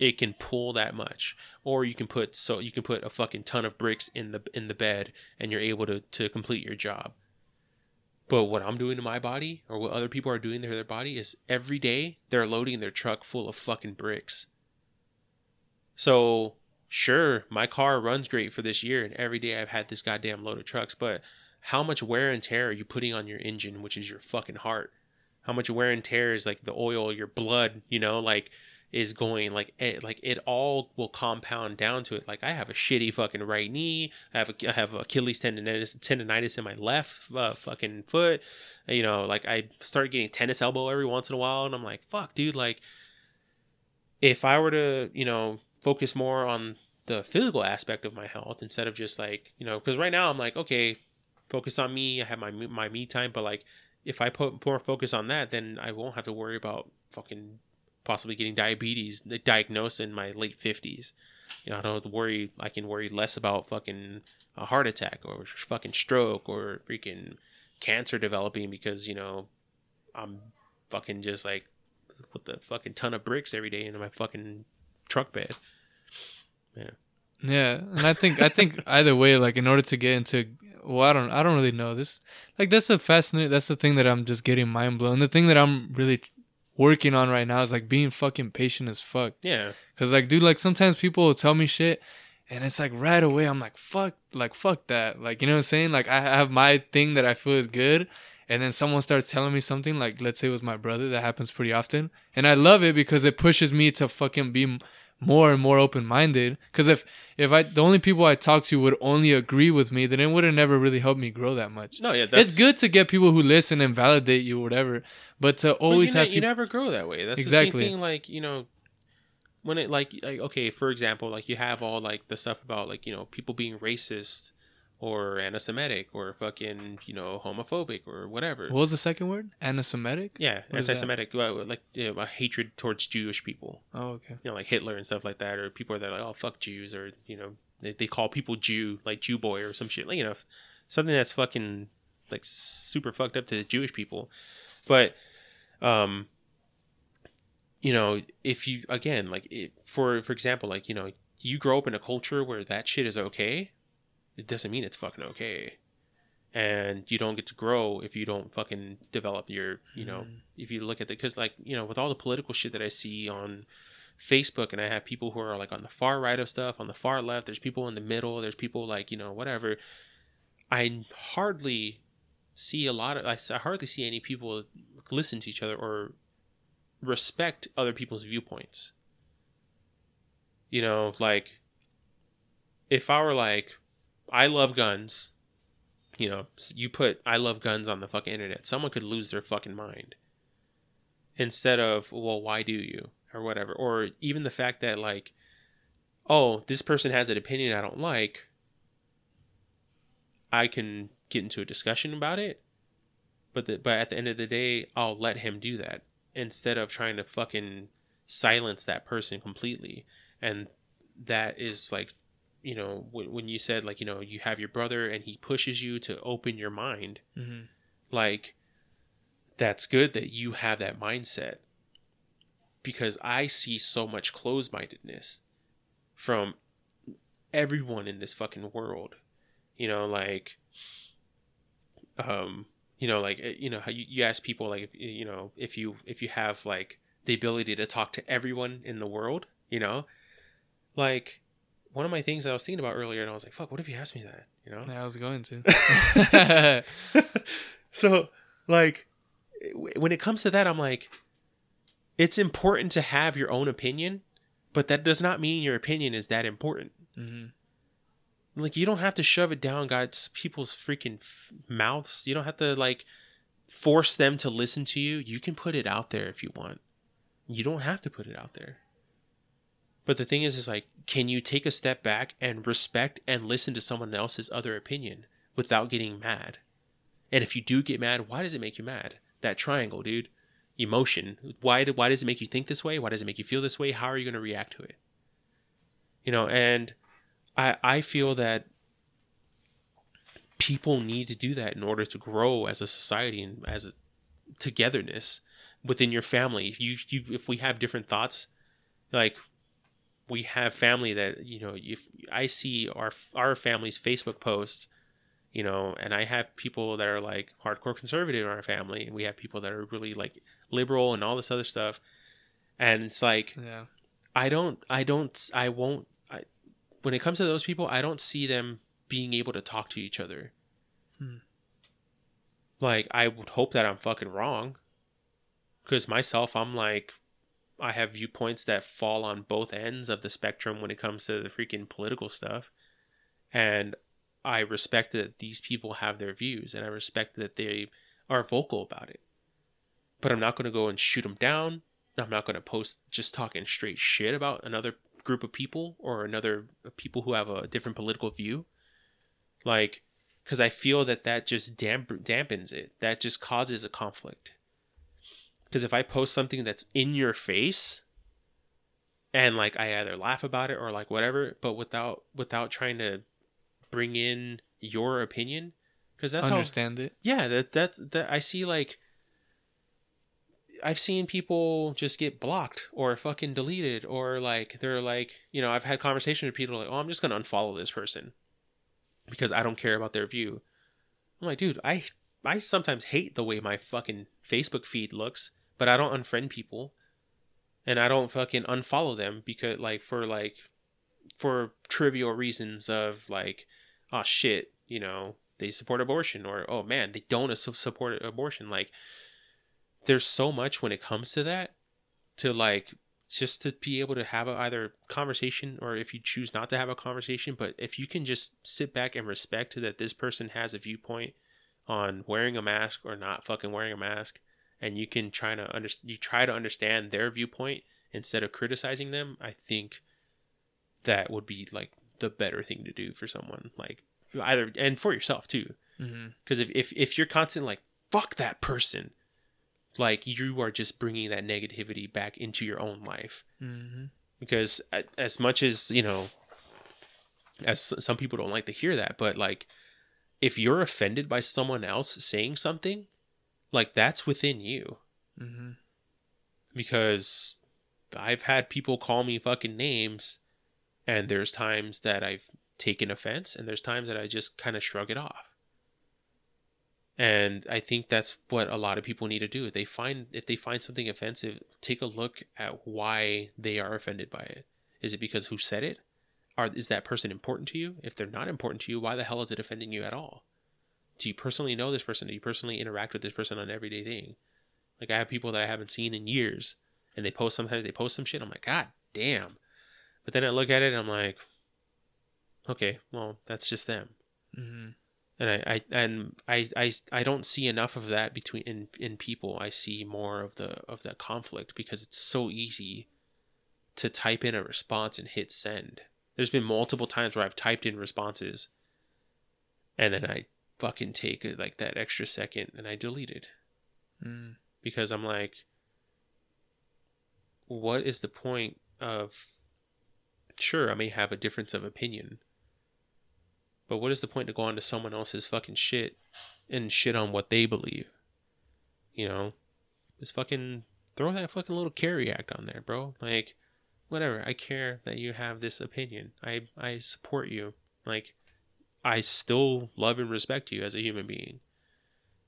it can pull that much, or you can put so you can put a fucking ton of bricks in the in the bed, and you're able to to complete your job. But what I'm doing to my body, or what other people are doing to their body, is every day they're loading their truck full of fucking bricks. So sure, my car runs great for this year, and every day I've had this goddamn load of trucks. But how much wear and tear are you putting on your engine, which is your fucking heart? How much wear and tear is like the oil, your blood, you know, like is going like it, like it all will compound down to it. Like I have a shitty fucking right knee. I have a, I have Achilles tendonitis tendonitis in my left uh, fucking foot. You know, like I start getting tennis elbow every once in a while, and I'm like, fuck, dude, like if I were to, you know, focus more on the physical aspect of my health instead of just like, you know, because right now I'm like, okay, focus on me. I have my my me time, but like, if I put more focus on that, then I won't have to worry about fucking possibly getting diabetes diagnosed in my late fifties. You know, I don't worry. I can worry less about fucking a heart attack or fucking stroke or freaking cancer developing because you know I'm fucking just like with the fucking ton of bricks every day into my fucking truck bed. Yeah, Yeah, and I think I think either way, like in order to get into, well, I don't I don't really know this. Like that's a fascinating. That's the thing that I'm just getting mind blown. The thing that I'm really working on right now is like being fucking patient as fuck. Yeah, Cause like, dude, like sometimes people will tell me shit, and it's like right away I'm like, fuck, like fuck that, like you know what I'm saying? Like I have my thing that I feel is good, and then someone starts telling me something like, let's say it was my brother, that happens pretty often, and I love it because it pushes me to fucking be more and more open minded. Because if if I the only people I talk to would only agree with me, then it would have never really helped me grow that much. No, yeah, that's It's good to get people who listen and validate you, or whatever. But to always you, ne- have you never grow that way. That's Exactly. the same thing. Like you know, when it like like okay, for example, like you have all like the stuff about like you know people being racist or anti-Semitic or fucking you know homophobic or whatever. what was the second word? Anti-Semitic. yeah, what anti-Semitic, uh, like you know, a hatred towards Jewish people. Oh, okay. You know, like Hitler and stuff like that, or people that are like, oh fuck Jews, or you know, they, they call people Jew, like Jew boy or some shit. Like you know, something that's fucking like super fucked up to the Jewish people. But um you know, if you again like it, for for example, like you know, you grow up in a culture where that shit is okay, it doesn't mean it's fucking okay. And you don't get to grow if you don't fucking develop your, you know, mm. if you look at the, because like, you know, with all the political shit that I see on Facebook and I have people who are like on the far right of stuff, on the far left, there's people in the middle, there's people like, you know, whatever. I hardly see a lot of, I hardly see any people listen to each other or respect other people's viewpoints. You know, like if I were like, I love guns, you know, you put I love guns on the fucking internet, someone could lose their fucking mind. Instead of, well, why do you? Or whatever. Or even the fact that, like, oh, this person has an opinion I don't like, I can get into a discussion about it. But the, but at the end of the day, I'll let him do that instead of trying to fucking silence that person completely. And that is like, you know, when, when you said like, you know, you have your brother and he pushes you to open your mind, hmm like that's good that you have that mindset because I see so much closed mindedness from everyone in this fucking world. You know, like, um, you know, like eh, you know how you, you ask people like if you know if you if you have like the ability to talk to everyone in the world, you know, like one of my things I was thinking about earlier, and I was like, fuck, what if you asked me that, you know? Yeah, I was going to. [laughs] so like when it comes to that i'm like it's important to have your own opinion but that does not mean your opinion is that important. Hmm like you don't have to shove it down god's people's freaking f- mouths. You don't have to like force them to listen to you. You can put it out there if you want. You don't have to put it out there but the thing is is like can you take a step back and respect and listen to someone else's other opinion without getting mad? And if you do get mad why does it make you mad? That triangle dude. Emotion. Why do, why does it make you think this way? Why does it make you feel this way? How are you going to react to it? You know and i i feel that people need to do that in order to grow as a society and as a togetherness within your family. If you, you if we have different thoughts like we have family that you know if i see our our family's facebook posts you know and i have people that are like hardcore conservative in our family and we have people that are really like liberal and all this other stuff and it's like Yeah. i don't i don't i won't I, when it comes to those people i don't see them being able to talk to each other Hmm. like i would hope that i'm fucking wrong because myself i'm like i have viewpoints that fall on both ends of the spectrum when it comes to the freaking political stuff and I respect that these people have their views and I respect that they are vocal about it. But I'm not going to go and shoot them down. I'm not going to post just talking straight shit about another group of people or another uh, people who have a different political view. Like, because I feel that that just damp- dampens it. That just causes a conflict. Because if I post something that's in your face, and like I either laugh about it or like whatever, but without without trying to bring in your opinion because that's how Understand it. yeah that that's that i see like i've seen people just get blocked or fucking deleted or like they're like you know i've had conversations with people like oh i'm just gonna unfollow this person because i don't care about their view i'm like dude i i sometimes hate the way my fucking facebook feed looks but i don't unfriend people and i don't fucking unfollow them because like for like for trivial reasons of like oh shit you know they support abortion or oh man they don't support abortion. Like there's so much when it comes to that to like just to be able to have a, either conversation or if you choose not to have a conversation, but if you can just sit back and respect that this person has a viewpoint on wearing a mask or not fucking wearing a mask, and you can try to under, you try to understand their viewpoint instead of criticizing them, I think that would be like the better thing to do for someone like either and for yourself too. Because if, if if you're constant like fuck that person like you are just bringing that negativity back into your own life. Mm-hmm. because as much as you know as some people don't like to hear that but like if you're offended by someone else saying something like that's within you Mm-hmm. because I've had people call me fucking names, and there's times that I've taken offense, and there's times that I just kind of shrug it off. And I think that's what a lot of people need to do. They find if they find something offensive, take a look at why they are offended by it. Is it because who said it? Are is that person important to you? If they're not important to you, why the hell is it offending you at all? Do you personally know this person? Do you personally interact with this person on everyday thing? Like I have people that I haven't seen in years, and they post sometimes they post some shit. I'm like, God damn. But then I look at it and I'm like, okay, well that's just them. Mm-hmm. And I, I and I, I I don't see enough of that between in in people. I see more of the of that conflict because it's so easy to type in a response and hit send. There's been multiple times where I've typed in responses, and then I fucking take it like that extra second and I deleted Mm. because I'm like, what is the point of? Sure, I may have a difference of opinion, but what is the point to go on to someone else's fucking shit and shit on what they believe? You know, just fucking throw that fucking little care react on there, bro. Like, whatever. I care that you have this opinion. I I support you. Like, I still love and respect you as a human being.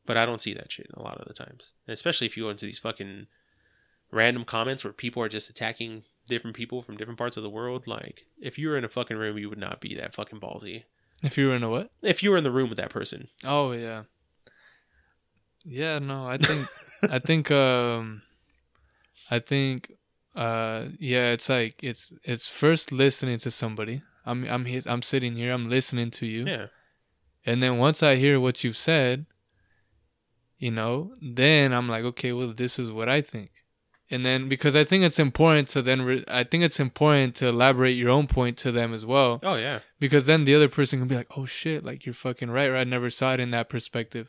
But I don't see that shit a lot of the times. And especially if you go into these fucking random comments where people are just attacking different people from different parts of the world. Like, if you were in a fucking room, you would not be that fucking ballsy. If you were in a what? If you were in the room with that person. Oh yeah. Yeah, no, I think [laughs] I think um I think uh yeah, it's like it's it's first listening to somebody. I'm I'm he- I'm sitting here, I'm listening to you. Yeah. And then once I hear what you've said, you know, then I'm like, okay, well, this is what I think. And then because I think it's important to then, re- I think it's important to elaborate your own point to them as well. Oh, yeah. Because then the other person can be like, oh shit, like you're fucking right, right? I never saw it in that perspective.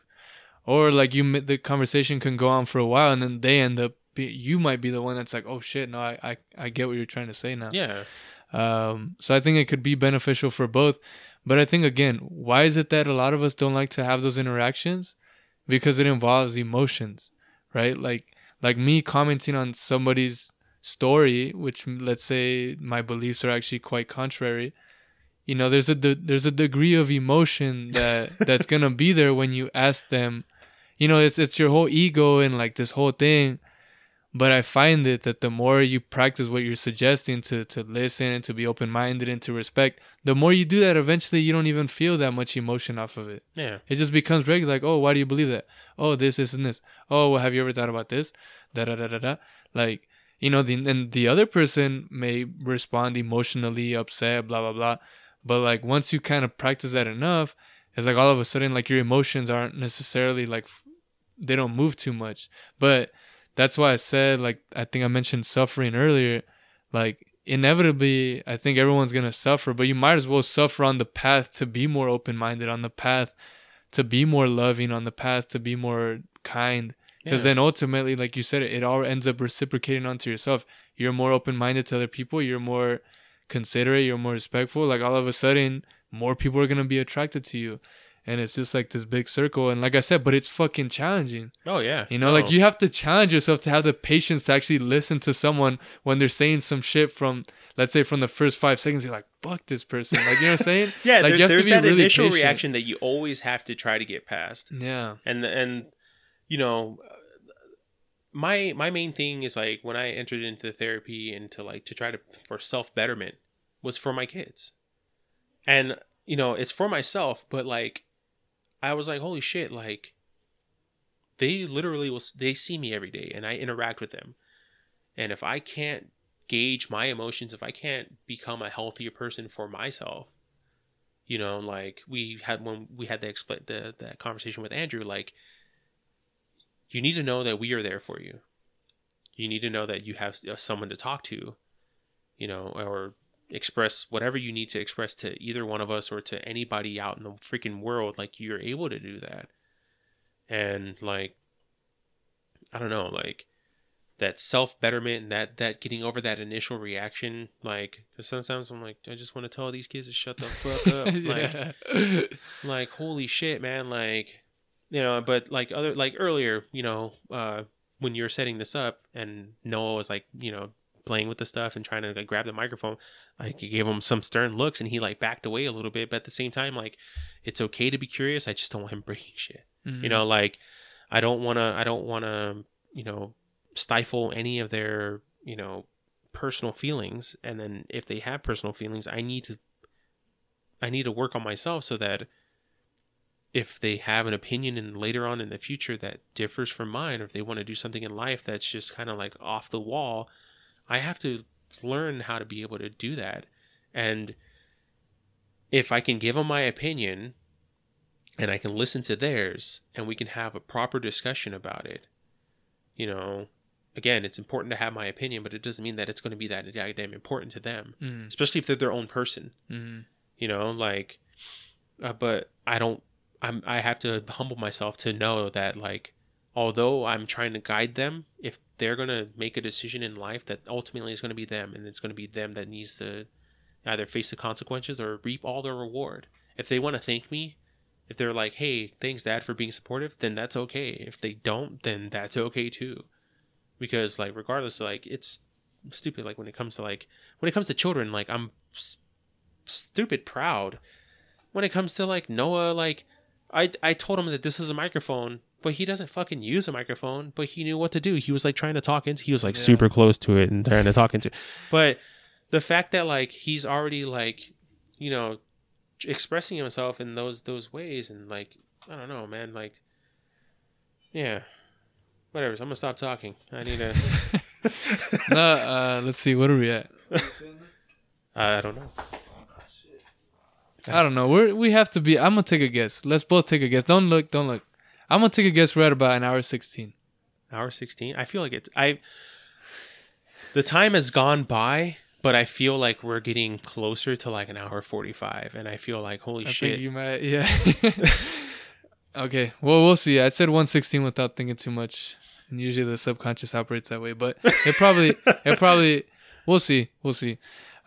Or like you, the conversation can go on for a while and then they end up, be, you might be the one that's like, oh shit, no, I, I, I get what you're trying to say now. Yeah. Um, so I think it could be beneficial for both. But I think again, why is it that a lot of us don't like to have those interactions? Because it involves emotions, right? Like like me commenting on somebody's story, which let's say my beliefs are actually quite contrary. You know, there's a de- there's a degree of emotion [laughs] that that's gonna be there when you ask them. You know, it's it's your whole ego and like this whole thing but I find it that the more you practice what you're suggesting to to listen and to be open minded and to respect, the more you do that, eventually you don't even feel that much emotion off of it. Yeah. It just becomes regular. Like, oh, why do you believe that? Oh, this, this, and this. Oh, well, have you ever thought about this? Da da da da da. Like, you know, the and the other person may respond emotionally upset, blah blah blah. But like once you kind of practice that enough, it's like all of a sudden like your emotions aren't necessarily like f- they don't move too much. But that's why I said like I think I mentioned suffering earlier. Like inevitably, I think everyone's gonna suffer, but you might as well suffer on the path to be more open minded, on the path to be more loving, on the path to be more kind. Because Yeah. then ultimately, like you said, it all ends up reciprocating onto yourself. You're more open minded to other people. You're more considerate. You're more respectful. Like all of a sudden, more people are gonna be attracted to you, and it's just like this big circle. And like I said, but it's fucking challenging. Oh, yeah. You know, No. like you have to challenge yourself to have the patience to actually listen to someone when they're saying some shit from, let's say, from the first five seconds. You're like, "Fuck this person!" Like you know what I'm saying? [laughs] Yeah, like there- there's that initial reaction that you always have to try to get past. Yeah. and and you know my my main thing is like when i entered into the therapy and to like to try to for self betterment was for my kids and you know it's for myself but like i was like holy shit like they literally will they see me every day and i interact with them and if i can't gauge my emotions if I can't become a healthier person for myself? You know, like we had when we had the expl- the that conversation with Andrew, like you need to know that we are there for you. You need to know that you have uh, someone to talk to, you know, or express whatever you need to express to either one of us or to anybody out in the freaking world. Like you're able to do that. And like, I don't know, like that self betterment and that that getting over that initial reaction, like, because sometimes I'm like, I just want to tell these kids to shut the fuck [laughs] up, like, yeah. like holy shit, man, like, you know. But like other like earlier, you know, uh, when you were setting this up and Noah was like, you know, playing with the stuff and trying to like grab the microphone, like you gave him some stern looks and he like backed away a little bit. But at the same time, like, it's okay to be curious. I just don't want him breaking [laughs] shit. Mhm. You know, like I don't want to. I don't want to. You know, stifle any of their you know personal feelings. And then if they have personal feelings, I need to. I need to work on myself so that if they have an opinion and later on in the future that differs from mine, or if they want to do something in life that's just kind of like off the wall, I have to learn how to be able to do that. And if I can give them my opinion and I can listen to theirs and we can have a proper discussion about it, you know, again, it's important to have my opinion, but it doesn't mean that it's going to be that damn important to them, Mhm. especially if they're their own person, Mhm. you know, like, uh, but I don't, I'm, I have to humble myself to know that, like, although I'm trying to guide them, if they're going to make a decision in life that ultimately is going to be them and it's going to be them that needs to either face the consequences or reap all the reward. If they want to thank me, if they're like, "Hey, thanks, Dad, for being supportive," then that's okay. If they don't, then that's okay too, because like regardless, like it's stupid. Like when it comes to like when it comes to children, like I'm stupid proud. When it comes to like Noah, like I I told him that this is a microphone, but he doesn't fucking use a microphone. But he knew what to do. He was like trying to talk into. He was like Yeah. super close to it and trying to talk into. But the fact that like he's already like you know expressing himself in those those ways and like I don't know, man, like yeah. Whatever. So I'm gonna stop talking. I need to. [laughs] no, uh, let's see. What are we at? [laughs] I don't know. I don't know. We're we have to be. I'm gonna take a guess. Let's both take a guess. Don't look. Don't look. I'm gonna take a guess. We're at about an hour sixteen. Hour sixteen. I feel like it's I. The time has gone by, but I feel like we're getting closer to like an hour forty-five, and I feel like holy I shit. think you might. Yeah. [laughs] okay. Well, we'll see. I said 116 without thinking too much, and usually the subconscious operates that way. But it probably. it probably. We'll see. We'll see.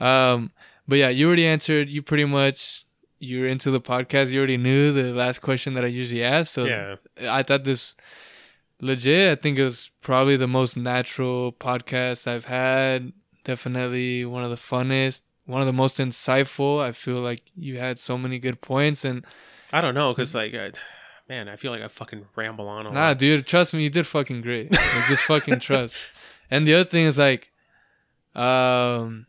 Um. But yeah, you already answered. You pretty much. You're into the podcast. You already knew the last question that I usually ask. So yeah. I thought this legit. I think it was probably the most natural podcast I've had. Definitely one of the funnest, one of the most insightful. I feel like you had so many good points and I don't know, cause like, I, man, I feel like I fucking ramble on nah, lot. dude, trust me, you did fucking great. Like, just fucking trust. [laughs] And the other thing is like, um,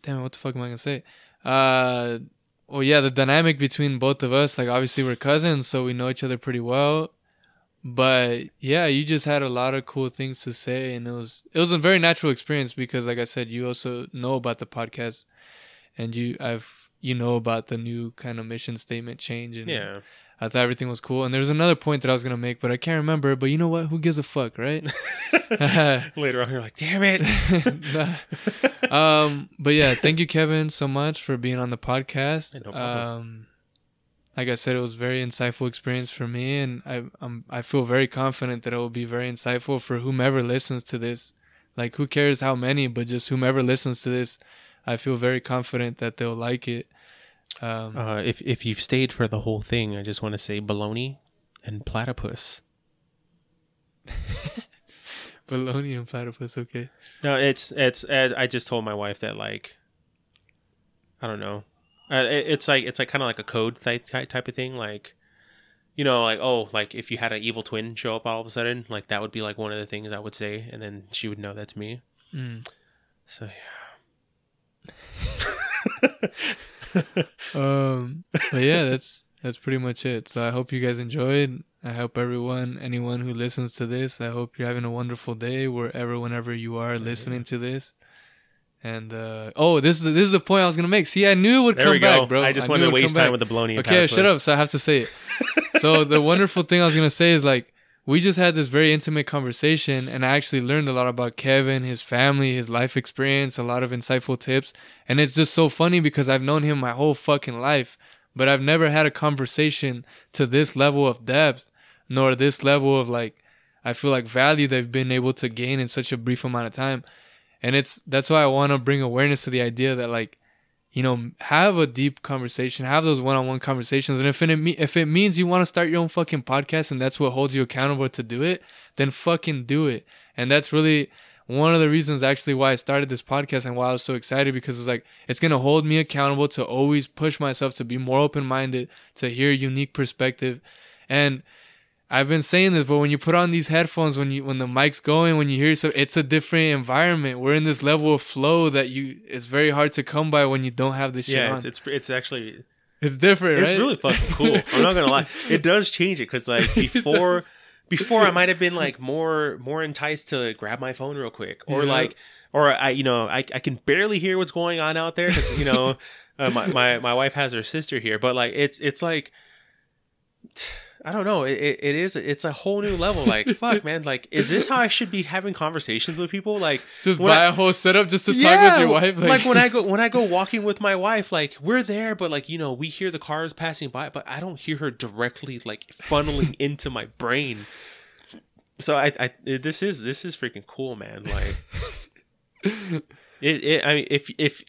damn, what the fuck am I gonna say? Uh, well, yeah, the dynamic between both of us, like obviously we're cousins, so we know each other pretty well. But yeah, you just had a lot of cool things to say, and it was it was a very natural experience because, like I said, you also know about the podcast, and you I've you know about the new kind of mission statement change, and Yeah. I thought everything was cool. And there was another point that I was gonna make, but I can't remember. But you know what? Who gives a fuck, right? [laughs] Later on, you're like, damn it. [laughs] Um, but yeah, thank you, Kevin, so much for being on the podcast. No um, like I said, it was a very insightful experience for me, and I I'm, I feel very confident that it will be very insightful for whomever listens to this. Like, who cares how many, but just whomever listens to this, I feel very confident that they'll like it. Um, Uh, if if you've stayed for the whole thing, I just want to say baloney and platypus. [laughs] baloney and platypus, okay. No, it's it's. I just told my wife that like, I don't know. Uh, it, it's like it's like kind of like a code type type of thing. Like, you know, like oh, like if you had an evil twin show up all of a sudden, like that would be like one of the things I would say, and then she would know that's me. Mm. So yeah. [laughs] [laughs] um but yeah that's that's pretty much it so i hope you guys enjoyed i hope everyone anyone who listens to this i hope you're having a wonderful day wherever whenever you are listening to this And uh, oh, this is the, this is the point I was gonna make. See, I knew it would There come we go. back, bro. I just knew wanted to waste time back. with the baloney. Okay, shut up. So I have to say it. [laughs] so the wonderful thing I was gonna say is like we just had this very intimate conversation, and I actually learned a lot about Kevin, his family, his life experience, a lot of insightful tips, and it's just so funny because I've known him my whole fucking life, but I've never had a conversation to this level of depth, nor this level of like I feel like value they've been able to gain in such a brief amount of time, and it's that's why I want to bring awareness to the idea that like you know, have a deep conversation, have those one-on-one conversations, and if it if it means you want to start your own fucking podcast and that's what holds you accountable to do it, then fucking do it. And that's really one of the reasons actually why I started this podcast and why I was so excited because it's like it's gonna hold me accountable to always push myself to be more open-minded, to hear unique perspective, and I've been saying this, but when you put on these headphones, when you when the mic's going, when you hear so, it's a different environment. We're in this level of flow that you it's very hard to come by when you don't have this shit Yeah, on. it's, it's it's actually It's different, it's right? really fucking cool. [laughs] I'm not gonna lie, it does change it because like [laughs] before, before I might have been like more more enticed to grab my phone real quick, or Yeah. like, or I you know I I can barely hear what's going on out there because you know [laughs] uh, my, my my wife has her sister here, but like it's it's like. I don't know. It, it, it is. It's a whole new level. Like, [laughs] fuck, man. Like, is this how I should be having conversations with people? Like, just buy I- a whole setup just to talk with your wife. like, when I [laughs] go when I go walking with my wife, like we're there, but like you know we hear the cars passing by, but I don't hear her directly like funneling [laughs] into my brain. So I, I this is this is freaking cool, man. Like it, it I mean if if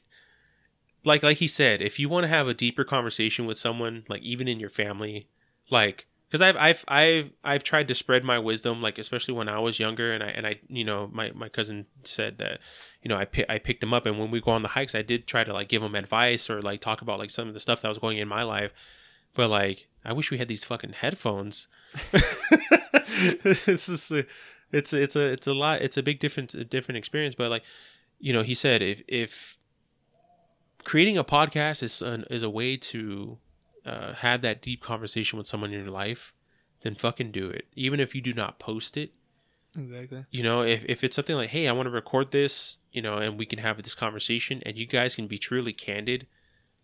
like like he said, if you want to have a deeper conversation with someone, like even in your family, like because I've I've I've I've tried to spread my wisdom, like especially when I was younger, and I and I you know my my cousin said that you know I pi- I picked him up, and when we go on the hikes, I did try to like give him advice or like talk about like some of the stuff that was going in my life, but like I wish we had these fucking headphones. [laughs] it's a, it's it's a it's a lot it's a big different a different experience, but like you know he said if if creating a podcast is an, is a way to uh, have that deep conversation with someone in your life, then fucking do it. Even if you do not post it, exactly. you know, if, if it's something like, hey, I want to record this, you know, and we can have this conversation and you guys can be truly candid.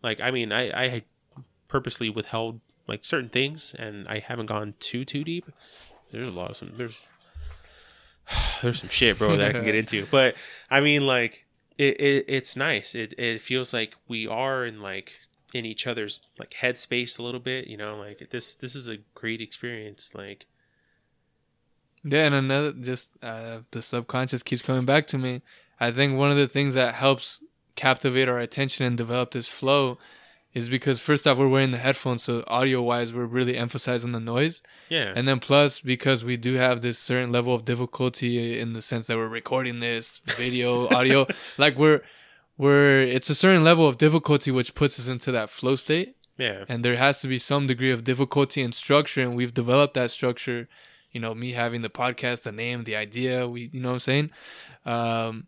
Like, I mean, I, I purposely withheld like certain things and I haven't gone too, too deep. There's a lot of some, there's, [sighs] there's some shit, bro, that I can get into. [laughs] But I mean, like, it, it it's nice. It, it feels like we are in like, in each other's like headspace a little bit, you know, like this, this is a great experience. Like, Yeah, and another just uh, the subconscious keeps coming back to me. I think one of the things that helps captivate our attention and develop this flow is because first off we're wearing the headphones, so audio wise we're really emphasizing the noise, yeah. and then plus because we do have this certain level of difficulty in the sense that we're recording this video audio, [laughs] like we're we're it's a certain level of difficulty which puts us into that flow state. Yeah. and there has to be some degree of difficulty and structure and we've developed that structure you know me having the podcast the name the idea we you know what i'm saying? Um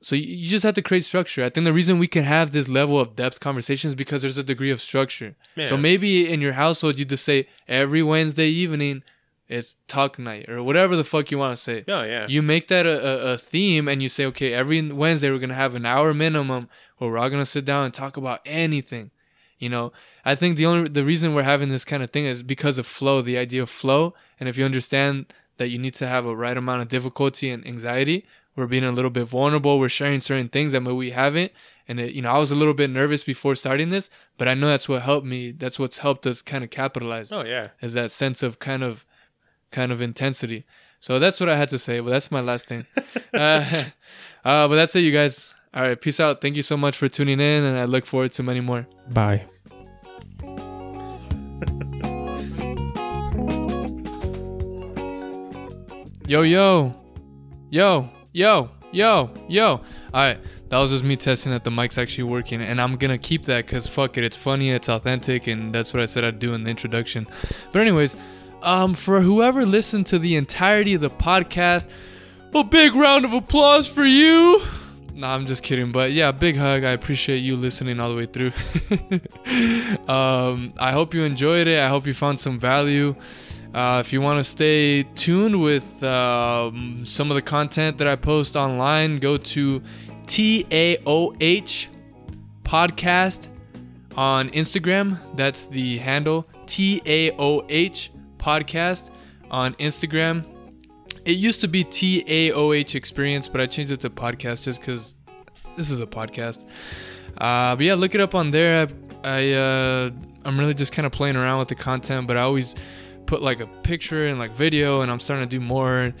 so you, you just have to create structure. I think the reason we can have this level of depth conversations is because there's a degree of structure. So maybe in your household you just say every wednesday evening it's talk night or whatever the fuck you want to say. Oh yeah. you make that a, a, a theme and you say okay every wednesday we're gonna have an hour minimum where we're all gonna sit down and talk about anything you know? I think the only the reason we're having this kind of thing is because of flow the idea of flow. And if you understand that you need to have a right amount of difficulty and anxiety we're being a little bit vulnerable we're sharing certain things that maybe we haven't. And it, you know i was a little bit nervous before starting this but i know that's what helped me that's what's helped us kind of capitalize. Oh yeah. is that sense of kind of kind of intensity. So that's what I had to say. But that's my last thing. [laughs] uh, [laughs] uh, but that's it, you guys. All right, peace out. Thank you so much for tuning in, and I look forward to many more. Bye. Yo, yo, yo, yo, yo, yo. All right, that was just me testing that the mic's actually working, and I'm gonna keep that because fuck it, it's funny, it's authentic, and that's what I said I'd do in the introduction. But anyways, um, for whoever listened to the entirety of the podcast, a big round of applause for you. Nah, I'm just kidding, but yeah, big hug. I appreciate you listening all the way through. [laughs] um, I hope you enjoyed it. I hope you found some value. Uh, if you want to stay tuned with um, some of the content that I post online, go to T A O H podcast on Instagram. That's the handle T A O H podcast on Instagram. It used to be T A O H experience, but I changed it to podcast just because this is a podcast. Uh, but yeah, look it up on there. I, I uh, I'm really just kind of playing around with the content, but I always put like a picture and like video, and I'm starting to do more.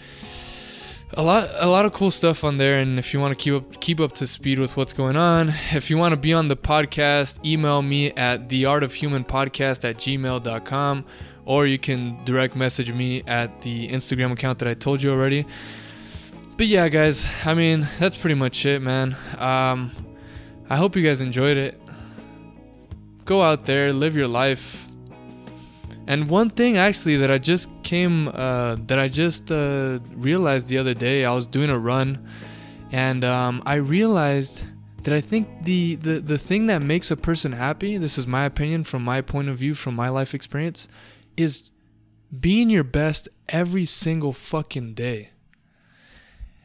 A lot, a lot of cool stuff on there. And if you want to keep up, keep up to speed with what's going on, if you want to be on the podcast, email me at theartofhumanpodcast at gmail.com or you can direct message me at the Instagram account that I told you already. But yeah, guys, I mean, that's pretty much it, man. Um, I hope you guys enjoyed it. Go out there, live your life. And one thing actually that I just came, uh, that I just uh, realized the other day, I was doing a run, and um, I realized that I think the, the the thing that makes a person happy, this is my opinion from my point of view, from my life experience, is being your best every single fucking day.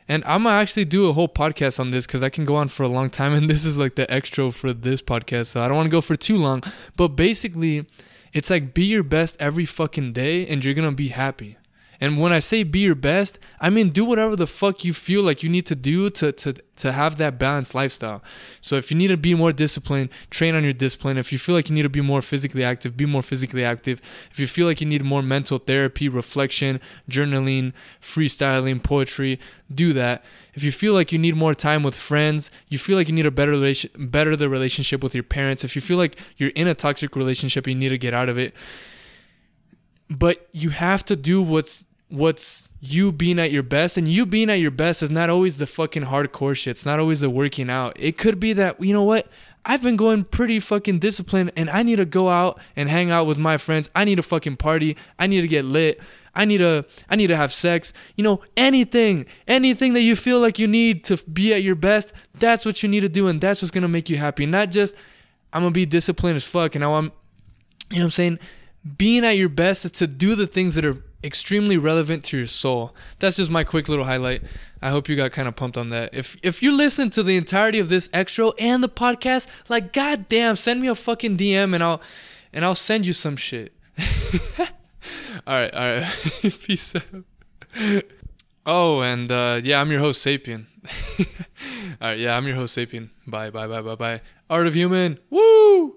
And I'm gonna actually do a whole podcast on this because I can go on for a long time, [laughs] and this is like the extra for this podcast, so I don't want to go for too long. But basically, it's like be your best every fucking day, and you're gonna be happy. And when I say be your best, I mean do whatever the fuck you feel like you need to do to, to, to have that balanced lifestyle. So if you need to be more disciplined, train on your discipline. If you feel like you need to be more physically active, be more physically active. If you feel like you need more mental therapy, reflection, journaling, freestyling, poetry, do that. If you feel like you need more time with friends, you feel like you need a better relation, better the relationship with your parents. If you feel like you're in a toxic relationship, you need to get out of it. But you have to do what's what's you being at your best and you being at your best is not always the fucking hardcore shit. It's not always the working out. It could be that you know what? I've been going pretty fucking disciplined and i need to go out and hang out with my friends. I need to fucking party. I need to get lit. I need to i need to have sex. You know anything anything that you feel like you need to be at your best that's what you need to do and that's what's gonna make you happy. Not just i'm gonna be disciplined as fuck and i'm you know what i'm saying? Being at your best is to do the things that are extremely relevant to your soul. That's just my quick little highlight. I hope you got kind of pumped on that. If if you listen to the entirety of this extra and the podcast, like goddamn, send me a fucking DM and I'll and I'll send you some shit. [laughs] all right, all right. [laughs] Peace out. Oh, and uh, yeah, I'm your host, Sapien. [laughs] all right, yeah, I'm your host, Sapien. Bye, bye, bye, bye, bye. Art of Human. Woo!